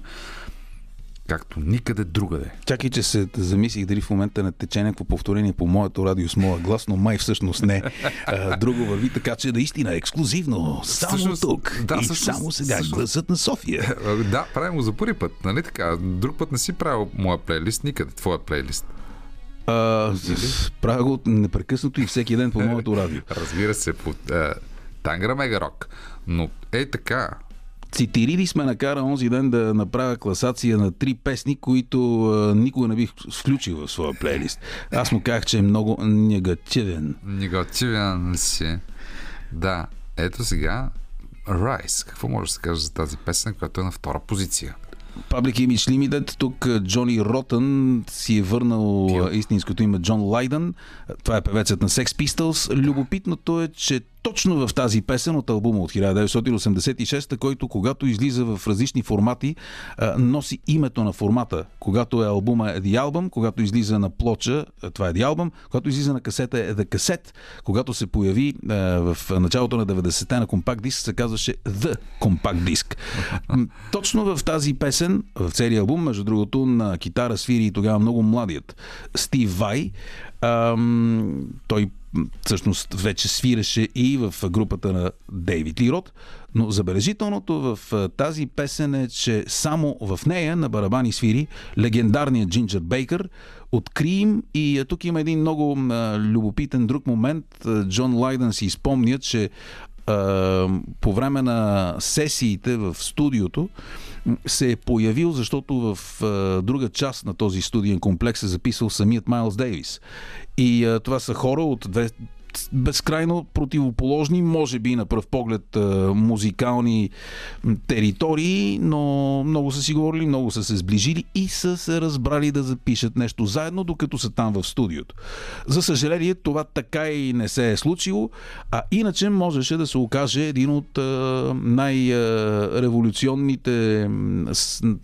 както никъде другаде. Чакай, че се замислих дали в момента не тече някакво повторение по моето радио с моя глас, но май всъщност не. А, друго върви, така че наистина ексклюзивно, само Всъщност, тук да, и всъщност- само сега всъщност- гласът на София. Е, Да, правим го за първи път, нали така? Друг път не си правил моя плейлист, никъде твоя плейлист. А, правя го непрекъснато и всеки ден по моето радио. Разбира се, по е, Тангра Мегарок. Но е така. Цитириди сме накара онзи ден да направя класация на три песни, които а, никога не бих включил в своя плейлист. Аз му казах, че е много негативен. Негативен си. Да, ето сега Rise. Какво може да се каже за тази песен, която е на втора позиция? Public Image Limited, тук Джони Ротън си е върнал Пил. а, истинското име Джон Лайдън. Това е певецът на Sex Pistols. Любопитното е, че точно в тази песен от албума от 1986, който когато излиза в различни формати, носи името на формата. Когато е албума е The Album, когато излиза на плоча, това е The Album, когато излиза на касета е The Cassette, когато се появи в началото на 90-те на компакт диск, се казваше The Compact Disc. Точно в тази песен, в целия албум, между другото, на китара свири и тогава много младият Стив Вай. Ам, той всъщност вече свиреше и в групата на Дейвид Лирот, но забележителното в тази песен е, че само в нея на барабани свири легендарният Джинджер Бейкър от Крим и тук има един много любопитен друг момент. Джон Лайдън си спомня, че по време на сесиите в студиото се е появил, защото в а, друга част на този студиен комплекс е записал самият Майлз Дейвис. И а, това са хора от две безкрайно противоположни, може би на пръв поглед музикални територии, но много са си говорили, много са се сближили и са се разбрали да запишат нещо заедно, докато са там в студиото. За съжаление, това така и не се е случило, а иначе можеше да се окаже един от най-революционните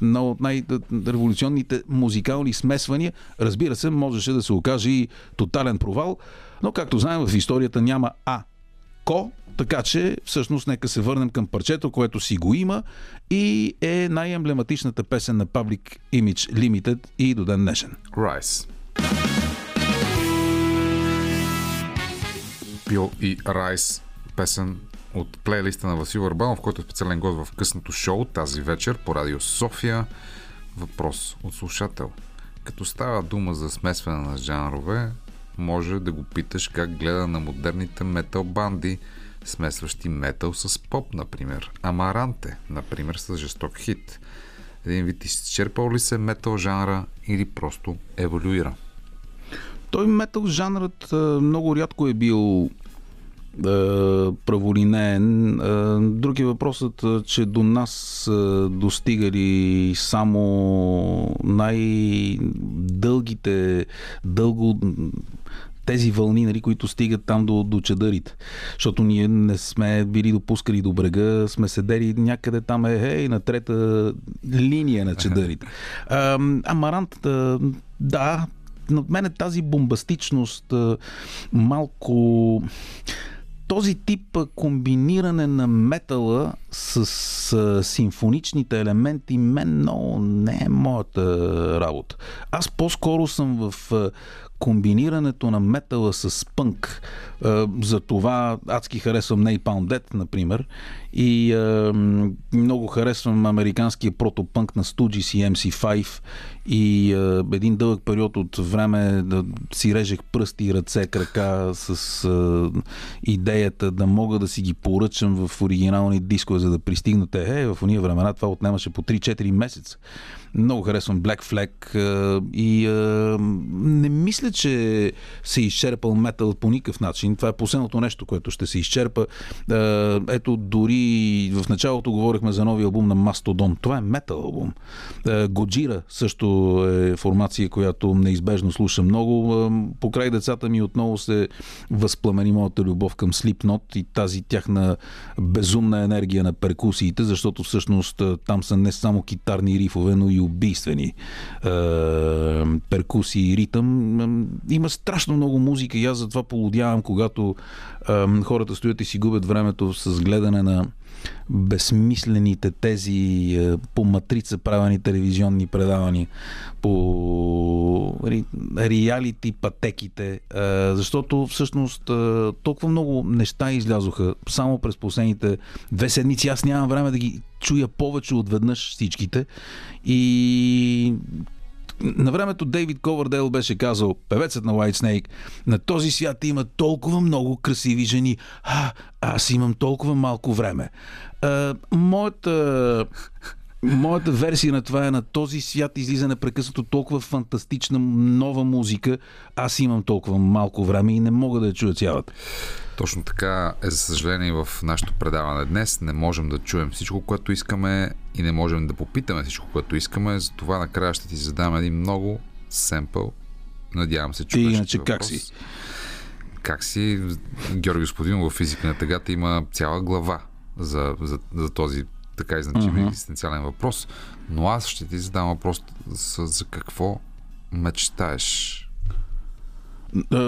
най-революционните музикални смесвания. Разбира се, можеше да се окаже и тотален провал, но както знаем, в историята няма А. Ко, така че всъщност нека се върнем към парчето, което си го има и е най-емблематичната песен на Public Image Limited и до ден днешен. Rise. Пил и Райс, песен от плейлиста на Васил Върбанов, който е специален гост в късното шоу тази вечер по Радио София. Въпрос от слушател. Като става дума за смесване на жанрове, може да го питаш как гледа на модерните метал банди, смесващи метал с поп, например. Амаранте, например, с жесток хит. Един вид изчерпал ли се метал жанра или просто еволюира? Той метал жанрът много рядко е бил праволинеен. А, Друг е въпросът, че до нас достигали само най-дългите, дълго тези вълни, нали, които стигат там до, до чадърите. Защото ние не сме били допускали до брега, сме седели някъде там, е, е на трета линия на чадърите. А, Амарант, да, на мен тази бомбастичност малко този тип комбиниране на метала с а, симфоничните елементи мен много не е моята работа. Аз по-скоро съм в комбинирането на метала с пънк. За това адски харесвам Napalm Death, например. И много харесвам американския протопънк на Stooges и MC5. И а, един дълъг период от време да си режех пръсти ръце, крака с а, идеята да мога да си ги поръчам в оригинални дискове, за да пристигнат. Е, в уния времена това отнемаше по 3-4 месеца. Много харесвам Black Flag а, и а, не мисля, че се изчерпал метал по никакъв начин. Това е последното нещо, което ще се изчерпа. А, ето, дори в началото говорихме за новия албум на Mastodon. Това е метал албум. Годжира също е формация, която неизбежно слуша много. Покрай децата ми отново се възпламени моята любов към Slipknot и тази тяхна безумна енергия на перкусиите, защото всъщност там са не само китарни рифове, но и убийствени е, перкусии и ритъм. Има страшно много музика и аз затова полудявам, когато е, хората стоят и си губят времето с гледане на безсмислените тези е, по матрица правени телевизионни предавания, по реалити пътеките, е, защото всъщност е, толкова много неща излязоха само през последните две седмици. Аз нямам време да ги чуя повече от веднъж всичките и на времето Дейвид Ковърдейл беше казал, певецът на White Snake, на този свят има толкова много красиви жени, а аз имам толкова малко време. А, моята Моята версия на това е на този свят излиза непрекъснато толкова фантастична нова музика. Аз имам толкова малко време и не мога да я чуя цялата. Точно така е, за съжаление, в нашето предаване днес. Не можем да чуем всичко, което искаме и не можем да попитаме всичко, което искаме. Затова накрая ще ти задам един много семпъл. Надявам се, чуваш. иначе как въпрос. си? Как си? Георги Господинов в физика на тъгата има цяла глава за, за, за този така и значим Мгм. екзистенциален въпрос. Но аз ще ти задам въпрос за, за какво мечтаеш.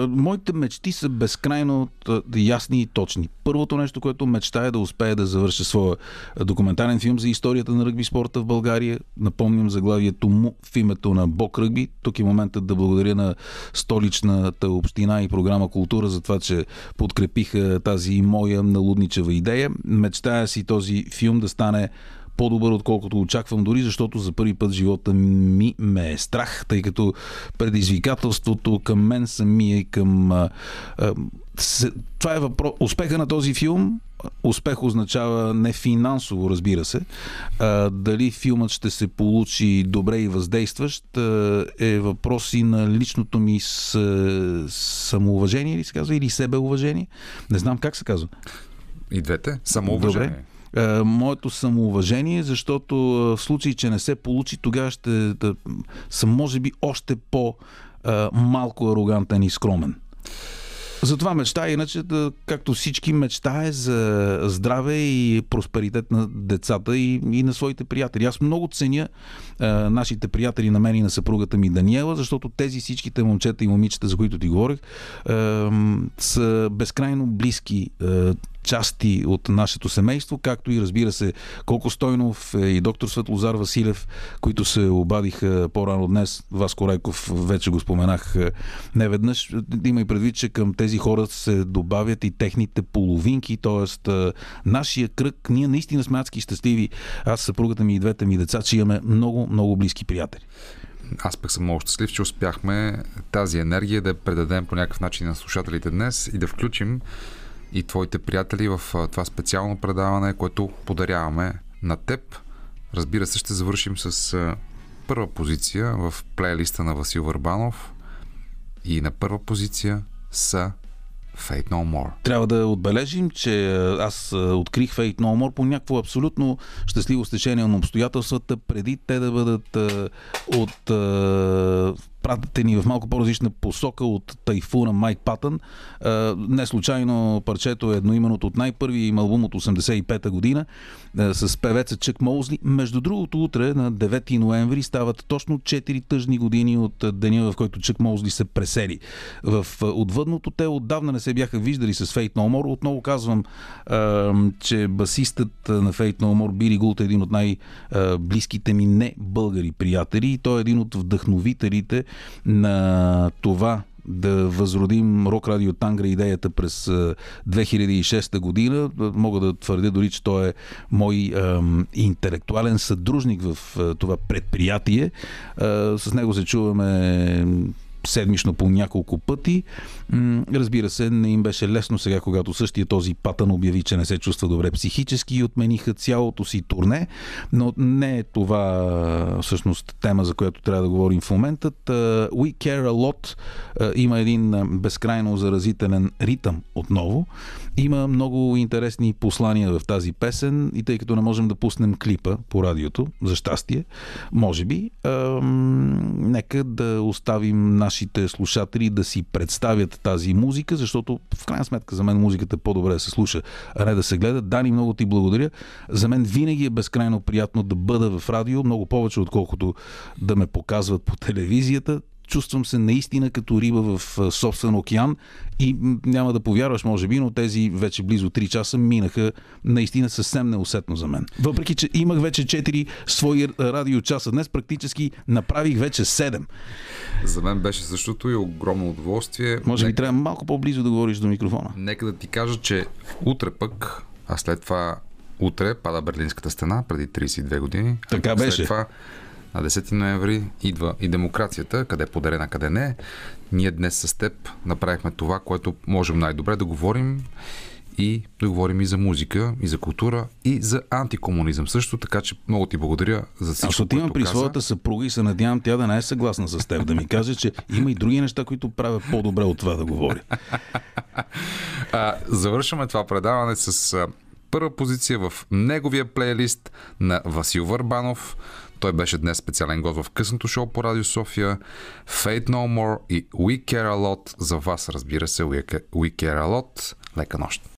Моите мечти са безкрайно ясни и точни. Първото нещо, което мечтая е да успея да завърша своя документален филм за историята на ръгби спорта в България. Напомням заглавието му в името на Бог ръгби. Тук е моментът да благодаря на столичната община и програма Култура за това, че подкрепиха тази моя налудничева идея. Мечтая си този филм да стане по-добър, отколкото очаквам, дори защото за първи път живота ми ме е страх, тъй като предизвикателството към мен самия и към... А, а, това е въпрос. Успеха на този филм успех означава не финансово, разбира се. А, дали филмът ще се получи добре и въздействащ а, е въпрос и на личното ми с, самоуважение, или се казва, или себеуважение. Не знам как се казва. И двете? Самоуважение. Добре. А, моето самоуважение, защото а, в случай, че не се получи, тогава ще да, съм, може би, още по-малко арогантен и скромен. Затова мечта, иначе, да, както всички, мечтае за здраве и просперитет на децата и, и на своите приятели. Аз много ценя а, нашите приятели на мен и на съпругата ми Даниела, защото тези всичките момчета и момичета, за които ти говорих, а, са безкрайно близки а, части от нашето семейство, както и разбира се Колко Стойнов е, и доктор Светлозар Василев, които се обадиха по-рано днес. Васко Райков вече го споменах е, неведнъж. Има и предвид, че към тези хора се добавят и техните половинки, т.е. нашия кръг. Ние наистина сме адски щастливи. Аз, съпругата ми и двете ми деца, че имаме много, много близки приятели. Аз пък съм много щастлив, че успяхме тази енергия да предадем по някакъв начин на слушателите днес и да включим и твоите приятели в това специално предаване, което подаряваме на теб. Разбира се, ще завършим с първа позиция в плейлиста на Васил Върбанов и на първа позиция са Fate No More. Трябва да отбележим, че аз открих Fate No More по някакво абсолютно щастливо стечение на обстоятелствата, преди те да бъдат от а, пратени в малко по-различна посока от тайфуна Майк Патън. Не случайно парчето е едноименото от най-първи им албум от 85-та година с певеца Чък Моузли. Между другото, утре на 9 ноември стават точно 4 тъжни години от деня, в който Чък Моузли се пресели. В отвъдното те отдавна не се бяха виждали с Fate No More. Отново казвам, че басистът на Fate No More, Били Гулт, е един от най-близките ми не българи приятели и той е един от вдъхновителите на това да възродим Рок Радио Тангра идеята през а, 2006 година. Мога да твърдя дори, че той е мой ам, интелектуален съдружник в а, това предприятие. А, с него се чуваме седмично по няколко пъти. Разбира се, не им беше лесно сега, когато същия този патън обяви, че не се чувства добре психически и отмениха цялото си турне, но не е това всъщност тема, за която трябва да говорим в момента. Та, We Care a Lot има един безкрайно заразителен ритъм отново. Има много интересни послания в тази песен и тъй като не можем да пуснем клипа по радиото, за щастие, може би, нека да оставим нашите слушатели да си представят тази музика, защото в крайна сметка за мен музиката е по-добре да се слуша, а не да се гледа. Дани, много ти благодаря. За мен винаги е безкрайно приятно да бъда в радио, много повече отколкото да ме показват по телевизията чувствам се наистина като риба в собствен океан и няма да повярваш, може би, но тези вече близо 3 часа минаха наистина съвсем неусетно за мен. Въпреки, че имах вече 4 свои радиочаса днес, практически направих вече 7. За мен беше същото и огромно удоволствие. Може би Нека- трябва малко по-близо да говориш до микрофона. Нека да ти кажа, че утре пък, а след това утре пада Берлинската стена преди 32 години. Така беше. След това на 10 ноември идва и демокрацията, къде е подарена, къде не. Ние днес с теб направихме това, което можем най-добре да говорим и да говорим и за музика, и за култура, и за антикомунизъм също, така че много ти благодаря за всичко, Аз отивам при каза. своята съпруга и се надявам тя да не е съгласна с теб, да ми каже, че има и други неща, които правя по-добре от това да говоря. А, завършваме това предаване с първа позиция в неговия плейлист на Васил Върбанов. Той беше днес специален гост в късното шоу по Радио София. Fate No More и We Care A Lot. За вас, разбира се, We Care A Lot. Лека нощ!